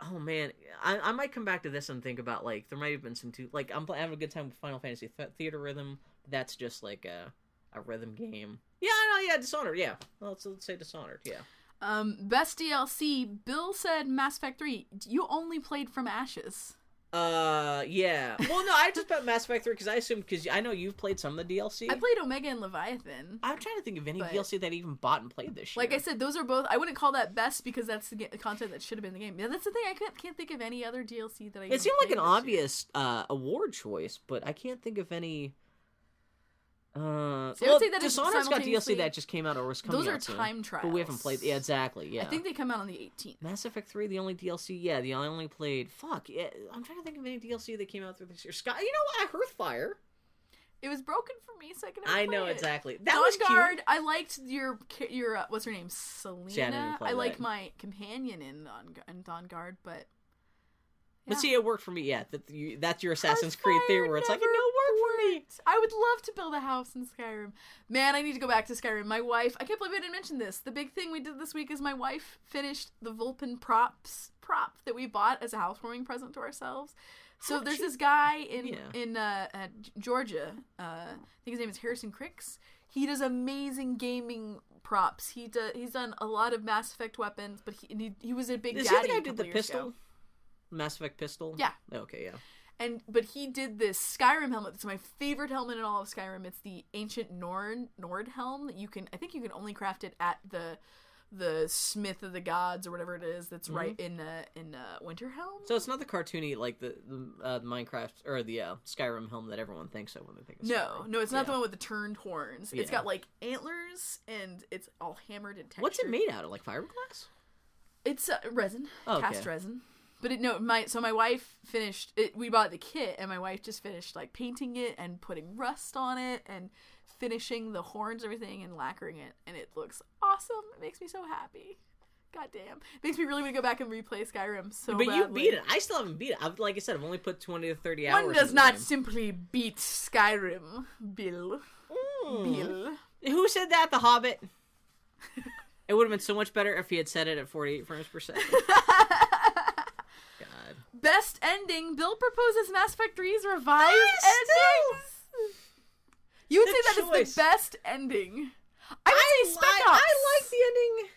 Oh man, I, I might come back to this and think about like there might have been some too like I'm having a good time with Final Fantasy Th- Theatrhythm. That's just like a a rhythm game. Yeah, no, yeah, Dishonored. Yeah, well, let's, let's say Dishonored. Yeah. Um, best DLC. Bill said Mass Effect Three. You only played from Ashes. Uh, yeah. Well, no, I just bet Mass Effect 3 because I assumed because I know you've played some of the DLC. I played Omega and Leviathan. I'm trying to think of any But- DLC that I even bought and played this year. Like I said, those are both. I wouldn't call that best because that's the ga- content that should have been in the game. Yeah, that's the thing. I can't, can't think of any other DLC that I. It even seemed like played an this year. obvious uh, award choice, but I can't think of any. Uh, See, I would well, say that it's Dishonored's got DLC that just came out or was coming Those are out soon, time but we haven't played. Yeah, exactly. Yeah, I think they come out on the 18th. Mass Effect Three, the only DLC. Yeah, the I only played. Fuck. Yeah, I'm trying to think of any DLC that came out through this year. Sky, you know what? Hearthfire. It was broken for me, so I can. I know it. exactly. That was Dawnguard, cute. I liked your your uh, what's her name, Selena. See, I I like my companion in Dawn, in Dawnguard, but But yeah. see, it worked for me. Yeah, that you, that's your Assassin's Creed theory where it's like it no work for me. I would love to build a house in Skyrim. Man, I need to go back to Skyrim. My wife, I can't believe I didn't mention this. The big thing we did this week is my wife finished the Volpin Props prop that we bought as a housewarming present to ourselves. So there's this guy in Yeah. in uh, uh, Georgia. Uh, I think his name is Harrison Krix. He does amazing gaming props. He does. He's done a lot of Mass Effect weapons, but he he, he was a big Is he the daddy. guy who did the pistol? ago. Mass Effect pistol. Yeah. Okay. Yeah. and but he did this Skyrim helmet. It's my favorite helmet in all of Skyrim. It's the ancient Nord Nord helm that you can. I think you can only craft it at the the Smith of the Gods or whatever it is. That's right in uh, in uh, Winterhelm. So it's not the cartoony like the the uh, Minecraft or the uh, Skyrim helm that everyone thinks of when they think of no, Skyrim. no, it's not Yeah. the one with the turned horns. It's got like antlers and it's all hammered and textured. What's it made out of? Like fiberglass? It's uh, resin, Oh, cast resin. But it no, my so my wife finished. It, we bought the kit, and my wife just finished like painting it and putting rust on it and finishing the horns, and everything, and lacquering it, and it looks awesome. It makes me so happy. God damn, it makes me really want to go back and replay Skyrim so but you beat it. I still haven't beat it. I've, like I said, I've only put twenty to thirty hours. One does not the simply beat Skyrim, Bill. game. Bill. Mm. Who said that? The Hobbit. (laughs) it would have been so much better if he had said it at forty-eight frames per second. (laughs) Best ending. Bill proposes Mass Effect 3's revised endings. You would The say that is choice. the best ending. I would say Spec I, Ops. I like the ending.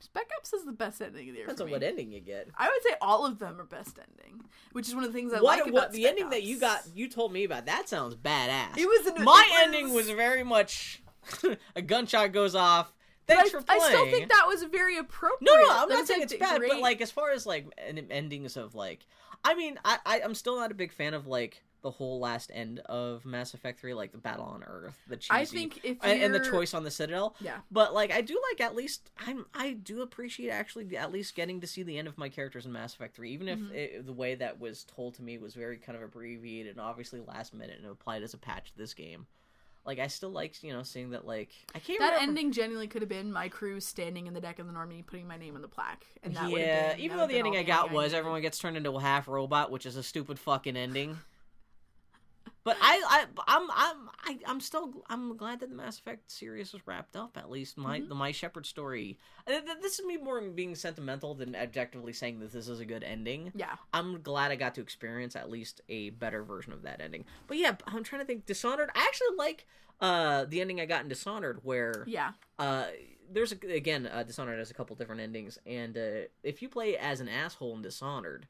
Spec Ops is the best ending of the year Depends for on me. what ending you get. I would say all of them are best ending, which is one of the things I what like what about the Spec ending that you Ops. got you told me about that sounds badass. It was an- my it ending was very much (laughs) a gunshot goes off. But Thanks I, for I playing. still think that was very appropriate. No, no, I'm That not saying like, it's bad, great- but like as far as like en- endings of like, I mean, I, I I'm still not a big fan of like the whole last end of Mass Effect Three, like the battle on Earth, the cheesy, I think if and, and the choice on the Citadel. Yeah. But like, I do like at least I'm I do appreciate actually at least getting to see the end of my characters in Mass Effect Three, even if Mm-hmm. it, the way that was told to me was very kind of abbreviated and obviously last minute and applied as a patch to this game. Like I still like you know seeing that like I can't that remember. ending genuinely could have been my crew standing in the deck of the Normandy putting my name on the plaque, and that would yeah, have been, even though the ending I got was everyone gets turned into a half robot, which is a stupid fucking ending. But I, I, I'm, I'm, I, I'm still, I'm glad that the Mass Effect series was wrapped up. At least my, Mm-hmm. the My Shepard story. uh, th- th- This is me more being sentimental than objectively saying that this is a good ending. Yeah. I'm glad I got to experience at least a better version of that ending. But yeah, I'm trying to think. Dishonored. I actually like uh the ending I got in Dishonored, where Yeah. uh there's a, again uh, dishonored has a couple different endings and uh, if you play as an asshole in dishonored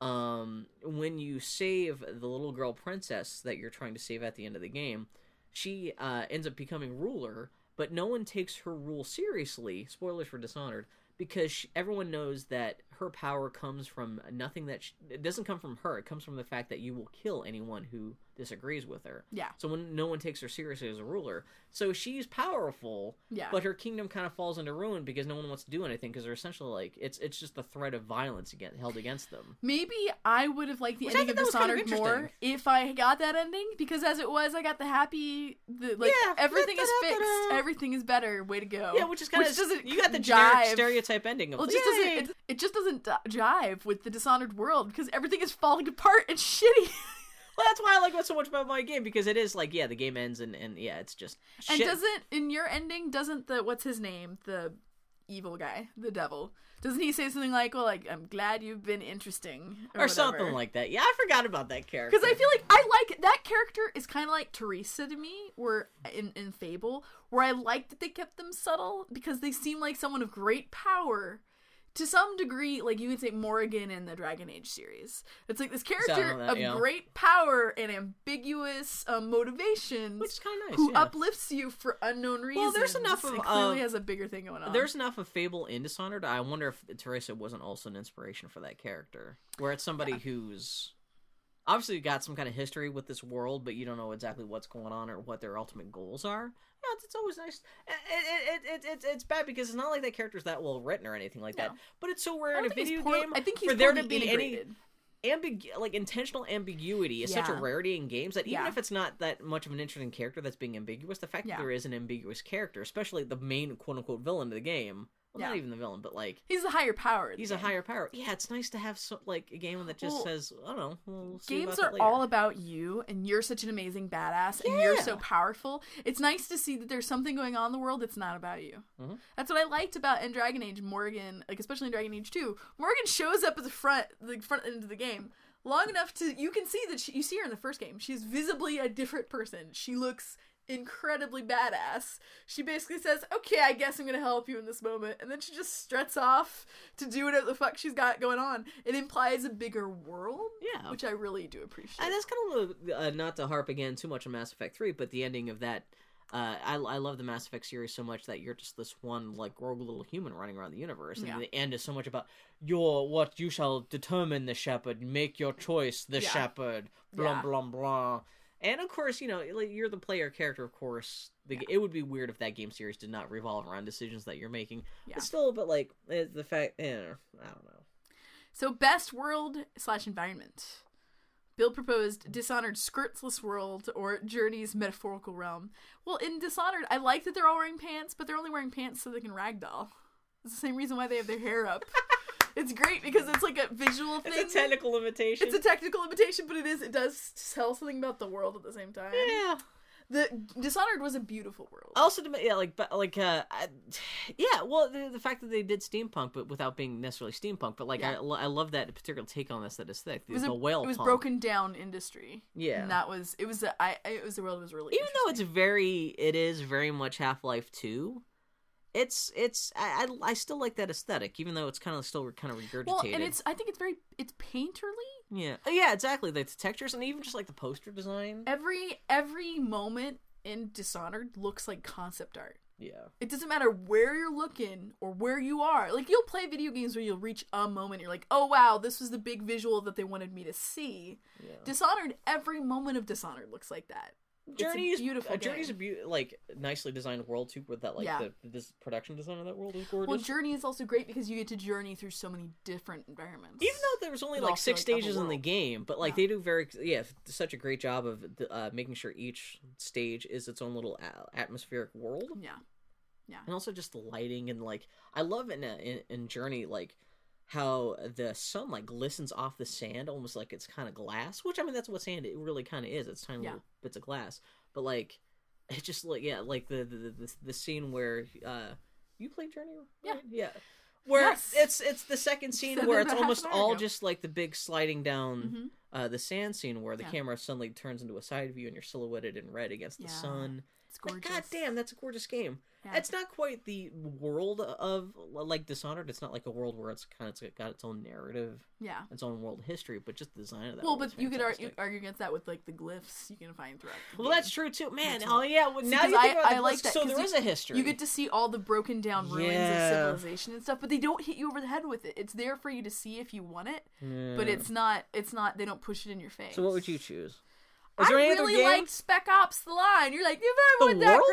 um when you save the little girl princess that you're trying to save at the end of the game she uh ends up becoming ruler but no one takes her rule seriously spoilers for dishonored because she, everyone knows that her power comes from nothing that sh it doesn't come from her. It comes from the fact that you will kill anyone who disagrees with her. Yeah. So when no one takes her seriously as a ruler, so she's powerful. Yeah. But her kingdom kind of falls into ruin because no one wants to do anything because they're essentially like it's it's just the threat of violence again held against them. Maybe I would have liked the Which ending of that kind of more if I got that ending because as it was, I got the happy, the like Yeah, everything is fixed, everything is better. Way to go. Yeah, which is kind of doesn't you got the generic stereotype ending of Well, it just doesn't. It, it just doesn't di- jive with the Dishonored world because everything is falling apart and (laughs) shitty. (laughs) Well, that's why I like it so much about my game because it is like yeah, the game ends and and yeah, it's just and doesn't in your ending doesn't the what's his name the evil guy the devil doesn't he say something like well like I'm glad you've been interesting or something like that. Yeah, I forgot about that character because I feel like I like that character is kind of like Theresa to me, where in in Fable, where I like that they kept them subtle because they seem like someone of great power. To some degree, like you could say Morrigan in the Dragon Age series, it's like this character that, of yeah. great power and ambiguous um, motivations, which is kind of nice. who yeah. uplifts you for unknown reasons. Well, there's enough of, and clearly uh, has a bigger thing going on. There's enough of Fable in Dishonored. I wonder if Theresa wasn't also an inspiration for that character, where it's somebody who's obviously got some kind of history with this world, but you don't know exactly what's going on or what their ultimate goals are. Yeah, it's, it's always nice. It, it, it, it, it's bad because it's not like that character's that well written or anything like that. No. But it's so rare in a don't think he's video poor- game I think he's for there to be any ambig like intentional ambiguity is such a rarity in games that even Yeah. if it's not that much of an interesting character that's being ambiguous, the fact Yeah. that there is an ambiguous character, especially the main quote unquote villain of the game, well, not even the villain, but like He's a higher power. he's a higher power. Yeah, it's nice to have so, like a game that just Well, says, I don't know. We'll games are all about you and you're such an amazing badass and you're so powerful it's nice to see that there's something going on in the world that's not about you Mhm. that's what i liked about in dragon age morrigan like especially in dragon age 2 morrigan shows up at the front the front end of the game long enough to you can see that she, you see her in the first game she's visibly a different person she looks incredibly badass she basically says okay i guess i'm gonna help you in this moment and then she just struts off to do whatever the fuck she's got going on it implies a bigger world Yeah. which i really do appreciate And that's kind of uh, not to harp again too much on Mass Effect Three, but the ending of that. Uh, I, I love the Mass Effect series so much that you're just this one like rogue little human running around the universe, and Yeah. the end is so much about your what you shall determine the Shepard, make your choice, the Yeah. Shepard, blah Yeah. blah blah. And of course, you know, like, you're the player character. Of course, the, it would be weird if that game series did not revolve around decisions that you're making. Yeah. But still, but like eh, the fact, eh, I don't know. So, best world slash environment. Bill proposed Dishonored skirtless world or Journey's metaphorical realm. Well, in Dishonored, I like that they're all wearing pants, but they're only wearing pants so they can ragdoll. It's the same reason why they have their hair up. (laughs) it's great because it's like a visual thing. It's a technical limitation. It's a technical limitation, but it is. It does tell something about the world at the same time. yeah. The Dishonored was a beautiful world. Also, yeah, like, but like, uh, I, (sighs) yeah. Well, the, the fact that they did steampunk, but without being necessarily steampunk, but like, I, Yeah. lo- I love that particular take on this that is thick. It was the a, whale. It was punk. broken down industry. Yeah. and that was it. Was a, I, It was a world that was really Even though it's very, it is very much Half Life Two. It's it's I, I still like that aesthetic, even though it's kind of still kind of regurgitated. Well, and it's I think it's very it's painterly. yeah, Oh, yeah, exactly. Like the textures and even just like the poster design. Every every moment in Dishonored looks like concept art. Yeah, It doesn't matter where you're looking or where you are. Like you'll play video games where you'll reach a moment you're like, "Oh wow, this was the big visual that they wanted me to see." yeah. Dishonored, every moment of Dishonored looks like that. It's a Journey's beautiful uh, Journey's a beau- like nicely designed world too, with that like Yeah. the this production design of that world is gorgeous. Well, Journey is also great because you get to journey through so many different environments. even though there was only like six like, stages in the game but like Yeah. they do very yeah such a great job of uh, making sure each stage is its own little a- atmospheric world yeah, yeah, and also just the lighting and like i love in, uh, in in journey like how the sun like glistens off the sand almost like it's kind of glass which i mean that's what sand it really kind of is it's tiny Yeah. little bits of glass but like it just like yeah like the the the, the, scene where uh you played journey Yeah. right? yeah where Yes. it's it's the second scene where it's almost all ago. just like the big sliding down Mhm. uh, the sand scene where the Yeah. camera suddenly turns into a side view and you're silhouetted in red against the Yeah. sun. It's gorgeous. God damn, that's a gorgeous game. Yeah. It's not quite the world of like Dishonored. It's not like a world where it's kind of got its own narrative, Yeah. its own world history, but just the design of that. Well, but you could argue, argue against that with like the glyphs you can find throughout. the Well, game. that's true too, man. That's Oh yeah, well, See, now you think I- about I the like list, that, So there you- is a history. You get to see all the broken down ruins Yeah. of civilization and stuff, but they don't hit you over the head with it. It's there for you to see if you want it, but it's not. It's not. They don't push it in your face. So what would you choose? I Is there any other really game? liked Spec Ops: The Line. You're like, you've The ever that world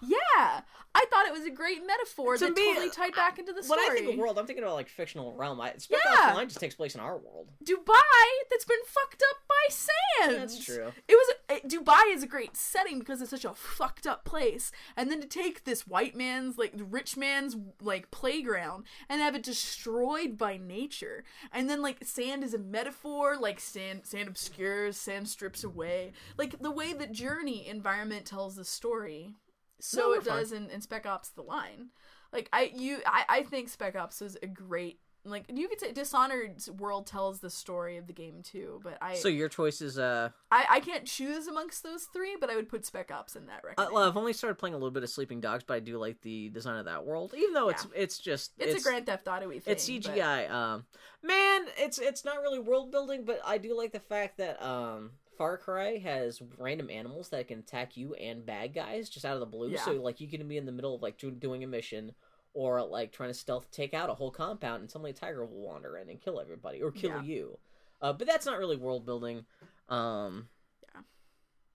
great? Yeah, I thought it was a great metaphor To that me, totally tied back into the story. When I think of world, I'm thinking about like fictional realm. I, Spec Yeah. Ops: The Line just takes place in our world. Dubai that's been fucked up by sand. That's true. It was it- Dubai is a great setting because it's such a fucked up place, and then to take this white man's like rich man's like playground and have it destroyed by nature, and then like sand is a metaphor, like sand sand obscures, sand strips away, like the way that Journey environment tells the story. So No, it does in, in Spec Ops: The Line. Like I you I, I think Spec Ops is a great like you could say Dishonored's world tells the story of the game too, but I So your choice is uh, I, I can't choose amongst those three, but I would put Spec Ops in that uh record. well, I've only started playing a little bit of Sleeping Dogs, but I do like the design of that world, even though it's it's just it's, a Grand Theft Auto thing. it's but- CGI. Um, man, it's it's not really world building, but I do like the fact that um, Far Cry has random animals that can attack you and bad guys just out of the blue. Yeah. So like you can be in the middle of like do- doing a mission. Or like trying to stealth take out a whole compound, and suddenly a tiger will wander in and kill everybody, or kill Yeah. you. Uh, but that's not really world building. Um, Yeah.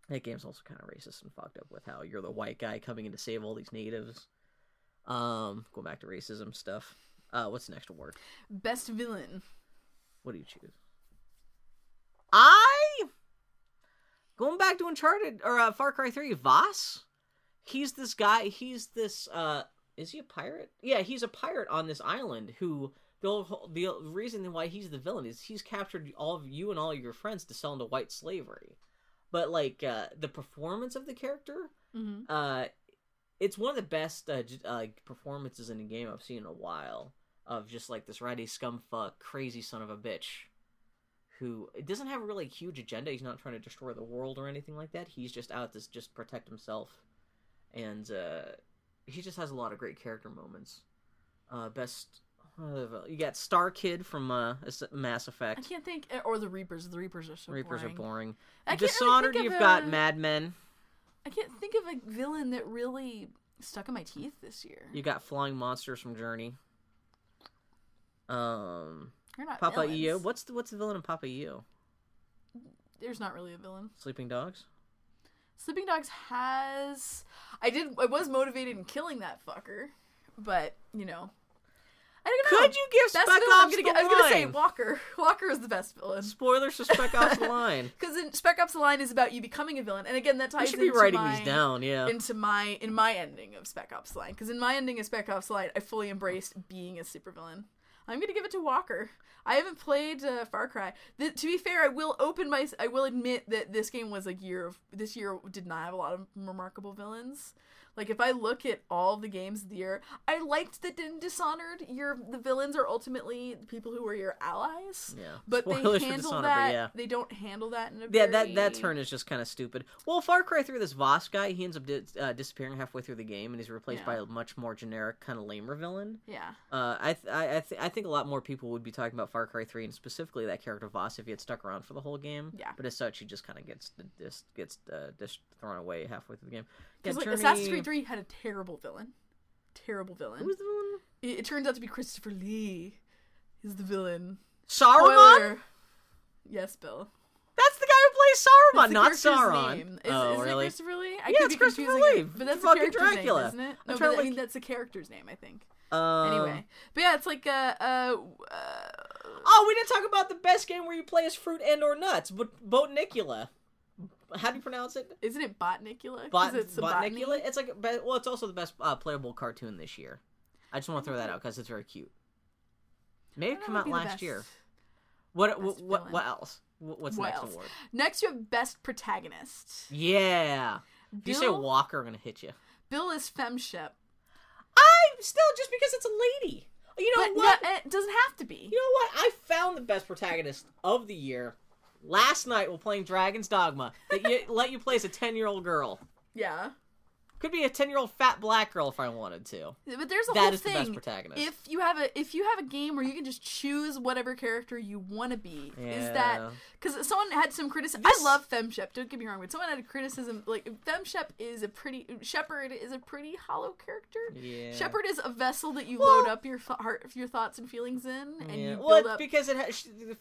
that game's also kind of racist and fucked up with how you're the white guy coming in to save all these natives. Um, going back to racism stuff. Uh, what's the next award? Best villain. What do you choose? I going back to Uncharted or uh, Far Cry Three. Vaas. He's this guy. He's this. uh Is he a pirate? Yeah, he's a pirate on this island who. The, whole- the reason why he's the villain is he's captured all of you and all of your friends to sell into white slavery. But like uh, the performance of the character, Mm-hmm. uh, it's one of the best uh, j- uh, performances in a game I've seen in a while. Of just like this ratty scumfuck, crazy son of a bitch, who it doesn't have a really huge agenda. He's not trying to destroy the world or anything like that. He's just out to just protect himself, and uh, he just has a lot of great character moments. Uh, best. uh, You got Star Kid from uh, Mass I can't think, or the Reapers. The Reapers are so Reapers boring. are boring. I can't really Dishonored, you've got a- Mad Men. I can't think of a villain that really stuck in my teeth this year. You got Flying Monsters from Journey. Um, They're not Papa villains. EO. What's the what's the villain in Papo & Yo? There's not really a villain. Sleeping Dogs. Sleeping Dogs has. I did. I was motivated in killing that fucker, but you know. I don't know. Could you give Best Spec villain, I'm Ops gonna, the I was gonna say? Walker. (laughs) Walker is the best villain. Spoilers for Spec Ops: The Line. (laughs) Because in Spec Ops: The Line is about you becoming a villain, and again, that ties should be into writing my, these down. Yeah. into my in my ending of Spec Ops: The Line. Because in my ending of Spec Ops: The Line, I fully embraced being a supervillain. I'm gonna give it to Walker. I haven't played uh, Far Cry. Th- to be fair, I will open my. I will admit that this game was a year of. This year did not have a lot of remarkable villains. Like if I look at all the games of the year, I liked that in Dishonored, your the villains are ultimately the people who are your allies. Yeah. But Spoilers they handle that. yeah. They don't handle that in a Yeah, very... that that turn is just kind of stupid. Well, Far Cry 3, this Vaas guy, he ends up di- uh, disappearing halfway through the game, and he's replaced by a much more generic, kind of lamer villain. Yeah. Uh, I th- I I, th- I think a lot more people would be talking about Far Cry 3 and specifically that character Vaas if he had stuck around for the whole game. Yeah. But as such, he just kind of gets just gets uh, just thrown away halfway through the game. Because like Journey- Assassin's Creed 3 had a terrible villain. Terrible villain. Who's the villain? It, it turns out to be Christopher Lee. Is the villain. Saruman. Spoiler. Yes, Bill. That's the guy who plays Saruman, not Sauron. Name. Is, oh, is really? it Christopher Lee? I Yeah, could it's be Christopher Lee. But that's the Fucking character's Dracula. name, isn't it? I'm No, trying but to I mean that's the character's name, I think. Um, Anyway, but yeah, it's like uh, uh, uh Oh, we didn't talk about the best game where you play as fruit and or nuts, but Botanicula. How do you pronounce it? isn't it Botnicula? Bot- it's a botany? Botanicula? It's like, well, it's also the best uh, playable cartoon this year. I just want to throw that out because it's very cute. Maybe it That come out last year. What what what, what else? What's the What next else? award? Next, you have best protagonist. Yeah. If you say Walker, I'm gonna hit you. Bill is FemShep. I still just because it's a lady. You know But what? no, it doesn't have to be. You know what? I found the best protagonist of the year last night while playing Dragon's Dogma. That you let you play as a ten year old girl. Yeah. Could be a ten year old fat black girl if I wanted to. But there's a That whole is the best protagonist. If you have a if you have a game where you can just choose whatever character you want to be, is that because someone had some criticism? This- I love FemShep. Don't get me wrong, but someone had a criticism like FemShep is a pretty Shepard is a pretty hollow character. Yeah. Shepard is a vessel that you Well- load up your th- heart, your thoughts and feelings in, and Yeah. you Well, up because it has, the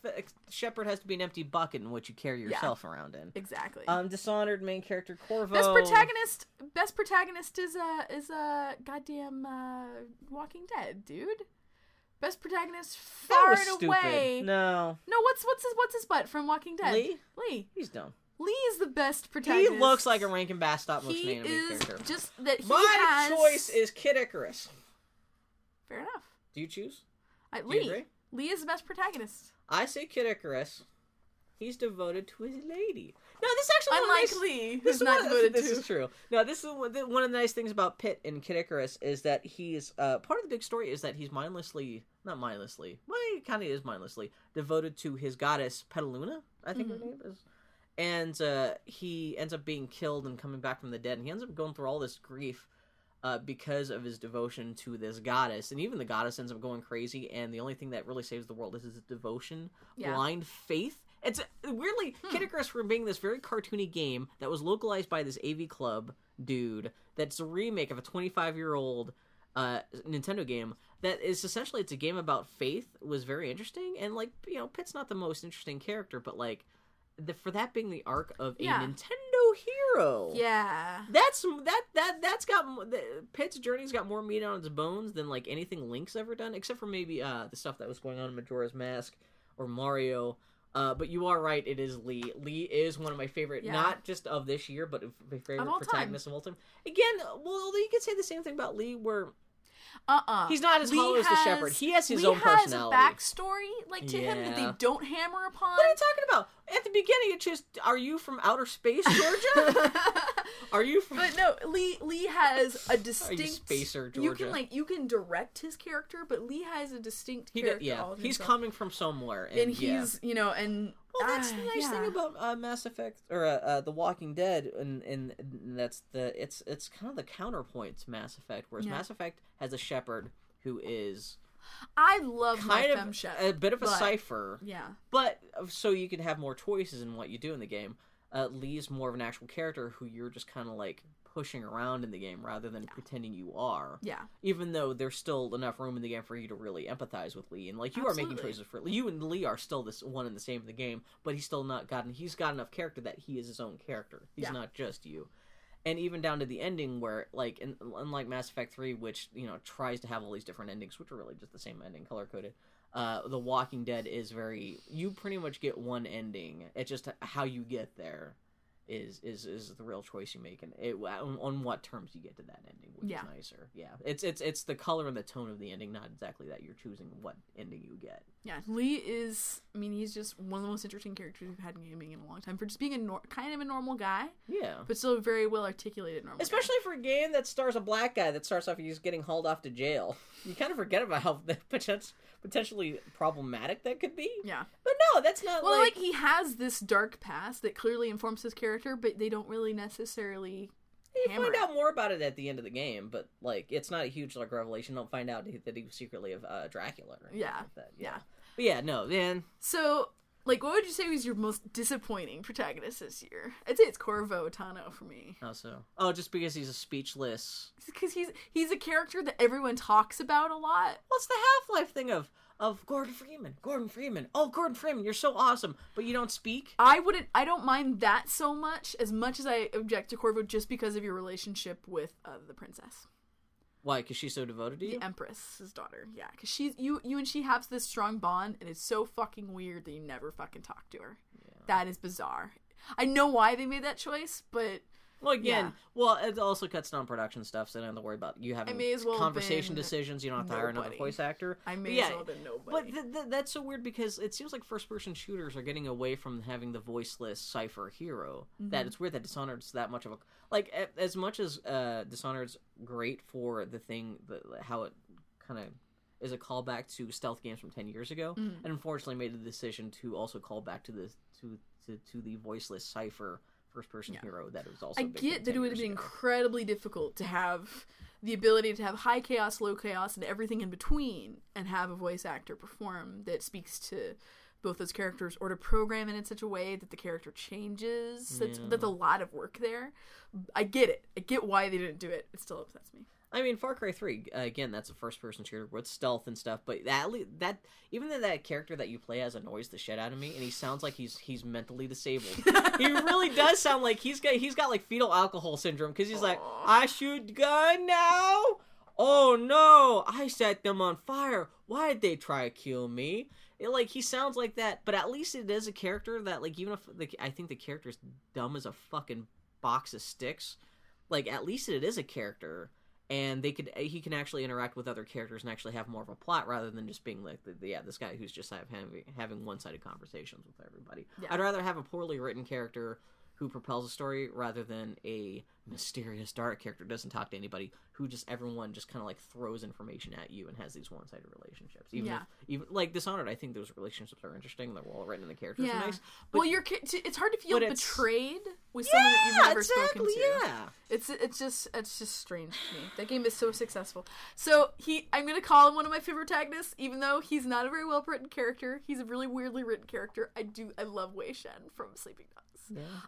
Shepard has to be an empty bucket in which you carry yourself around in. exactly. Um, Dishonored main character Corvo. Best protagonist, best protagonist is uh is a goddamn uh Walking Dead, dude. Best protagonist far and stupid. away. No, No, what's what's his what's his butt from Walking Dead? Lee? Lee. he's dumb. Lee is the best protagonist. He looks like a Rankin Bass stop motion is character. just that he My has. choice is Kid Icarus. fair enough. Do you choose? I, Do you Lee. agree? Lee is the best protagonist. I say Kid Icarus. He's devoted to his lady. No, this is actually one of Unlike nice- Lee, This who's not one, devoted this to. is true. No, this is one one of the nice things about Pit and Kid Icarus is that he's uh, part of the big story is that he's mindlessly, not mindlessly, well, he kind of is mindlessly devoted to his goddess Petaluna, I think Mm-hmm. her name is, and uh, he ends up being killed and coming back from the dead, and he ends up going through all this grief. Uh, because of his devotion to this goddess, and even the goddess ends up going crazy, and the only thing that really saves the world is his devotion, Yeah. blind faith. It's weirdly Kid Icarus from being this very cartoony game that was localized by this AV Club dude. That's a remake of a 25 year old uh, Nintendo game that is essentially it's a game about faith. Was very interesting, and like you know, Pit's not the most interesting character, but like the, for that being the arc of a Yeah. Nintendo hero, Yeah. that's that that that's got the, Pit's journey's got more meat on its bones than like anything Link's ever done, except for maybe uh the stuff that was going on in Majora's Mask or Mario. Uh, but you are right. It is Lee. Lee is one of my favorite, Yeah. not just of this year, but of my favorite all time. protagonists of all time. Again, well, you could say the same thing about Lee, where Uh uh He's not as hollow as the Shepard. He has his Lee own has personality. a backstory like to him that they don't hammer upon. what are you talking about? At the beginning, it's just are you from outer space, Georgia? (laughs) are you from? But no, Lee Lee has a (laughs) distinct spacer, You Georgia? can like you can direct his character, but Lee has a distinct He did, character. yeah, all he's coming from somewhere, and, and yeah. he's you know and Well, that's ah, the nice yeah. thing about uh, Mass Effect or uh, uh, The Walking Dead, and, and and that's the it's it's kind of the counterpoint to Mass Effect, whereas Yeah. Mass Effect has a Shepard who is I love kind my of femshep, a bit of a but- cipher, Yeah, but uh, so you can have more choices in what you do in the game. Uh, Lee's more of an actual character who you're just kind of like pushing around in the game rather than pretending you are. yeah, Even though there's still enough room in the game for you to really empathize with Lee, and like you are making choices for you and Lee are still this one and the same in the game, but he's still not gotten. He's got enough character that he is his own character. He's Yeah. not just you. And even down to the ending, where like, in, unlike Mass Effect Three, which you know tries to have all these different endings, which are really just the same ending, color coded. Uh, the Walking Dead is very. You pretty much get one ending. It's just how you get there is is is the real choice you make, and it on, on what terms you get to that ending, which Yeah. is nicer. Yeah, it's it's it's the color and the tone of the ending, not exactly that you're choosing what ending you get. yeah. Lee is. I mean, he's just one of the most interesting characters we've had in gaming in a long time for just being a nor- kind of a normal guy, Yeah. but still a very well articulated normal. guy. Especially for a game that stars a black guy that starts off he's getting hauled off to jail. You kind of forget about how (laughs) potent- potentially problematic that could be. yeah. But no, that's not Well, like, like he has this dark past that clearly informs his character, but they don't really necessarily. you hammer find it. out more about it at the end of the game, but like it's not a huge like revelation. Don't find out that he was secretly of uh, Dracula or anything Yeah. like that. Yeah. But yeah, no, man. So, like, what would you say was your most disappointing protagonist this year? I'd say it's Corvo Attano for me. Also, oh, just because he's a speechless. Because he's he's a character that everyone talks about a lot. What's the Half Life thing of of Gordon Freeman? Gordon Freeman. Oh, Gordon Freeman, you're so awesome, but you don't speak. I wouldn't. I don't mind that so much as much as I object to Corvo just because of your relationship with uh, the princess, Why? Because she's so devoted to you. the empress's daughter. Yeah, because she's you. You and she have this strong bond, and it's so fucking weird that you never fucking talk to her. That is bizarre. I know why they made that choice, but Well, again, Yeah. well, it also cuts down production stuff, so you don't have to worry about you having well conversation decisions. You don't have to hire another voice actor. I may yeah, as well have been But th- th- that's so weird because it seems like first-person shooters are getting away from having the voiceless cipher hero. Mm-hmm. That it's weird that Dishonored's that much of a like a- as much as uh, Dishonored's great for the thing, the, how it kind of is a callback to stealth games from ten years ago, Mm-hmm. and unfortunately made the decision to also call back to the to to, to the voiceless cipher first person Yeah. hero that was also. I get that 10 it would have been ago. incredibly difficult to have the ability to have high chaos, low chaos, and everything in between, and have a voice actor perform that speaks to both those characters, or to program it in such a way that the character changes. That's, that's a lot of work there. I get it. I get why they didn't do it. It still upsets me. I mean, Far Cry Three uh, again. That's a first-person shooter with stealth and stuff. But that that even though that character that you play as annoys the shit out of me, and he sounds like he's he's mentally disabled. (laughs) he really does sound like he's got he's got like fetal alcohol syndrome because he's like, I shoot gun now. Oh no! I set them on fire. Why did they try to kill me? It, like he sounds like that, but at least it is a character that like even if the, I think the character's dumb as a fucking box of sticks, like at least it is a character and they could he can actually interact with other characters and actually have more of a plot rather than just being like the, the- yeah this guy who's just having having one-sided conversations with everybody Yeah. i'd rather have a poorly written character who propels a story rather than a mysterious dark character who doesn't talk to anybody who just everyone just kind of like throws information at you and has these one-sided relationships even Yeah. if, even like dishonored i think those relationships are interesting they're well written and the characters Yeah. are nice but well, you're it's hard to feel betrayed with someone that you've never exactly spoken to. yeah It's it's just it's just strange to me. That game is so successful. So he, I'm gonna call him one of my favorite protagonists, even though he's not a very well written character. He's a really weirdly written character. I do I love Wei Shen from Sleeping Dogs.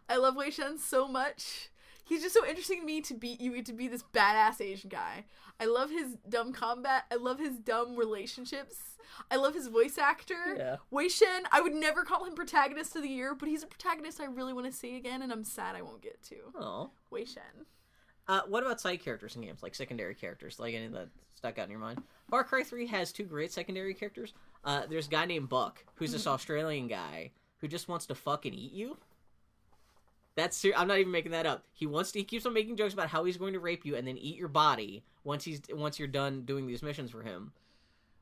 I love Wei Shen so much. He's just so interesting to me to be you to be this badass Asian guy. I love his dumb combat. I love his dumb relationships. I love his voice actor. Yeah. Wei Shen, I would never call him protagonist of the year, but he's a protagonist I really want to see again, and I'm sad I won't get to. oh Wei Shen. Uh, what about side characters in games, like secondary characters, like any that stuck out in your mind? Far Cry 3 has two great secondary characters. Uh, there's a guy named Buck, who's this Australian guy who just wants to fucking eat you. That's ser- I'm not even making that up. He wants to. He keeps on making jokes about how he's going to rape you and then eat your body once he's once you're done doing these missions for him.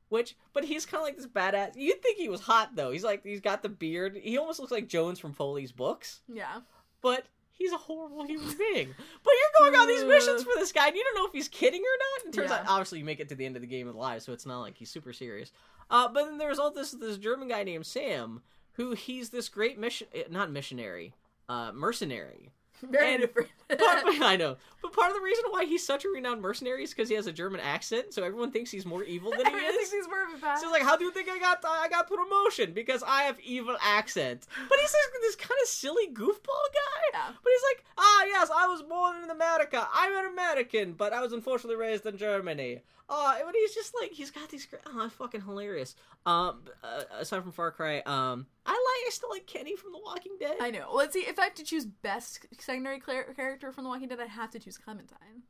Which, but he's kind of like this badass. You'd think he was hot though. He's like he's got the beard. He almost looks like Jones from Foley's books Yeah. but he's a horrible human being. But you're going on these missions for this guy, and you don't know if he's kidding or not. It turns Yeah. out, obviously, you make it to the end of the game alive, so it's not like he's super serious. Uh, but then there's all this this German guy named Sam, who he's this great mission, eh, not missionary, uh, mercenary. (laughs) Very And- different. (laughs) But, (laughs) I know, but part of the reason why he's such a renowned mercenary is because he has a German accent, so everyone thinks he's more evil than he Everyone thinks is. he's more of a bad. So like, how do you think I got I got promotion? Because I have evil accent. But he's this, this kind of silly goofball guy. Yeah. But he's like, ah, yes, I was born in America. I'm an American, but I was unfortunately raised in Germany. Oh, but he's just like he's got these. Oh, fucking hilarious. Um, uh, aside from Far Cry, um, I like I still like Kenny from The Walking Dead. I know. Let's see. If I have to choose best secondary character from The Walking Dead, I have to choose Clementine.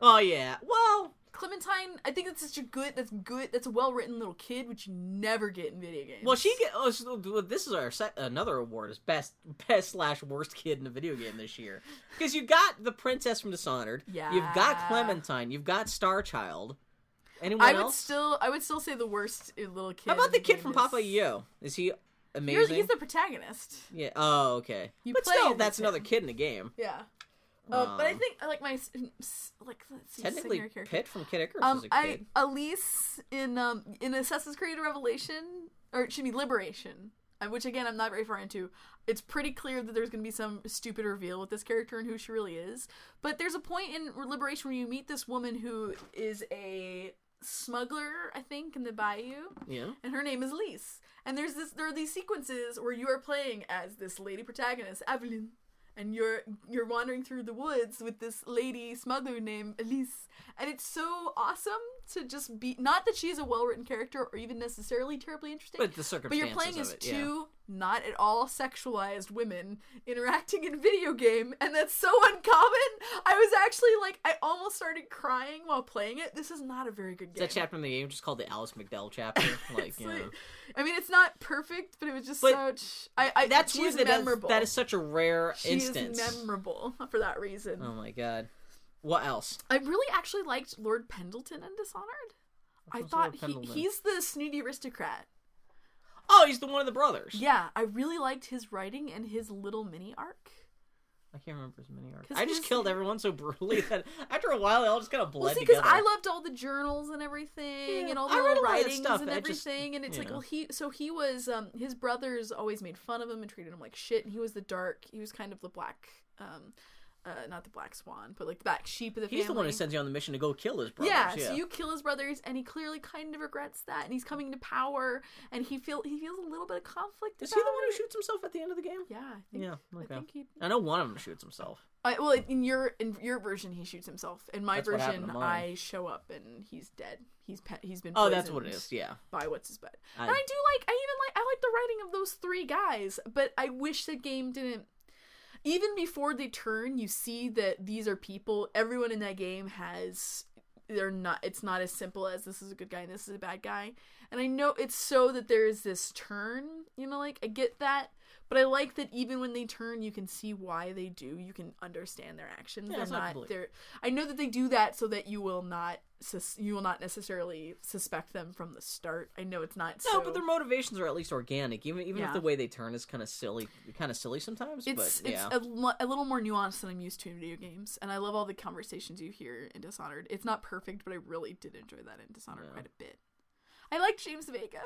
Oh yeah. Well, Clementine, I think that's such a good. That's good. That's a well written little kid, which you never get in video games. well, she get. Oh, so this is our sec- another award is best best slash worst kid in a video game this year because you got the princess from Dishonored. Yeah. You've got Clementine. You've got Star Child. Anyone I would else? still. I would still say the worst uh, little kid. How about the kid from is- Papa Yo? Is he amazing? He's the protagonist. Yeah. Oh, okay. You but still, that's another kid in the game. Yeah. Um, but I Um, think like my like let's see, Technically. Pit from Kid Icarus Um, is a kid. I, Elise in um in Assassin's Creed Revelation or excuse me Liberation, uh, which again I'm not very far into. It's pretty clear that there's going to be some stupid reveal with this character and who she really is. But there's a point in Liberation where you meet this woman who is a smuggler, I think, in the bayou, Yeah. and her name is Elise. And there's this there are these sequences where you are playing as this lady protagonist, Aveline, and you're you're wandering through the woods with this lady smuggler named Elise. And it's so awesome to just be not that she's a well written character or even necessarily terribly interesting. But the circumstances but you're playing as it, yeah. two not at all sexualized women interacting in a video game, and that's so uncommon. I was actually like, I almost started crying while playing it. This is not a very good Is game. that chapter in the game just called the Alice McDowell chapter? (laughs) Like, you know. I mean, it's not perfect, but it was just But such. I, I That's she's is, memorable. that is such a rare she instance. is memorable for that reason. oh my god. What else? I really actually liked Lord Pendleton in Dishonored. I thought he, he's the snooty aristocrat. Oh, he's the one of the brothers. Yeah, I really liked his writing and his little mini arc. I can't remember his mini arc. I just his- killed everyone so brutally that after a while they all just kind of bled Well, see, because. I loved all the journals and everything, Yeah, and all the little a lot of that writings stuff, and I just- everything. and it's like, know. well, he so he was um his brothers always made fun of him and treated him like shit, and he was the dark. He was kind of the black um, uh, not the Black Swan, but like the black sheep of the family. He's the one who sends you on the mission to go kill his brothers. yeah, Yeah, so you kill his brothers, and he clearly kind of regrets that, and he's coming to power, and he feel he feels a little bit of conflict. Is he the one who shoots himself at the end of the game? Yeah, I think, Yeah, I think he. I know one of them shoots himself. I, well, in your in your version, he shoots himself. In my That's version. I show up and he's dead. He's pe- he's been. Oh, that's what it is. Yeah. By what's his butt. I- And I do like. I even like. I like the writing of those three guys, but I wish the game didn't. Even before they turn, you see that these are people. Everyone in that game has. They're not. It's not as simple as this is a good guy and this is a bad guy. And I know it's so that there's this turn. You know, like I get that. But I like that even when they turn, you can see why they do. You can understand their actions. Yeah, they're not. They're. I know that they do that so that you will not. Sus- you will not necessarily suspect them from the start. I know it's not. No, so, but their motivations are at least organic, even even Yeah. if the way they turn is kind of silly, kind of silly sometimes. It's but yeah, it's a, lo- a little more nuanced than I'm used to in video games, and I love all the conversations you hear in Dishonored. It's not perfect, but I really did enjoy that in Dishonored Yeah. quite a bit. I like James Vega.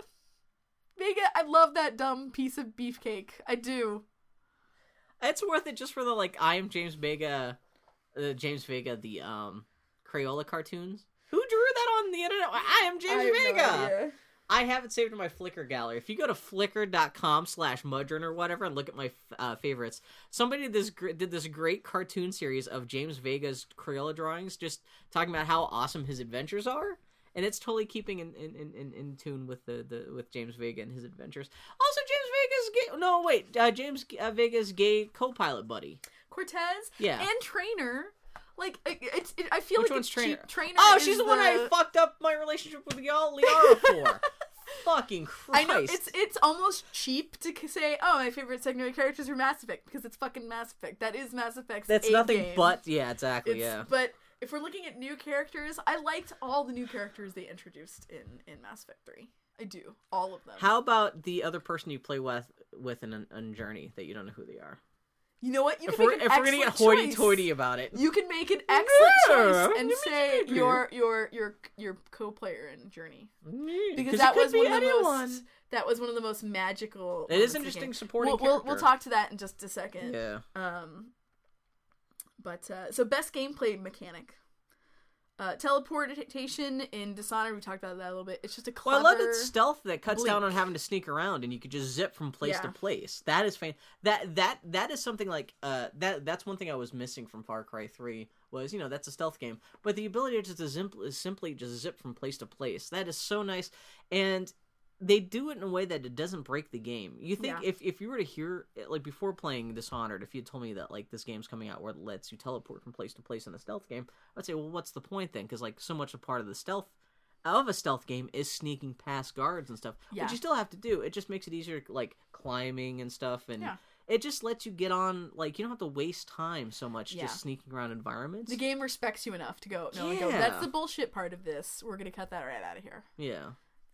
Vega, I love that dumb piece of beefcake. I do. it's worth it just for the like I am James Vega, uh, James Vega, the um Crayola cartoons. Who drew that on the internet? I am James I have no Vega. I have it saved in my Flickr gallery. If you go to flickr.com slash mudrun or whatever and look at my uh, favorites, somebody did this, gr- did this great cartoon series of James Vega's Crayola drawings, just talking about how awesome his adventures are. And it's totally keeping in, in, in, in, in tune with the, the with James Vega and his adventures. Also, James Vega's gay. No, wait, uh, James uh, Vega's gay co-pilot buddy. Cortez Yeah. and Traynor. Like it's, it, I feel Which like one's Traynor? cheap Traynor. Oh, she's the, one I fucked up my relationship with y'all Liara for. (laughs) Fucking Christ! I know it's it's almost cheap to say, oh, my favorite secondary characters are Mass Effect because it's fucking Mass Effect. That is Mass Effect. That's nothing game. but yeah, exactly. It's, yeah. But if we're looking at new characters, I liked all the new characters they introduced in in Mass Effect Three. I do all of them. How about the other person you play with with in a journey that you don't know who they are? you know what? You If can we're if we're gonna get hoity-toity choice. about it, You can make an excellent Yeah, choice and say your your your your co-player in Journey because that was be one of the anyone. most that was one of the most magical. It is moments of the interesting supporting We'll, we'll, we'll talk to that in just a second. Yeah, Um, but uh, so best gameplay mechanic. Uh, teleportation in Dishonored, we talked about that a little bit. It's just a well. I love that stealth that cuts down on having to sneak around, and you could just zip from place to place. That is fan. That that that is something like uh that that's one thing I was missing from Far Cry Three was you know that's a stealth game, but the ability to just sim- simply just zip from place to place that is so nice, and they do it in a way that it doesn't break the game. You think Yeah. if if you were to hear eh, like before playing Dishonored, if you had told me that like this game's coming out where it lets you teleport from place to place in a stealth game, I'd say, well, what's the point then? Because like so much a part of the stealth of a stealth game is sneaking past guards and stuff, Yeah. which you still have to do. It just makes it easier, like climbing and stuff, and Yeah. it just lets you get on. Like you don't have to waste time so much Yeah. just sneaking around environments. the game respects you enough to go. No, and go. Yeah. That's the bullshit part of this. We're gonna cut that right out of here. yeah,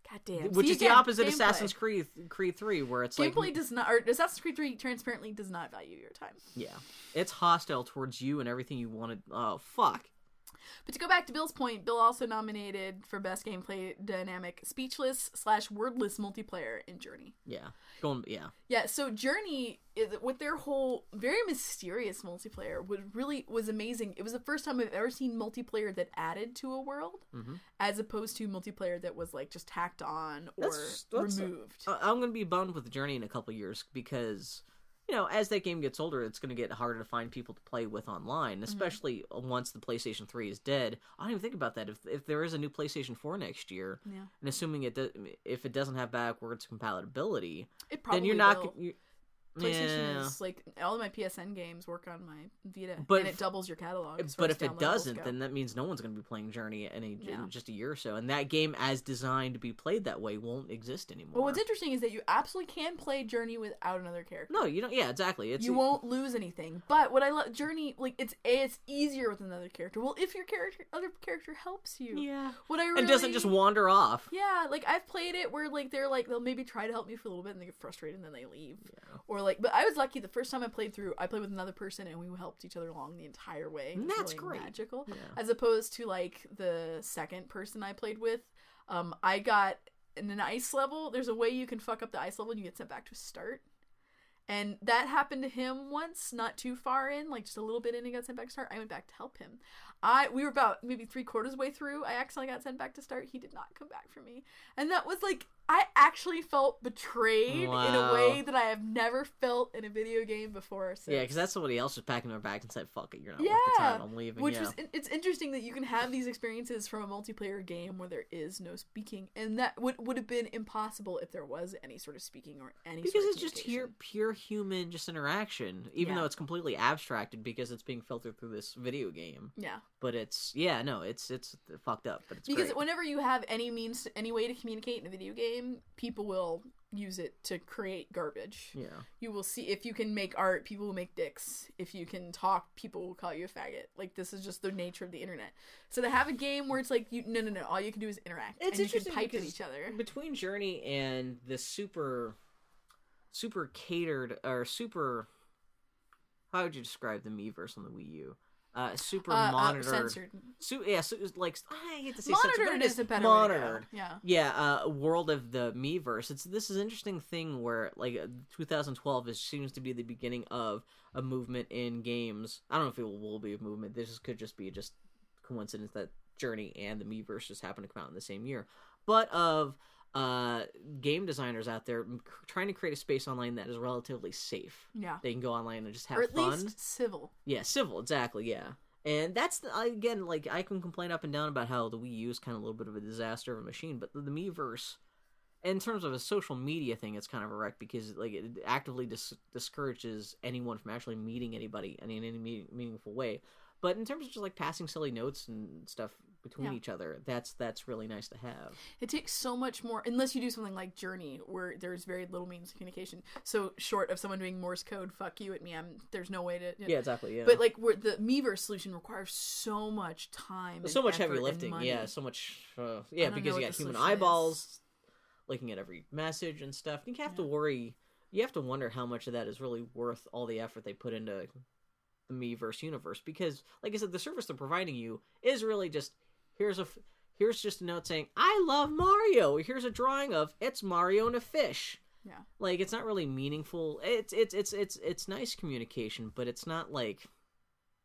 God damn. which See, is the opposite gameplay. Assassin's Creed Creed Three, where it's like Gameplay does not, or Assassin's Creed Three transparently does not value your time. Yeah. It's hostile towards you and everything you wanted. Oh, fuck. But to go back to Bill's point, Bill also nominated for best gameplay dynamic speechless slash wordless multiplayer in Journey. Yeah. Going, yeah. Yeah, so Journey is with their whole very mysterious multiplayer was really was amazing. It was the first time I've ever seen multiplayer that added to a world, Mhm. as opposed to multiplayer that was like just tacked on or That's- that's- removed. I- I'm going to be bummed with Journey in a couple years because, you know, as that game gets older, it's going to get harder to find people to play with online, mm-hmm. especially once the PlayStation 3 is dead. I don't even think about that. If, if there is a new PlayStation 4 next year, yeah, and assuming it does, if it doesn't have backwards compatibility, it probably then you're not. will. PlayStation yeah. is like all of my PSN games work on my Vita, But and it doubles your catalog. But if it doesn't, then that means no one's going to be playing Journey in, a, Yeah. in just a year or so, and that game, as designed to be played that way, won't exist anymore. Well, what's interesting is that you absolutely can play Journey without another character. no, you don't. Yeah, exactly. It's you won't lose anything. But what I love Journey, like it's a, it's easier with another character. Well, if your character, other character helps you, Yeah, What I really and doesn't just wander off. Yeah, like I've played it where like they're like they'll maybe try to help me for a little bit and they get frustrated and then they leave. Or like, but I was lucky the first time I played through, I played with another person and we helped each other along the entire way. Was That's really great. magical. Yeah. As opposed to like the second person I played with, um, I got in an ice level. There's a way you can fuck up the ice level and you get sent back to start. And that happened to him once, not too far in, like just a little bit in. He got sent back to start. I went back to help him. I we were about maybe three quarters way through. I accidentally got sent back to start. He did not come back for me, and that was like I actually felt betrayed in a way that I have never felt in a video game before. Since. Yeah, because that's somebody else just packing their bags and said, "Fuck it, you're not yeah, worth the time. I'm leaving." which yeah. was it's interesting that you can have these experiences from a multiplayer game where there is no speaking, and that would would have been impossible if there was any sort of speaking or any because sort of it's just communication. pure human just interaction, even Yeah. though it's completely abstracted because it's being filtered through this video game. Yeah. But it's yeah, no, it's it's fucked up, but it's because great. whenever you have any means any way to communicate in a video game people will use it to create garbage. Yeah. you will see if you can make art people will make dicks. If you can talk people will call you a faggot. Like this is just the nature of the internet. So to have a game where it's like you no no no. All you can do is interact. It's and you can interesting pipe at each other. between Journey and the super, super catered or super, how would you describe the Miiverse on the Wii U? Uh, super Uh, uh, censored Su- yeah, so, like I hate to say monitored censored, but it is a better monitored. yeah Yeah, uh, world of the Miiverse. It's this is an interesting thing where like uh, 2012 is seems to be the beginning of a movement in games. I don't know if it will, will be a movement. This could just be just coincidence that Journey and the Miiverse just happen to come out in the same year, but of uh game designers out there trying to create a space online that is relatively safe. yeah They can go online and just have or at fun. least civil Yeah, civil, exactly, yeah. And that's the, again, like I can complain up and down about how the Wii U is kind of a little bit of a disaster of a machine, but the, the Miiverse, in terms of a social media thing, it's kind of a wreck because like it actively dis- discourages anyone from actually meeting anybody in any meaningful way. But in terms of just like passing silly notes and stuff between Yeah. each other, that's that's really nice to have. It takes so much more, unless you do something like Journey, where there's very little means of communication. So short of someone doing Morse code, "fuck you" at me, I'm there's no way to. Yeah, exactly. Yeah, But like, where the Miiverse solution requires so much time, and so much heavy lifting. Yeah, so much. Uh, yeah, because you got human solution is. eyeballs looking at every message and stuff. You have to worry. You have to wonder how much of that is really worth all the effort they put into the Miiverse universe. Because, like I said, the service they're providing you is really just here's a f- here's just a note saying I love Mario. Here's a drawing of it's Mario and a fish. Yeah. Like it's not really meaningful. It's it's it's it's it's nice communication, but it's not like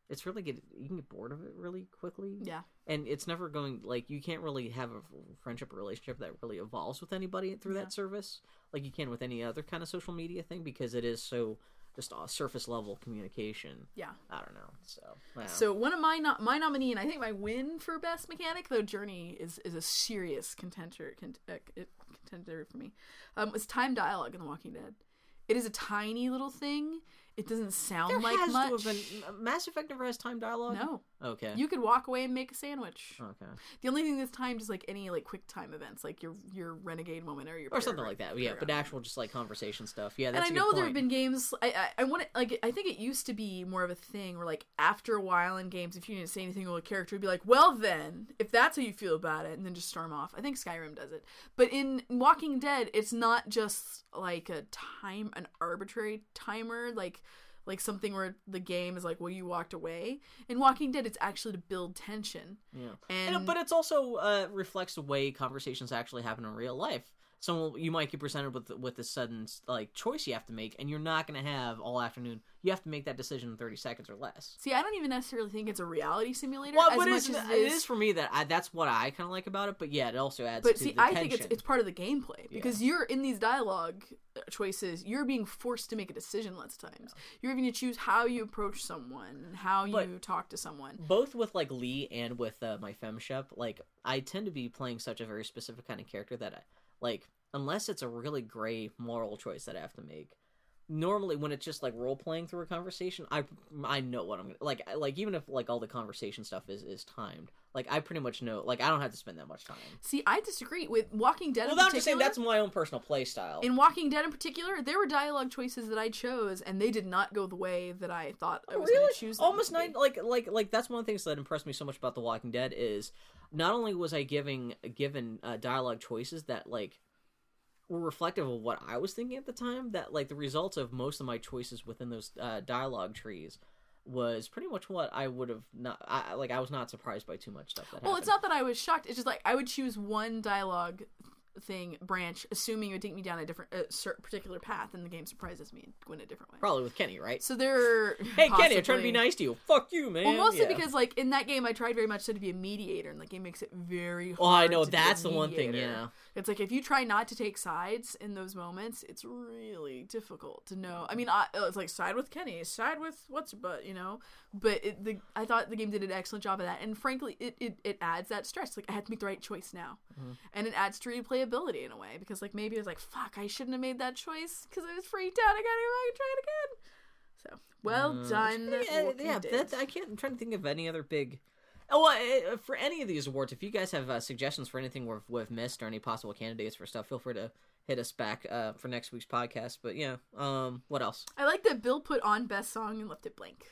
it's really get you can get bored of it really quickly Yeah. and it's never going like you can't really have a friendship or relationship that really evolves with anybody through Yeah. that service like you can with any other kind of social media thing because it is so just a surface level communication Yeah. i don't know so wow. So one of my no- my nominee, and I think my win for best mechanic, though Journey is is a serious contender con- uh, contender for me. Um, was time dialogue in The Walking Dead. It is a tiny little thing. It doesn't sound there like has much. to have been mass effect never has time dialogue No, okay you could walk away and make a sandwich. okay The only thing that's timed is like any like quick time events, like your your renegade moment or your or something like that yeah but actual just like conversation stuff yeah and that's I a know there have been games. I I, I want to like. I think it used to be more of a thing where like after a while in games, if you didn't say anything, well, a character would be like, "Well, then, if that's how you feel about it," and then just storm off. I think Skyrim does it, but in Walking Dead, it's not just like a time, an arbitrary timer, like like something where the game is like, "Well, you walked away." In Walking Dead, it's actually to build tension. yeah And, And, but it's also uh, reflects the way conversations actually happen in real life. So you might get presented with with this sudden like choice you have to make, and you're not going to have all afternoon. You have to make that decision in 30 seconds or less. see, I don't even necessarily think it's a reality simulator Well, as but much it's, as it is for me that I, that's what I kind of like about it. But yeah, it also adds. But see, I tension. think it's it's part of the gameplay because you're in these dialogue choices. You're being forced to make a decision lots of times. You're having to choose how you approach someone, and how But- you talk to someone. both with like Lee and with uh, my FemShep, like I tend to be playing such a very specific kind of character that I like unless it's a really gray moral choice that I have to make. Normally, when it's just like role playing through a conversation, I I know what I'm gonna like. Like even if like all the conversation stuff is is timed, like I pretty much know. Like I don't have to spend that much time. See, I disagree with Walking Dead. Well, I'm just saying that's my own personal play style. in Walking Dead in particular, there were dialogue choices that I chose, and they did not go the way that I thought I was going to choose. them almost nine like like like that's one of the things that impressed me so much about the walking dead is not only was i giving given uh, dialogue choices that like were reflective of what i was thinking at the time that like the results of most of my choices within those uh, dialogue trees was pretty much what i would have not I, like i was not surprised by too much stuff that Well, happened. it's not that I was shocked. It's just like I would choose one dialogue thing branch, assuming it would take me down a different, a cer- particular path, and the game surprises me and went a different way. Probably with Kenny, right? So they're Hey, Kenny, I'm trying to be nice to you. Fuck you, man. Well, mostly Yeah. because like in that game, I tried very much to be a mediator, and the game makes it very hard. Oh, I know that's the one thing. Yeah. It's like if you try not to take sides in those moments, it's really difficult to know. I mean, I, uh, it's like side with Kenny, side with what's your but you know. But it, the I thought the game did an excellent job of that, and frankly, it, it, it adds that stress. Like I have to make the right choice now, Mm-hmm. and it adds to replayability in a way because like maybe it's like fuck, I shouldn't have made that choice because I was freaked out. I gotta go back and try it again. So well done. Mm, Yeah, yeah Dead. that, I can't. I'm trying to think of any other big. Oh, uh, for any of these awards, if you guys have uh, suggestions for anything we've, we've missed or any possible candidates for stuff, feel free to hit us back uh, for next week's podcast. But yeah, um, what else? I like that Bill put on best song and left it blank.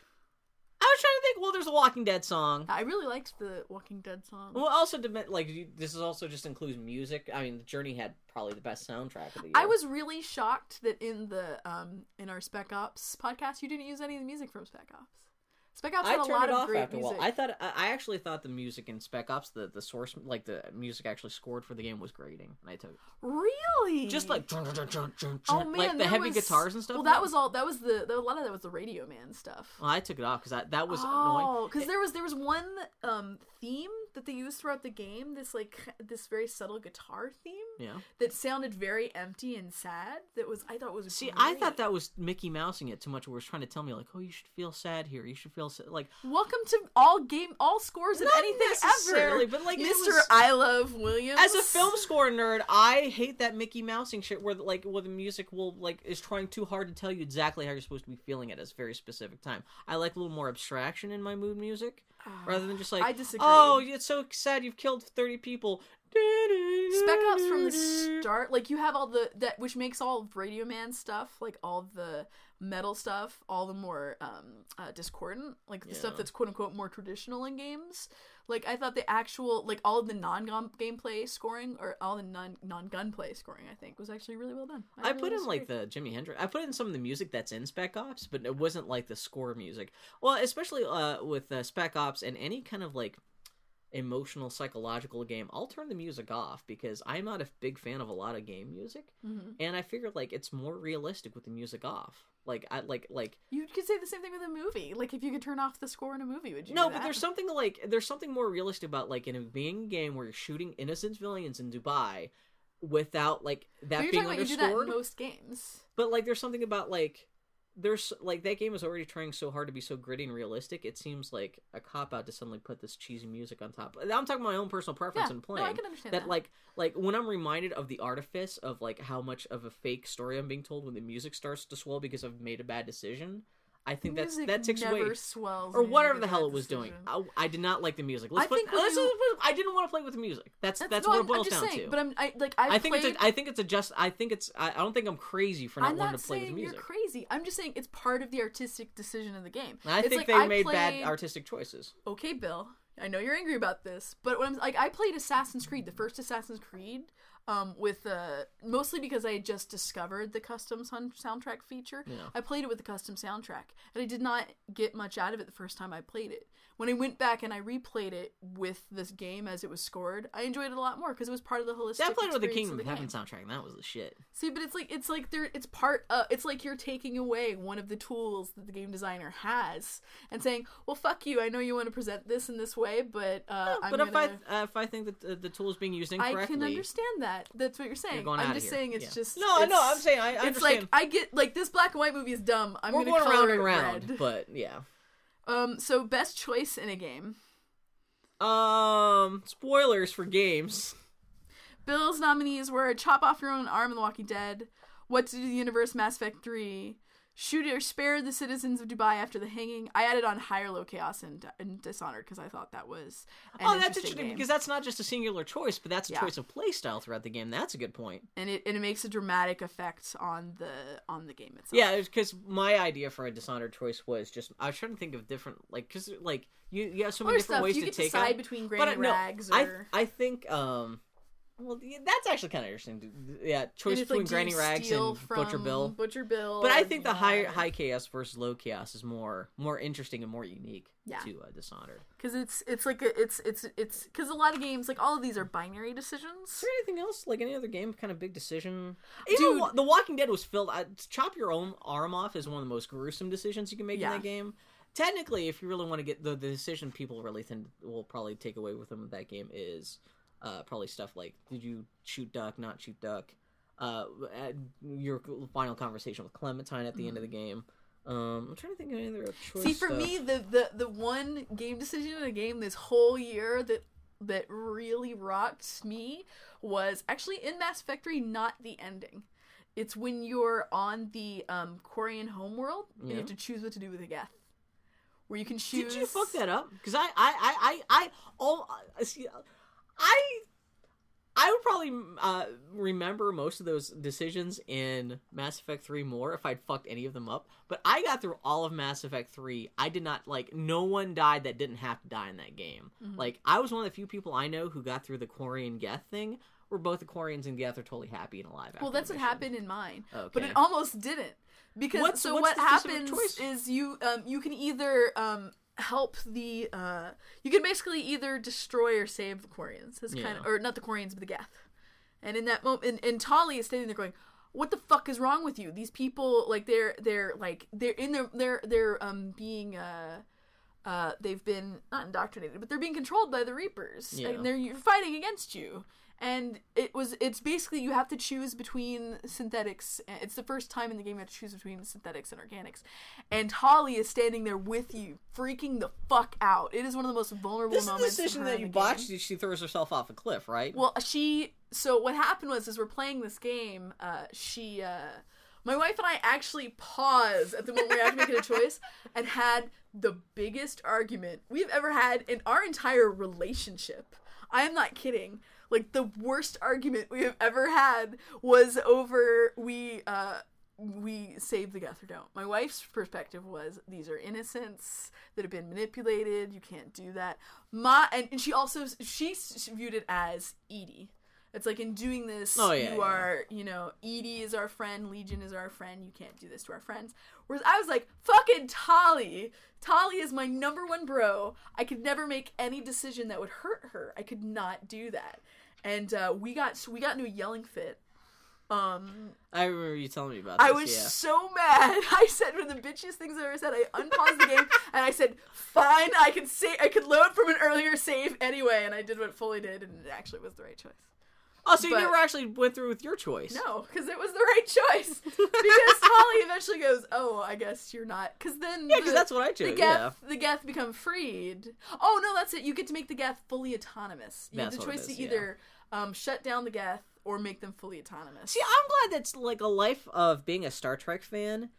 Trying to think. Well, there's a Walking Dead song. I really liked the Walking Dead song. Well, also like this is also just includes music. I mean, the Journey had probably the best soundtrack of the year. I was really shocked that in the um in our Spec Ops podcast you didn't use any of the music from Spec Ops. Spec Ops I had a turned lot it of off great after a music. while. I thought I actually thought the music in Spec Ops, the the source, like the music actually scored for the game was grating, and I took really just like dun, dun, dun, oh man, like the heavy was- guitars and stuff. Well, that was all. That was the, the. A lot of that was the Radio Man stuff. Well, I took it off because that that was Oh, annoying. because there was there was one um theme that they used throughout the game. This like this very subtle guitar theme Yeah. that sounded very empty and sad. That was I thought was See, I thought that was Mickey Mousing it too much. Where it was trying to tell me like, oh, you should feel sad here. You should feel like. Welcome to all game all scores and anything necessarily, ever. but, like, Mr. was- I love Williams. As a film score nerd, I hate that Mickey Mousing shit where like where the music will like is trying too hard to tell you exactly how you're supposed to be feeling at a very specific time. I like a little more abstraction in my mood music rather than just like I disagree. Oh, it's so sad you've killed thirty people. Spec Ops from the start, like you have all the that which makes all of Radio Man stuff, like all the metal stuff, all the more um uh, discordant, like the stuff that's quote unquote more traditional in games. Like I thought the actual like all of the non gameplay scoring or all the non non gunplay scoring, I think was actually really well done. I really put in like the Jimi Hendrix. I put in some of the music that's in Spec Ops, but it wasn't like the score music. Well, especially uh, with uh, Spec Ops and any kind of like emotional psychological game, I'll turn the music off because I'm not a big fan of a lot of game music, Mhm. and I figured like it's more realistic with the music off. Like I like like You could say the same thing with a movie. Like if you could turn off the score in a movie, would you? no, but there's something like there's something more realistic about like in a being a game where you're shooting innocent civilians in Dubai without like that being talking about you do that underscored. in most games. But like, there's something about like, there's like that game is already trying so hard to be so gritty and realistic. It seems like a cop out to suddenly put this cheesy music on top. I'm talking about my own personal preference Yeah, in no, playing. I can understand that that. like like when I'm reminded of the artifice of like how much of a fake story I'm being told when the music starts to swell because I've made a bad decision. I think that's that takes away or whatever the hell it was doing. I, I did not like the music. Let's I put, think let's- you- let's- I didn't want to play with the music. That's that's, no, what I'm, it boils down saying, to. But I'm I, like I've I think played, it's a, I think it's a just I think it's I, I don't think I'm crazy for not I'm wanting not to play with the you're crazy. I'm just saying it's part of the artistic decision of the game. I It's think like they made played- bad artistic choices. Okay, Bill. I know you're angry about this, but when I'm like, I played Assassin's Creed, the first Assassin's Creed, um, with uh, mostly because I had just discovered the custom sound- soundtrack feature. Yeah. I played it with the custom soundtrack, and I did not get much out of it the first time I played it. When I went back and I replayed it with this game as it was scored, I enjoyed it a lot more because it was part of the holistic. See, I played with the Kingdom of the Heaven game. soundtrack, and that was the shit. See, but it's like it's like there it's part uh it's like you're taking away one of the tools that the game designer has and saying, "Well, fuck you. I know you want to present this in this way, but uh I'm but if gonna, I uh, if I think that the, the tool is being used I incorrectly, can understand that. That's what you're saying. going I'm outta just here. saying it's Yeah. just No, no, it's- I'm saying I- I It's like. I get like this black and white movie is dumb. I'm we're gonna going color around and it around. red. But yeah, Um, so best choice in a game. um, spoilers for games. Bill's nominees were Chop Off Your Own Arm in The Walking Dead, What to Do the Universe Mass Effect 3, Shoot or Spare the Citizens of Dubai After the Hanging. I added on Higher Low Chaos and, and Dishonored because I thought that was oh, that's interesting because that's not just a singular choice, but that's a Yeah. choice of play style throughout the game. That's a good point. and it and it makes a dramatic effect on the on the game itself. Yeah, because my idea for a Dishonored choice was just I was trying to think of different like because like you you have so many Or different stuff ways you to take decide out- between But Granny I- no, Rags I I think um Well, yeah, that's actually kind of interesting. Yeah, choice between like, Granny Rags and Butcher Bill. Butcher Bill. But I think the high high chaos versus low chaos is more more interesting and more unique Yeah. to uh, Dishonored. because it's it's like a, it's it's it's because a lot of games like all of these are binary decisions. Is there anything else like any other game kind of big decision? Even Dude. The Walking Dead was filled. Uh, chop your own arm off is one of the most gruesome decisions you can make Yeah. in that game. Technically, if you really want to get the, the decision people really think will probably take away with them with that game is uh, probably stuff like did you shoot duck, not shoot duck, uh, at your final conversation with Clementine at the end of the game. Um, I'm trying to think of any other choice. Mm-hmm. See, for stuff. me, the, the the one game decision in a game this whole year that that really rocked me was actually in Mass Effect 3, not the ending. It's when you're on the um, Quarian homeworld and you have to choose what to do with the Geth. Where you can choose. Did you fuck that up? Because I, I, I, I, I, all, I see, I, I would probably uh, remember most of those decisions in Mass Effect Three more if I'd fucked any of them up. But I got through all of Mass Effect Three. I did not like. No one died that didn't have to die in that game. Mm-hmm. Like I was one of the few people I know who got through the Quarian Geth thing. Where both the Quarians and Geth are totally happy and alive. Well, that's what happened in mine, Okay. but it almost didn't because What's- so what's what happens is you um you can either um help the uh you can basically either destroy or save the Quarians. That's kind of or not the Quarians but the Geth. And in that moment, and, and Tali is standing there going, "What the fuck is wrong with you? These people like they're they're like they're in their they're they're um being uh." Uh, they've been not indoctrinated, but they're being controlled by the Reapers, Yeah. and they're you're fighting against you and it was it's basically you have to choose between synthetics it's the first time in the game you have to choose between synthetics and organics and Tali is standing there with you freaking the fuck out it is one of the most vulnerable This is the moments decision that you botched. game. She throws herself off a cliff, right? well she so what happened was as we're playing this game uh she uh my wife and I actually paused at the moment we had to make a (laughs) choice and had the biggest argument we've ever had in our entire relationship. I am not kidding. Like the worst argument we have ever had was over we uh we save the don't. My wife's perspective was these are innocents that have been manipulated. You can't do that. My and, and she also she viewed it as EDI. It's like in doing this, Oh, yeah, you yeah. are you know EDI is our friend, Legion is our friend. You can't do this to our friends. Whereas I was like fucking Tali. Tali is my number one bro. I could never make any decision that would hurt her. I could not do that. And uh, we got we got into a yelling fit. Um, I remember you telling me about this. I was yeah. so mad. (laughs) I said one of the bitchiest things I ever said. I unpaused the game (laughs) and I said, "Fine, I can say I could load from an earlier save anyway." And I did what Tali did, and it actually was the right choice. Oh, so you but- never actually went through with your choice? No, because it was the right choice. because (laughs) Tali eventually goes, "Oh, I guess you're not." Because then Yeah, because the- that's what I chose. the yeah. Geth, the Geth become freed. Oh no, that's it. You get to make the Geth fully autonomous. You That's have the choice is, to yeah. either um, shut down the Geth or make them fully autonomous. See, I'm glad that's like a life of being a Star Trek fan.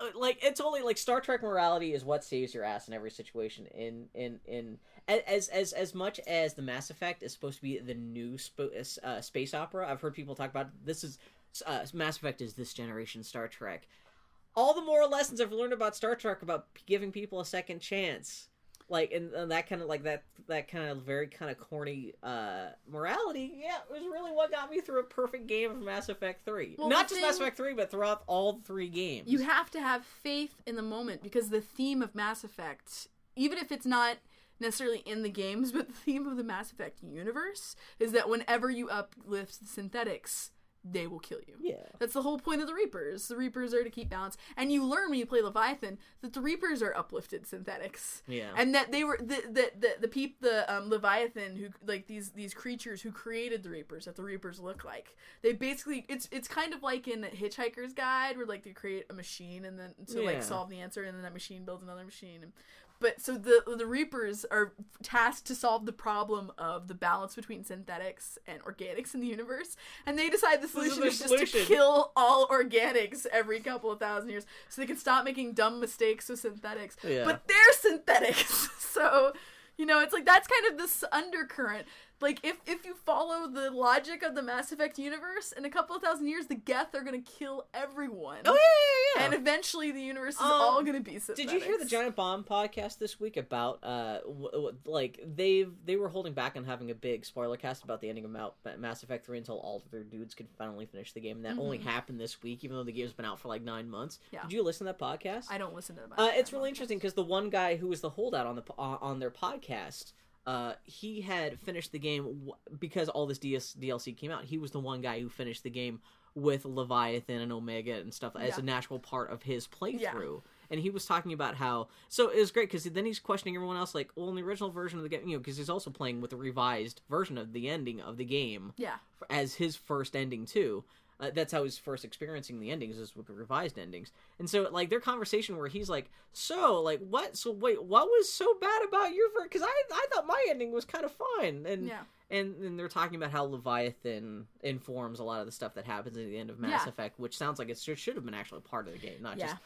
Uh, Like it's only like Star Trek morality is what saves your ass in every situation. In in in as as as much as the Mass Effect is supposed to be the new sp- uh, space opera. I've heard people talk about this is uh, Mass Effect is this generation Star Trek. All the moral lessons I've learned about Star Trek about giving people a second chance, like and, and that kind of like that that kind of very kind of corny uh morality. Yeah, it was really what got me through a perfect game of Mass Effect Three. Well, Not just Mass Effect Three, but throughout all three games. You have to have faith in the moment because the theme of Mass Effect, even if it's not necessarily in the games, (laughs) but the theme of the Mass Effect universe is that whenever you uplift the synthetics, they will kill you. Yeah. That's the whole point of the Reapers. The Reapers are to keep balance. And you learn when you play Leviathan that the Reapers are uplifted synthetics. Yeah. And that they were the the the, the peep the um, Leviathan who like these these creatures who created the Reapers that the Reapers look like. They basically it's it's kind of like in Hitchhiker's Guide where like they create a machine and then to Yeah. like solve the answer and then that machine builds another machine. But so the the Reapers are tasked to solve the problem of the balance between synthetics and organics in the universe, and they decide the is solution their is just to kill all organics every couple of thousand years, so they can stop making dumb mistakes with synthetics. Yeah. But they're synthetics, (laughs) so you know it's like that's kind of this undercurrent. Like if if you follow the logic of the Mass Effect universe, in a couple of thousand years, the Geth are gonna kill everyone. Oh yeah, yeah, yeah. And eventually, the universe is Um, all gonna be. So. Did you hear the. Giant Bomb podcast this week about uh w- w- like they've they were holding back on having a big spoiler cast about the ending of Mount, Mass Effect 3 until all of their dudes could finally finish the game and that only happened this week even though the game's been out for like 9 months. Mm-hmm. Yeah. Did you listen to that podcast? I don't listen to them. Uh, it's really interesting because the one guy who was the holdout on the uh, on their podcast, uh, he had finished the game w- because all this DS- DLC came out. He was the one guy who finished the game with Leviathan and Omega and stuff as Yeah. a natural part of his playthrough. And he was talking about how so it was great because then he's questioning everyone else like, well, in the original version of the game, you know, because he's also playing with the revised version of the ending of the game Yeah. as his first ending too. Uh, that's how he's first experiencing the endings is with the revised endings. And so like their conversation where he's like, "So like what? So wait, what was so bad about your version? Because I I thought my ending was kind of fine." And Yeah. and and they're talking about how Leviathan informs a lot of the stuff that happens at the end of Mass Yeah. Effect, which sounds like it should, should have been actually part of the game, not Yeah. just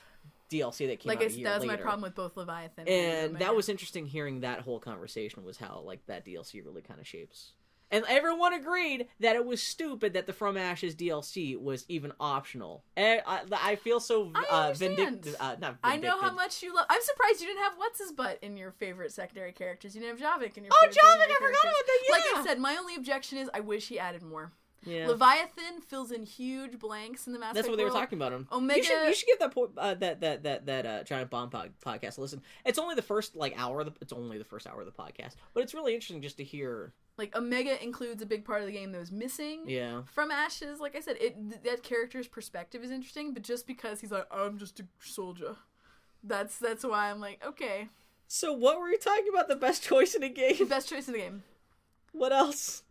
DLC that came Like out said, that was my problem with both Leviathan And that was interesting hearing that whole conversation was how like that DLC really kind of shapes. And everyone agreed that it was stupid that the From Ashes DLC was even optional. And I, I feel so uh, vindictive. Uh, not I know how much you love. I'm surprised you didn't have what's his butt in your favorite secondary characters. You didn't have Javik in your. Oh, Javik, I forgot characters. about that, Like. I said, my only objection is I wish he added more. Yeah. Leviathan fills in huge blanks in the Mass That's Effect what they were world. talking about him. Omega- You should, you should give that po- uh, that that that that uh, giant bomb pod- podcast a listen. It's only the first like hour. Of the, it's only the first hour of the podcast, but it's really interesting just to hear. Like Omega includes a big part of the game that was missing. Yeah. From Ashes, like I said, it th- that character's perspective is interesting, but just because he's like, I'm just a soldier, that's that's why I'm like, okay, So what were you talking about? The best choice in a game. best choice in the game. What else?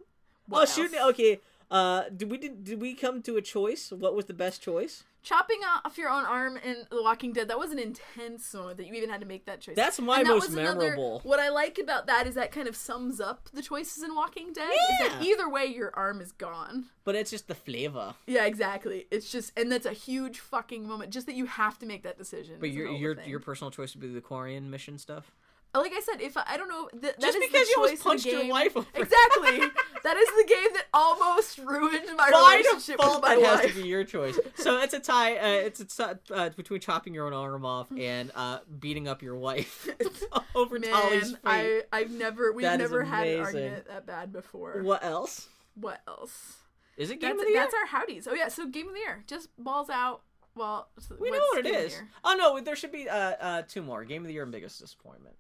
What oh, else? shooting. Okay. Uh, did we did, did we come to a choice? What was the best choice? Chopping off your own arm in The Walking Dead, that was an intense moment that you even had to make that choice. That's my And that most was another- memorable. what I like about that is that kind of sums up the choices in Walking Dead. Is that Yeah. either way, your arm is gone. But it's just the flavor. Yeah, exactly. It's just, and that's a huge fucking moment. Just that you have to make that decision. But your your thing. your personal choice would be the Quarian mission stuff. Like I said, if I, I don't know, th- Just because you almost punched your wife over. Exactly. that is the game that almost ruined my relationship with my that has wife. to be your choice. So it's a tie. Uh, it's a uh, between chopping your own arm off and uh, beating up your wife (laughs) over Man, fate. I I've never we've That never had an argument that bad before. What else? What else? Is it game That's, of the year? that's our howdies. Oh yeah, so game of the year. Just balls out. Well, we know what it game of the is. Oh no, there should be uh, uh two more. Game of the year and biggest disappointment.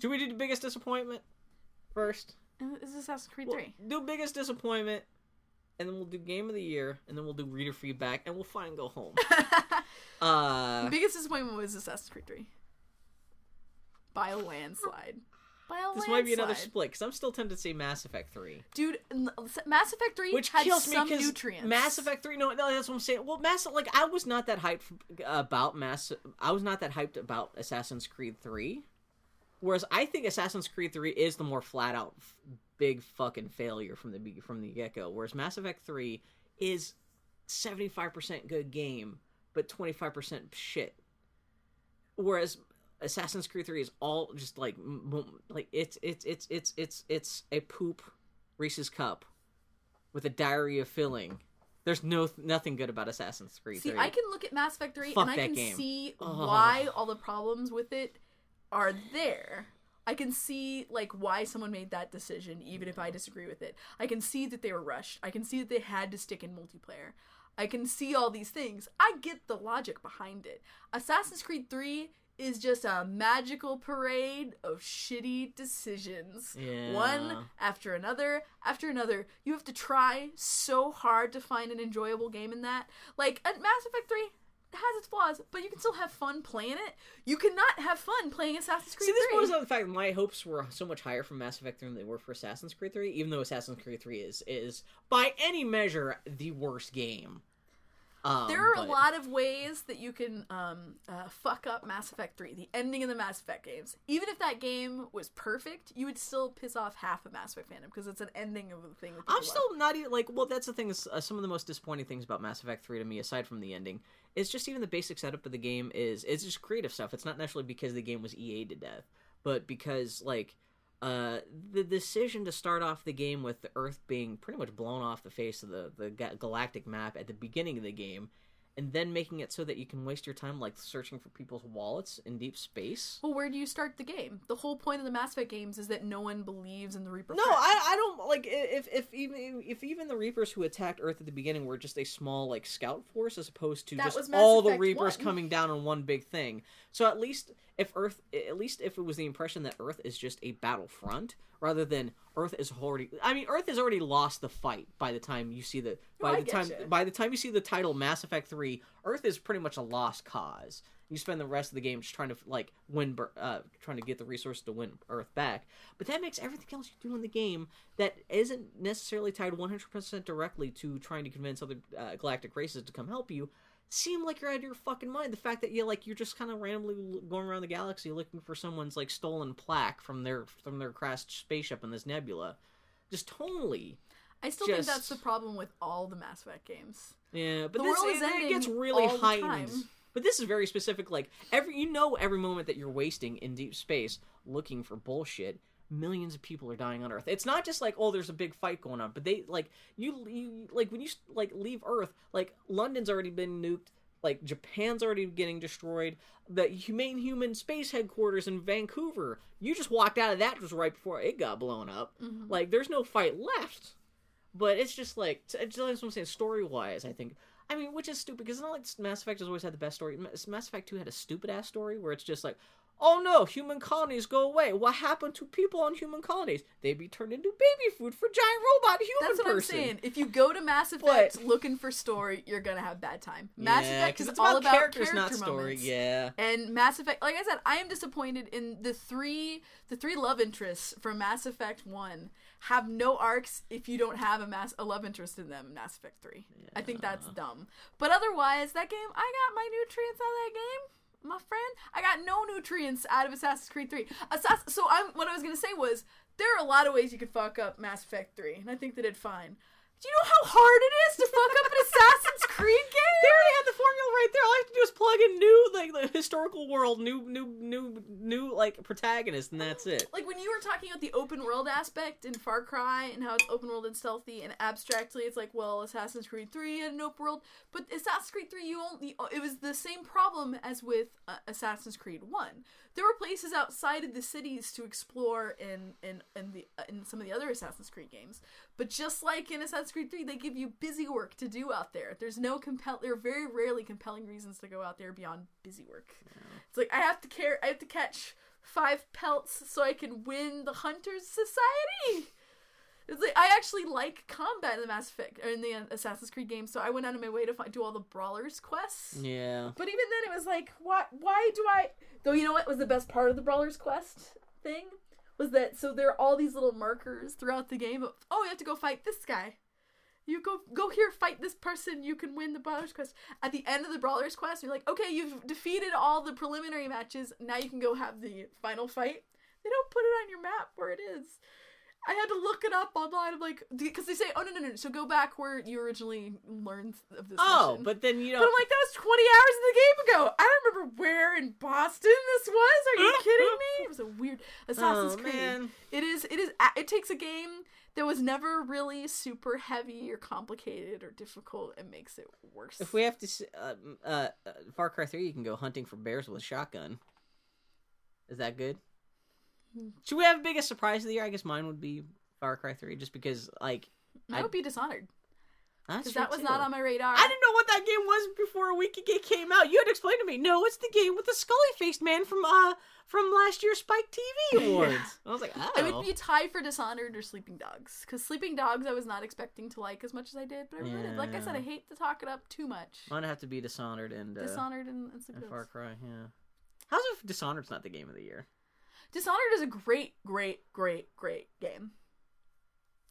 Should we do the biggest disappointment first? Uh, This is Assassin's Creed We'll 3. do biggest disappointment, and then we'll do game of the year, and then we'll do reader feedback, and we'll finally go home. (laughs) uh, Biggest disappointment was Assassin's Creed 3. By a landslide. By a this landslide. might be another split because I'm still tempted to say Mass Effect Three, Dude, Mass Effect 3 which had kills me some because nutrients. Mass Effect Three. No, no, that's what I'm saying. Well, Mass like I was not that hyped about Mass. I was not that hyped about Assassin's Creed Three. Whereas I think Assassin's Creed 3 is the more flat out f- big fucking failure from the from the get go. Whereas Mass Effect 3 is 75% good game, but 25% shit. Whereas Assassin's Creed 3 is all just like m- m- like it's it's it's it's it's it's a poop Reese's cup with a diarrhea filling. There's no nothing good about Assassin's Creed See, 3. I can look at Mass Effect 3 Fuck and I can game. see Oh. why all the problems with it are there. I can see like why someone made that decision, even if I disagree with it. I can see that they were rushed. I can see that they had to stick in multiplayer. I can see all these things. I get the logic behind it. Assassin's Creed 3 is just a magical parade of shitty decisions. Yeah. One after another after another. You have to try so hard to find an enjoyable game in that. Like at Mass Effect 3 has its flaws, but you can still have fun playing it. You cannot have fun playing Assassin's Creed See, this 3. boils down to the fact that my hopes were so much higher for Mass Effect 3 than they were for Assassin's Creed 3, even though Assassin's Creed 3 is, is by any measure, the worst game. Um, there are but- a lot of ways that you can um, uh, fuck up Mass Effect 3, the ending of the Mass Effect games. Even if that game was perfect, you would still piss off half of Mass Effect fandom because it's an ending of the thing. I'm love. still not even like. Well, that's the thing. Is uh, some of the most disappointing things about Mass Effect Three to me, aside from the ending, is just even the basic setup of the game is it's just creative stuff. It's not necessarily because the game was EA to death, but because like uh, the decision to start off the game with the Earth being pretty much blown off the face of the the galactic map at the beginning of the game, and then making it so that you can waste your time like searching for people's wallets in deep space. Well, where do you start the game? The whole point of the Mass Effect games is that no one believes in the Reaper. No. I, I don't like if if even if even the Reapers who attacked Earth at the beginning were just a small like scout force as opposed to That just all the Reapers 1. coming down on one big thing. So at least if Earth, at least if it was the impression that Earth is just a battlefront rather than Earth is already. I mean, Earth has already lost the fight by the time you see the by I the time getcha. by the time you see the title Mass Effect Three, Earth is pretty much a lost cause. You spend the rest of the game just trying to like win, uh, trying to get the resources to win Earth back. But that makes everything else you do in the game that isn't necessarily tied 100% directly to trying to convince other uh, galactic races to come help you seem like you're out of your fucking mind. The fact that you like you're just kind of randomly going around the galaxy looking for someone's like stolen plaque from their from their crashed spaceship in this nebula, just totally. I still think that's the problem with all the Mass Effect games. Yeah, but The this world is it, it gets really heightened. But this is very specific. Like every you know every moment that you're wasting in deep space looking for bullshit. Millions of people are dying on Earth. It's not just like oh, there's a big fight going on, but they like you, you like when you like leave Earth, like London's already been nuked. Like Japan's already getting destroyed. The humane human space headquarters in Vancouver, you just walked out of that just right before it got blown up. Mm-hmm. Like there's no fight left. But it's just like it's what I'm saying. Story wise, I think. I mean, which is stupid because it's not like Mass Effect has always had the best story. Mass Mass Effect Two had a stupid ass story where it's just like, oh no, human colonies go away. What happened to people on human colonies? They be turned into baby food for giant robot human That's what person. I'm saying. If you go to Mass Effect looking for story, you're gonna have bad time. Mass yeah, Effect is it's all about characters, character not story. moments. Yeah. And Mass Effect, like I said, I am disappointed in the three the three love interests from Mass Effect One have no arcs if you don't have a mass a love interest in them in Mass Effect Three. I think that's dumb. But otherwise, that game, I got my nutrients out of that game, my friend. I got no nutrients out of Assassin's Creed Three. Assass- so I'm what I was gonna say was there are a lot of ways you could fuck up Mass Effect Three, and I think they did fine. Do you know how hard it is to fuck up an Assassin's Creed game? They already had the formula right there. All I have to do is plug in new, like the historical world, new, new, new, new, like protagonist, and that's it. like when you were talking about the open world aspect in Far Cry and how it's open world and stealthy and abstractly it's like well Assassin's Creed 3 had an open world but Assassin's Creed 3 you only it was the same problem as with uh, Assassin's Creed 1 there were places outside of the cities to explore in in in the uh, in some of the other Assassin's Creed games. But just like in Assassin's Creed 3 they give you busy work to do out there. There's no compel there are very rarely compelling reasons to go out there beyond busy work. It's like I have to care I have to catch five pelts so I can win the Hunters Society. It's like I actually like combat in the Mass Effect or in the uh, Assassin's Creed game, so I went out of my way to find, do all the brawlers quests. Yeah. But even then, it was like, why? Why do I? Though you know what was the best part of the brawlers quest thing was that so there are all these little markers throughout the game. Of, oh, you have to go fight this guy. You go go here, fight this person. You can win the brawlers quest. At the end of the brawlers quest, you're like, okay, you've defeated all the preliminary matches. Now you can go have the final fight. They don't put it on your map where it is. I had to look it up online. I'm like, because they say, oh no no no. So go back where you originally learned of this. Oh, mission. but then you But know. I'm like, that was 20 hours in the game ago. I don't remember where in Boston this was. Are you (laughs) kidding me? It was a weird Assassin's Oh, Creed. man. It is. It is. It takes a game that was never really super heavy or complicated or difficult and makes it worse. If we have to, uh, uh, uh, Far Cry Three, you can go hunting for bears with a shotgun. Is that good? Should we have a biggest surprise of the year? I guess mine would be Far Cry Three, just because like I would be dishonored because that was not on my radar. I didn't know what that game was before a week ago came out. You had to explain to me. No, it's the game with the scully faced man from uh from last year's Spike TV (laughs) Awards. I was like, oh, I would be tied for Dishonored or Sleeping Dogs because Sleeping Dogs I was not expecting to like as much as I did, but I really did. Like I said, I hate to talk it up too much. Mine have to be Dishonored and uh, Dishonored and, and and Far Cry. Yeah. How's it if Dishonored's not the game of the year? Dishonored is a great, great, great, great game.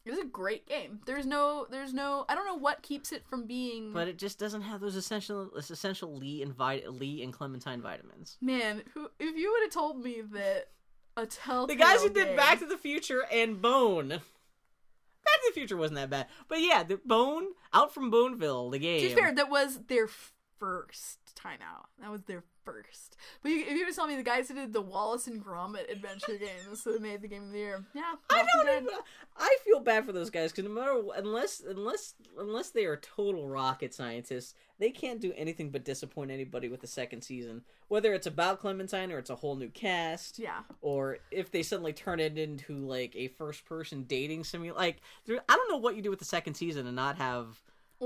It was a great game. There's no, there's no. I don't know what keeps it from being. But it just doesn't have those essential, essential Lee and vit- Lee and Clementine vitamins. man, who? If you would have told me that a Telltale The guys who did game- Back to the Future and Bone. Back to the Future wasn't that bad, but yeah, the Bone out from Boneville, the game. To be fair, that was their first time out. That was their first. But you, if you were telling me the guys who did the Wallace and Gromit adventure (laughs) games, so they made the game of the year, yeah, I don't even. I feel bad for those guys because no matter unless unless unless they are total rocket scientists, they can't do anything but disappoint anybody with the second season. Whether it's about Clementine or it's a whole new cast, Yeah, or if they suddenly turn it into like a first person dating simulator. Like, I don't know what you do with the second season and not have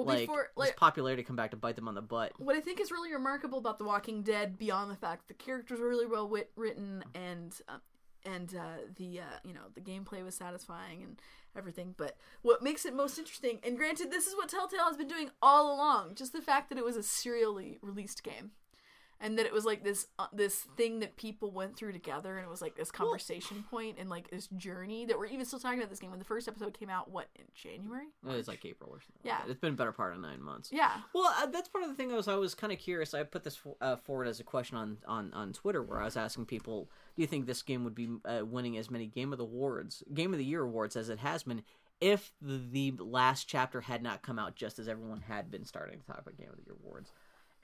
well, like, before like popularity come back to bite them on the butt. what I think is really remarkable about The Walking Dead, beyond the fact the characters were really well wit- written and uh, and uh, the uh, you know the gameplay was satisfying and everything, but what makes it most interesting, and granted, this is what Telltale has been doing all along, just the fact that it was a serially released game. And that it was like this uh, this thing that people went through together, and it was like this conversation point and like this journey that we're even still talking about this game. When the first episode came out, what in January? It's like April or something. Yeah. like it's been a better part of nine months. Yeah, Well, uh, that's part of the thing. I was I was kind of curious. I put this uh, forward as a question on, on on Twitter, where I was asking people, "Do you think this game would be uh, winning as many Game of the Awards, Game of the Year awards as it has been if the, the last chapter had not come out just as everyone had been starting to talk about Game of the Year awards?"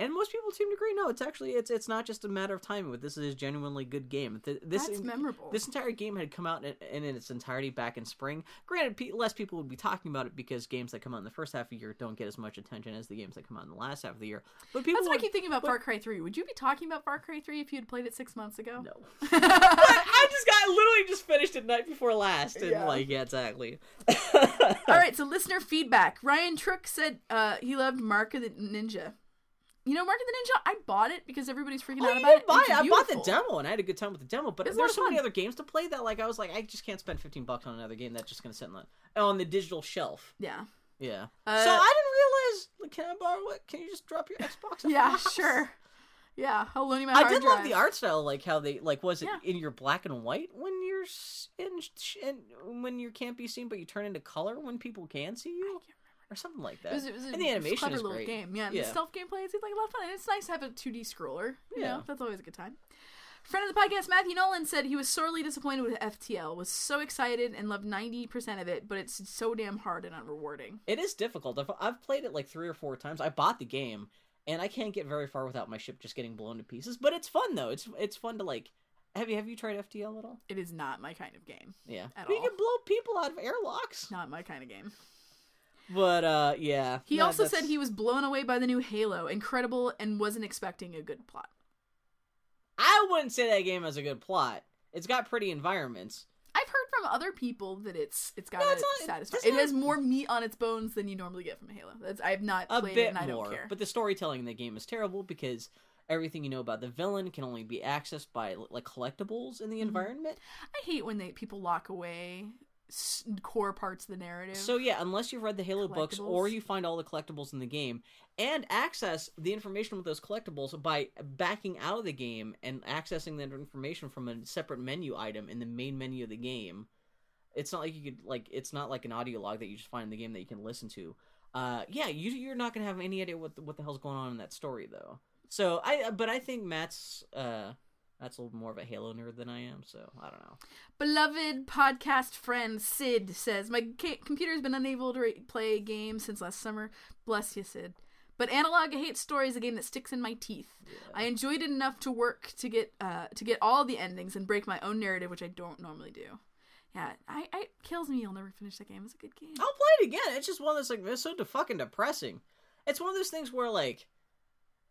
And most people seem to agree. No, it's actually it's it's not just a matter of timing. But this is a genuinely good game. Th- This that's memorable. this entire game had come out in, in, its entirety back in spring. Granted, pe- less people would be talking about it because games that come out in the first half of the year don't get as much attention as the games that come out in the last half of the year. But people That's what I keep thinking about but- Far Cry 3. Would you be talking about Far Cry 3 if you had played it six months ago? No. (laughs) I just got literally just finished it night before last, and Yeah. like yeah, exactly. All right, so listener feedback. Ryan Trook said uh, he loved Mark of the Ninja. You know, Mark of the Ninja, I bought it because everybody's freaking Oh, out about it. buy it. I bought the demo, and I had a good time with the demo. But It's there's so many other games to play that like I was like, I just can't spend 15 bucks on another game that's just gonna sit on the on the digital shelf. Yeah. Yeah. Uh, so I didn't realize. Like, can I borrow it? Can you just drop your Xbox? (laughs) Yeah, sure. Yeah, I'll loan you my I did drive. love the art style, like how they like was it Yeah. in your black and white when you're in, in when you can't be seen, but you turn into color when people can see you, or something like that. It was, it was a and the animation clever is little great. game. Yeah, and Yeah. the stealth gameplay is like a lot of fun. And it's nice to have a 2D scroller. You Yeah. know, that's always a good time. Friend of the podcast, Matthew Nolan, said he was sorely disappointed with FTL. Was so excited and loved 90% of it, but it's so damn hard and unrewarding. It is difficult. I've, I've played it like three or four times. I bought the game, and I can't get very far without my ship just getting blown to pieces. But it's fun though. It's it's fun to like. Have you have you tried FTL at all? It is not my kind of game. Yeah, At But you all. can blow people out of airlocks. Not my kind of game. But uh, yeah. He No, also that's- said he was blown away by the new Halo, incredible, and wasn't expecting a good plot. I wouldn't say that game has a good plot. It's got pretty environments. I've heard from other people that it's it's got No, a it's not- satisfying. It not- has more meat on its bones than you normally get from a Halo. That's, I have not a played it, bit and I more, don't care. but the storytelling in the game is terrible because everything you know about the villain can only be accessed by like collectibles in the Mm-hmm. environment. I hate when they people lock away core parts of the narrative. So yeah, unless you've read the Halo books or you find all the collectibles in the game and access the information with those collectibles by backing out of the game and accessing that information from a separate menu item in the main menu of the game. It's not like you could like it's not like an audio log that you just find in the game that you can listen to. Uh, yeah, you, you're not gonna have any idea what the, what the hell's going on in that story though. So I, but I think Matt's uh, Matt's a little more of a Halo nerd than I am. So I don't know. Beloved podcast friend Sid says, My ca- computer's been unable to re- play games since last summer. Bless you, Sid. But Analogue Hate Story is a game that sticks in my teeth. I enjoyed it enough to work to get uh, to get all the endings and break my own narrative, which I don't normally do. Yeah, I, I it kills me. I'll never finish that game. It's a good game. I'll play it again. It's just one of those like it's so fucking depressing. It's one of those things where like,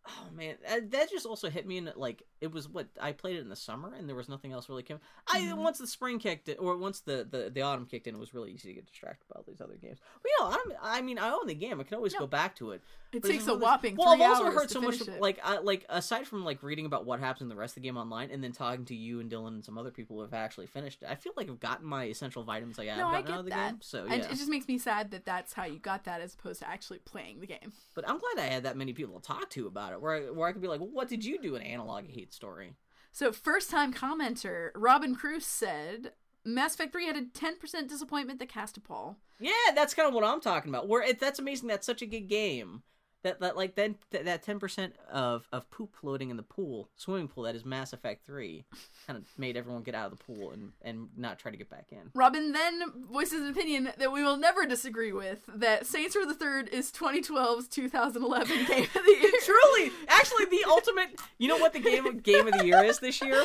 oh man, that, that just also hit me in like it was what I played it in the summer and there was nothing else really came. I Mm-hmm. once the spring kicked or once the, the the autumn kicked in, it was really easy to get distracted by all these other games. But you know, I'm, I mean, I own the game. I can always No. go back to it. It But takes a one of those- whopping Well, I've also heard so much it. like I, like aside from like reading about what happens in the rest of the game online and then talking to you and Dylan and some other people who have actually finished it. I feel like I've gotten my essential vitamins like no, I gotten out of get the that. game. So And yeah. it just makes me sad that that's how you got that as opposed to actually playing the game. But I'm glad I had that many people to talk to about it, where I, where I could be like, well, "What did you do in Analogue Hate Story?" So, first time commenter Robin Cruz said Mass Effect 3 had a 10% disappointment that cast a Paul. Yeah, that's kind of what I'm talking about. Where it, that's amazing. That's such a good game. That that like then that that ten percent of of poop floating in the pool, swimming pool that is Mass Effect Three, kind of made everyone get out of the pool and and not try to get back in. Robin then voices an opinion that we will never disagree with that Saints Row the Third is 2012's 2011 (laughs) game of the year. Truly, actually the ultimate. You know what the game game of the year is this year?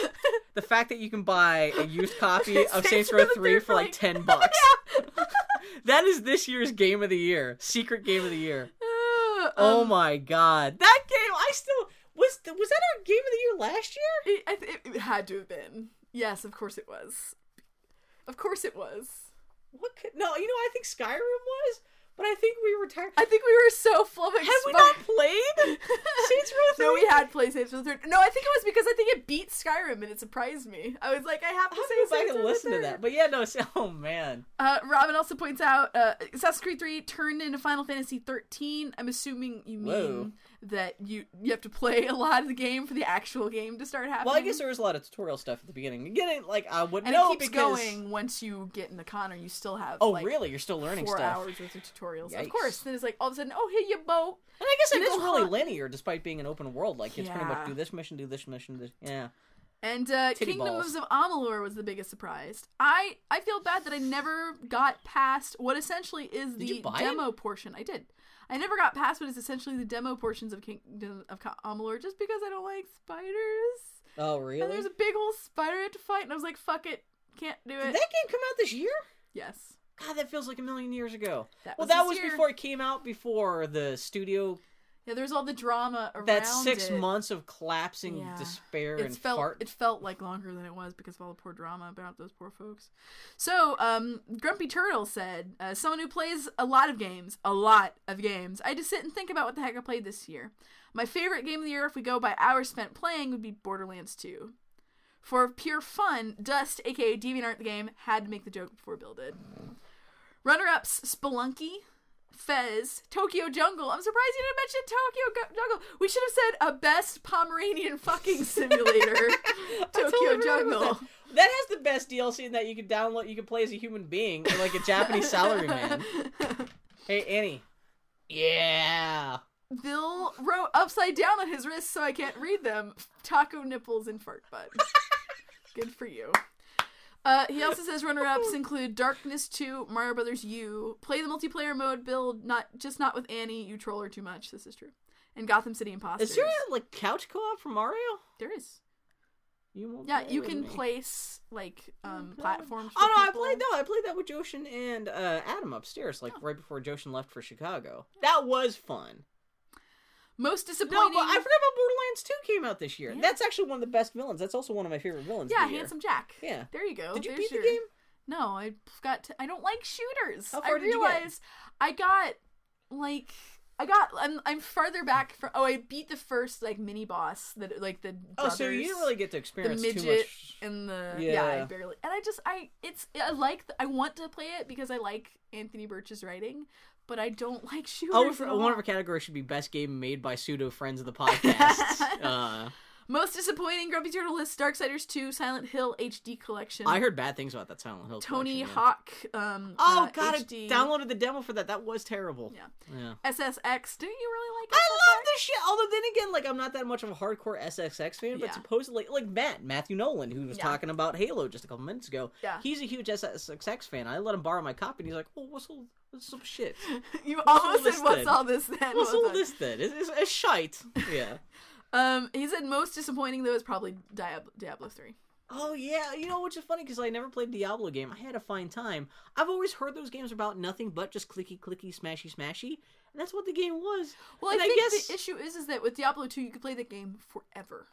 The fact that you can buy a used copy (laughs) of Saints Saints Row Row the Three Third for for, like like- ten (laughs) bucks. that is this year's game of the year. Secret game of the year. (laughs) Oh um, my god, that game! I still was. Was that our game of the year last year? It, I th- it had to have been. Yes, of course it was. Of course it was. What? Could, no, you know I think Skyrim was, but I think we were tired. I think we were so flummoxed. Have we by- not played Saints Row Three? No, we had PlayStation the third. No, I think it was because I think it beat Skyrim and it surprised me. I was like, I have to I'll say have to go back Saints Row listen to that. But yeah, no. (laughs) it's- Oh man. Uh, Robin also points out uh, Assassin's Creed 3 turned into Final Fantasy 13. I'm assuming you mean Whoa. That you you have to play a lot of the game for the actual game to start happening. Well, I guess there was a lot of tutorial stuff at the beginning. Again, like I would and know it keeps because. going once you get in the Connor. You still have Oh, like, really? You're still learning four stuff. hours worth of tutorials. Yikes. Of course. Then it's like all of a sudden, oh, hey, you boat. And I guess it You really hunt- linear, despite being an open world. Like it's pretty much do this mission, do this mission, this. Yeah. And uh, Titty Kingdoms balls. of Amalur was the biggest surprise. I I feel bad that I never got past what essentially is Did the buy it? demo portion. I did. I never got past what is essentially the demo portions of Kingdom of Amalur just because I don't like spiders. Oh, And really? there's a big old spider I had to fight, and I was like, "Fuck it, can't do Did it." that game come out this year? yes. God, that feels like a million years ago. That well, was that was year. before it came out. Before the studio, Yeah, there's all the drama around that six it. months of collapsing Yeah. despair it and felt fart. it felt like longer than it was because of all the poor drama about those poor folks. So, um, Grumpy Turtle said, uh, "Someone who plays a lot of games, a lot of games. I just sit and think about what the heck I played this year. My favorite game of the year, if we go by hours spent playing, would be Borderlands 2. For pure fun, Dust, aka DeviantArt the game, had to make the joke before Bill did. Runner-ups: Spelunky." Fez, Tokyo Jungle. I'm surprised you didn't mention Tokyo Go- Jungle. We should have said a best Pomeranian (laughs) fucking simulator. (laughs) Tokyo totally forgot about Jungle. That. That has the best DLC in that you can download. You can play as a human being, like a Japanese salaryman. (laughs) Hey Annie. Yeah. Bill wrote upside down on his wrist so I can't read them. Taco nipples and fart butt. Good for you. Uh, he also says runner-ups (laughs) include Darkness 2, Mario Brothers U, play the multiplayer mode build, not just not with Annie, you troll her too much. This is true. And Gotham City Imposters. Is there a, like couch co-op for Mario? There is. You Yeah, you can me. place like um Okay. platforms. For Oh no, I played no, I played that with Joshin and uh, Adam upstairs, like right before Joshin left for Chicago. That was fun. Most No, disappointing. but I forgot about Borderlands 2 came out this year. Yeah. That's actually one of the best villains. That's also one of my favorite villains. yeah, the year. Handsome Jack. Yeah. There you go. Did you There's beat your- the game? No, I got. To, I don't like shooters. How I far did you get? realized I got like I got. I'm I'm farther back from. Oh, I beat the first like mini boss that like the Oh, so you didn't really get to experience the midget too much. and the yeah. I barely and I just I it's I like I want to play it because I like Anthony Burch's writing, but I don't (laughs) like shooters. Oh, for, one of our categories should be best game made by pseudo friends of the (laughs) podcast. uh, Most disappointing Grumpy Turtle list: Darksiders 2, Silent Hill HD Collection. I heard bad things about that Silent Hill. Tony collection, yeah. Hawk. Um, Oh uh, god, HD. I downloaded the demo for that. That was terrible. Yeah. Yeah. SSX. Do you really like? I love this shit. Although then again, like I'm not that much of a hardcore SSX fan, but Yeah. supposedly, like Matt Matthew Nolan, who was Yeah. talking about Halo just a couple minutes ago, Yeah. he's a huge SSX fan. I let him borrow my copy, and he's like, "Oh, what's all what's some shit? (laughs) You all almost said, "What's then? all this then?" What's What's all that?" this then? It's, it's, it's shite." (laughs) Yeah. Um, he said most disappointing though is probably Diablo, Diablo three. Oh yeah, you know which is funny because I never played Diablo game. I had a fine time. I've always heard those games are about nothing but just clicky clicky smashy smashy, and that's what the game was. Well, And I think guess the issue is is that with Diablo two you could play the game forever,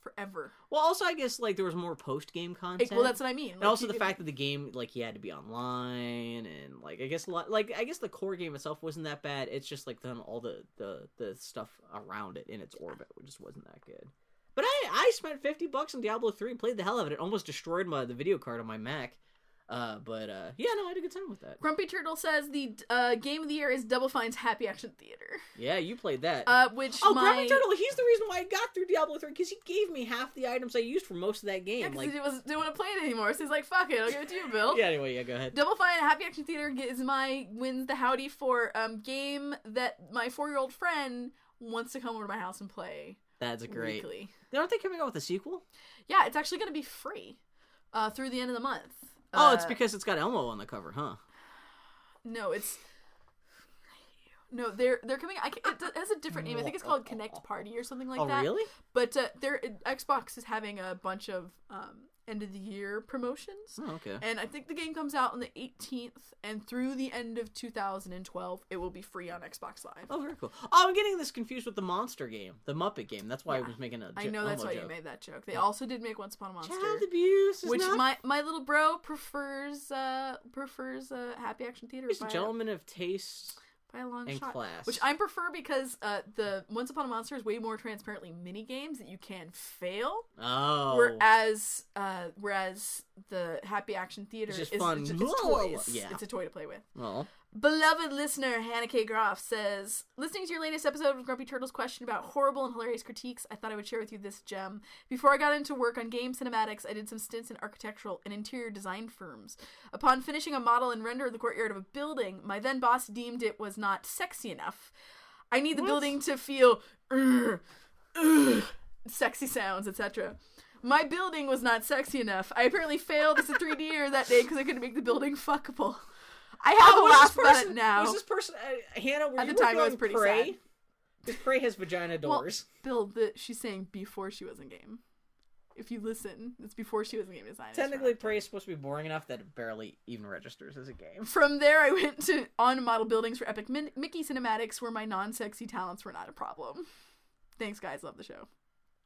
forever. well, also I guess like there was more post game content. Well, that's what I mean. and Like, also you the could- fact that the game like you had to be online and like I guess a lot like I guess the core game itself wasn't that bad. It's just like then all the the the stuff around it in its orbit which just wasn't that good. But I I spent fifty bucks on Diablo three, and played the hell out of it. It almost destroyed my the video card on my Mac. Uh, but uh, yeah, no, I had a good time with that. Grumpy Turtle says the uh, game of the year is Double Fine's Happy Action Theater, Yeah, you played that. uh, which oh, my Grumpy Turtle, he's the reason why I got through Diablo three because he gave me half the items I used for most of that game. yeah, 'cause like, he was didn't want to play it anymore, so he's like, "Fuck it, I'll give it to you, Bill." yeah. Anyway, yeah, go ahead. Double Fine Happy Action Theater is my wins the howdy for um game that my four year old friend wants to come over to my house and play That's great. weekly. Aren't they coming out with a sequel? Yeah, it's actually going to be free uh, through the end of the month. Oh, it's Uh, because it's got Elmo on the cover, huh? no, it's No, they're they're coming. I, it has a different name. I think it's called Kinect Party or something like oh, that. really? But uh, they're Xbox is having a bunch of um, end of the year promotions. Oh, okay. And I think the game comes out on the 18th, and through the end of 2012, it will be free on Xbox Live. Oh, very cool. Oh, I'm getting this confused with the monster game, the Muppet game. That's why I was making a. I jo- know that's why you made that joke. They also did make Once Upon a Monster, Child abuse, is which not... my my little bro prefers uh prefers uh, Happy Action Theater He's a gentleman of taste by a long and shot. class. Which I prefer because uh, the Once Upon a Monster is way more transparently mini games that you can fail, oh, whereas uh, whereas the Happy Action Theater just is fun. It's, (laughs) toys. Yeah. It's a toy to play with. Beloved listener Hannah K. Groff says, listening to your latest episode of Grumpy Turtle's question about horrible and hilarious critiques, I thought I would share with you this gem. Before I got into work on game cinematics, I did some stints in architectural and interior design firms. Upon finishing a model and render of the courtyard of a building, my then boss deemed it was not sexy enough. I need the What? building to feel sexy sounds, etc. My building was not sexy enough. I apparently failed as a 3D'er that day because I couldn't make the building fuckable. I have Oh, a laugh this about person, it now. Was this person uh, Hannah? Were At you the time, I was pretty Prey? sad. Because Prey has vagina Well, doors. Bill, the, she's saying before she was in game. If you listen, it's before she was in game design. Technically, Prey is supposed to be boring enough that it barely even registers as a game. From there, I went to on model buildings for Epic Min- Mickey Cinematics, where my non-sexy talents were not a problem. Thanks, guys. Love the show.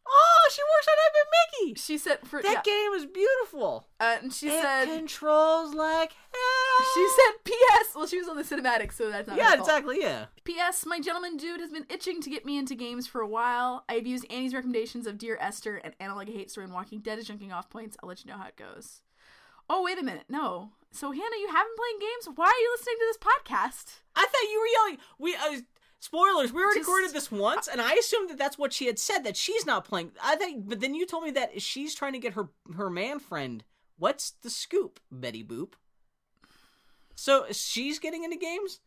Oh, she works on Epic Mickey. She said for That yeah, game is beautiful. uh, and she it said controls like hell. she said P.S. Well, she was on the cinematics, so that's not Yeah, exactly. Yeah. P.S. My gentleman dude has been itching to get me into games for a while. I've used Annie's recommendations of Dear Esther and Analogue Hate Story and Walking Dead as junking off points. I'll let you know how it goes. Oh, wait a minute. No. So, Hannah, you haven't played games? Why are you listening to this podcast? I thought you were yelling. We uh, spoilers. We already Just- recorded this once, and I assumed that that's what she had said. That she's not playing. I think, but then you told me that she's trying to get her her man friend. What's the scoop, Betty Boop? So she's getting into games.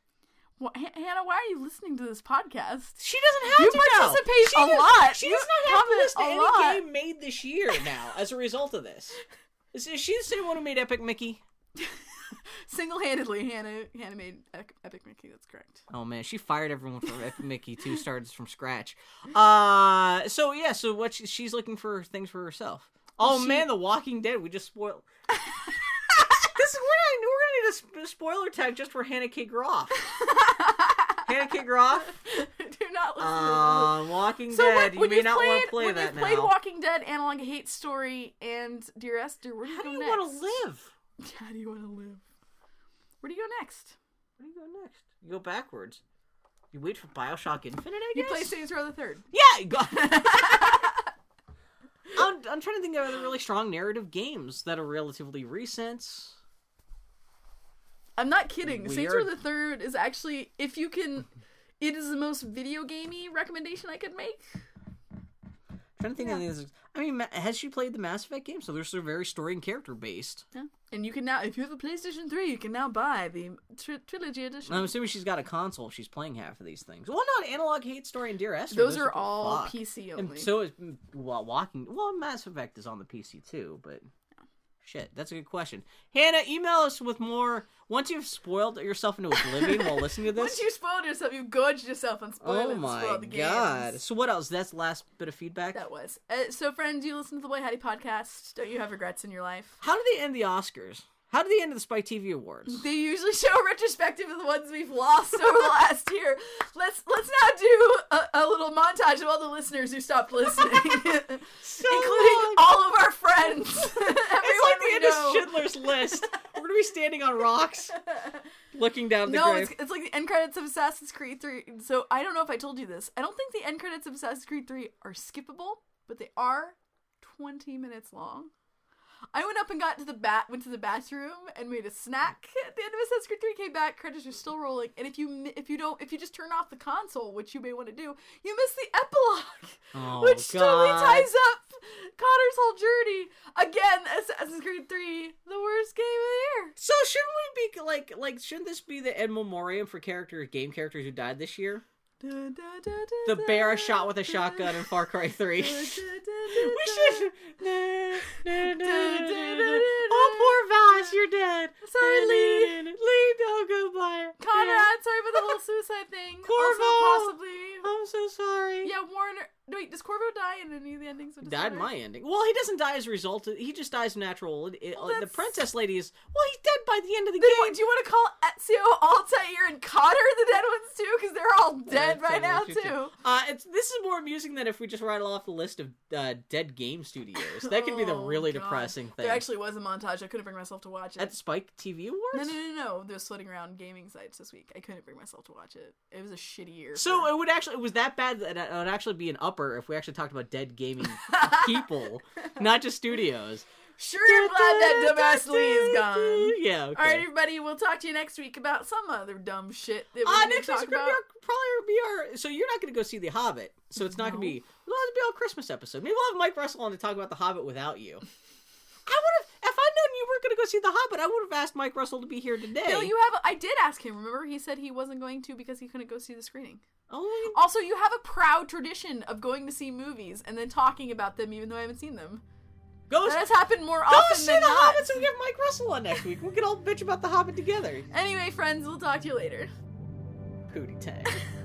H- Hannah, why are you listening to this podcast? She doesn't have You to participate She a does- lot. She You does not have to listen to any lot. game made this year now as a result of this. Is, is she the same one who made Epic Mickey? (laughs) (laughs) Single-handedly, Hannah Hannah made Epic Mickey. That's correct. Oh man, she fired everyone from Epic Mickey too. Started from scratch. Uh, so yeah, so what she, she's looking for things for herself. Oh She- man, The Walking Dead. We just spoiled. (laughs) this is we're gonna we're gonna need a spoiler tag just for Hannah K. Groff. Hannah K. Groff. (laughs) Do not listen to Uh, Walking So Dead. when, you may not want to play when that you've now. played Walking Dead, Analogue Hate Story, and Dear Esther, where do you How do you want to live? (laughs) How do you want to live? Where do you go next? Where do you go next? You go backwards. You wait for Bioshock Infinite. I You play Saints Row the Third. Yeah. Go- (laughs) (laughs) I'm, I'm trying to think of other really strong narrative games that are relatively recent. I'm not kidding. Saints Row the Third is actually, if you can, it is the most video gamey recommendation I could make. Trying to think of Yeah. I mean, has she played the Mass Effect game? So they're sort of very story and character based. Yeah. And you can now, if you have a PlayStation 3, you can now buy the tri- Trilogy Edition. I'm assuming she's got a console. She's playing half of these things. Well, not Analogue Hate Story and Dear Esther. Those are what the all fuck. PC And only. so is well, Walking. Well, Mass Effect is on the PC too, but shit, that's a good question. Hannah, email us with more. Once you've spoiled yourself into oblivion while listening to (laughs) this. Once you spoiled yourself, you've gorged yourself on spoilers. oh my spoiled the god! games. So what else? That's the last bit of feedback. That was. Uh, so, friends, you listen to the Boy Howdy podcast. Don't you have regrets in your life? How do they end the Oscars? How do they end of the Spike TV Awards? They usually show a (laughs) retrospective of the ones we've lost over the last year. Let's let's now do a, a little montage of all the listeners who stopped listening, (laughs) (laughs) including long. all of our friends. Everyone It's like the end know. of Schindler's List. We're gonna be standing on rocks, looking down the no, grave. it's, it's like the end credits of Assassin's Creed 3. So I don't know if I told you this. I don't think the end credits of Assassin's Creed 3 are skippable, but they are 20 minutes long. I went up and got to the bat, went to the bathroom and made a snack at the end of Assassin's Creed 3. Came back, credits are still rolling, and if you if you don't if you just turn off the console, which you may want to do, you miss the epilogue, Oh, which totally ties up Connor's whole journey. Again, Assassin's Creed 3, the worst game of the year. So shouldn't we be like like shouldn't this be the end memoriam for characters game characters who died this year? The bear shot with a shotgun in Far Cry 3. we should. Oh, poor Vaas, you're dead. Sorry, Lee. Lee, no goodbye. Connor Conrad, sorry about the whole (laughs) suicide thing. Corvo! Also, possibly. I'm so sorry. Yeah, Warner. no, Wait, does Corvo die in any of the endings? Of Died in my ending. Well, he doesn't die as a result. Of, he just dies natural. It- Well, the princess lady is. Well, he's dead by the end of the Then game. what, do you want to call Ezio, Altair, and Cotter the dead ones too? Because they're all dead That's right now too. Uh, it's this is more amusing than if we just rattle off the list of uh, dead game studios. That could be the (laughs) Oh, really God. depressing thing. There actually was a montage. I couldn't bring myself to watch it. at Spike TV Awards. No, no, no, no. They're floating around gaming sites this week. I couldn't bring myself to watch it. It was a shitty year. So for- it would actually it was that bad that it would actually be an upper if we actually talked about dead gaming (laughs) people, not just studios. Sure, I'm glad that dumbass Lee is gone. Yeah. Okay. All right, everybody. We'll talk to you next week about some other dumb shit that we're Uh, next talk about. be our, probably be our. So you're not gonna go see The Hobbit, so it's not gonna be. Well, it'll be our Christmas episode. Maybe we'll have Mike Russell on to talk about The Hobbit without you. (laughs) I would have, if I'd known you weren't gonna go see The Hobbit, I would have asked Mike Russell to be here today. Bill, you have. I did ask him. Remember, he said he wasn't going to because he couldn't go see the screening. Oh, Also, you have a proud tradition of going to see movies and then talking about them, even though I haven't seen them. Go, That has happened more often. go often see than The not. Hobbit, so we get Mike Russell on next week. We can all bitch about The Hobbit together. Anyway, friends, we'll talk to you later. Pootie tang. (laughs)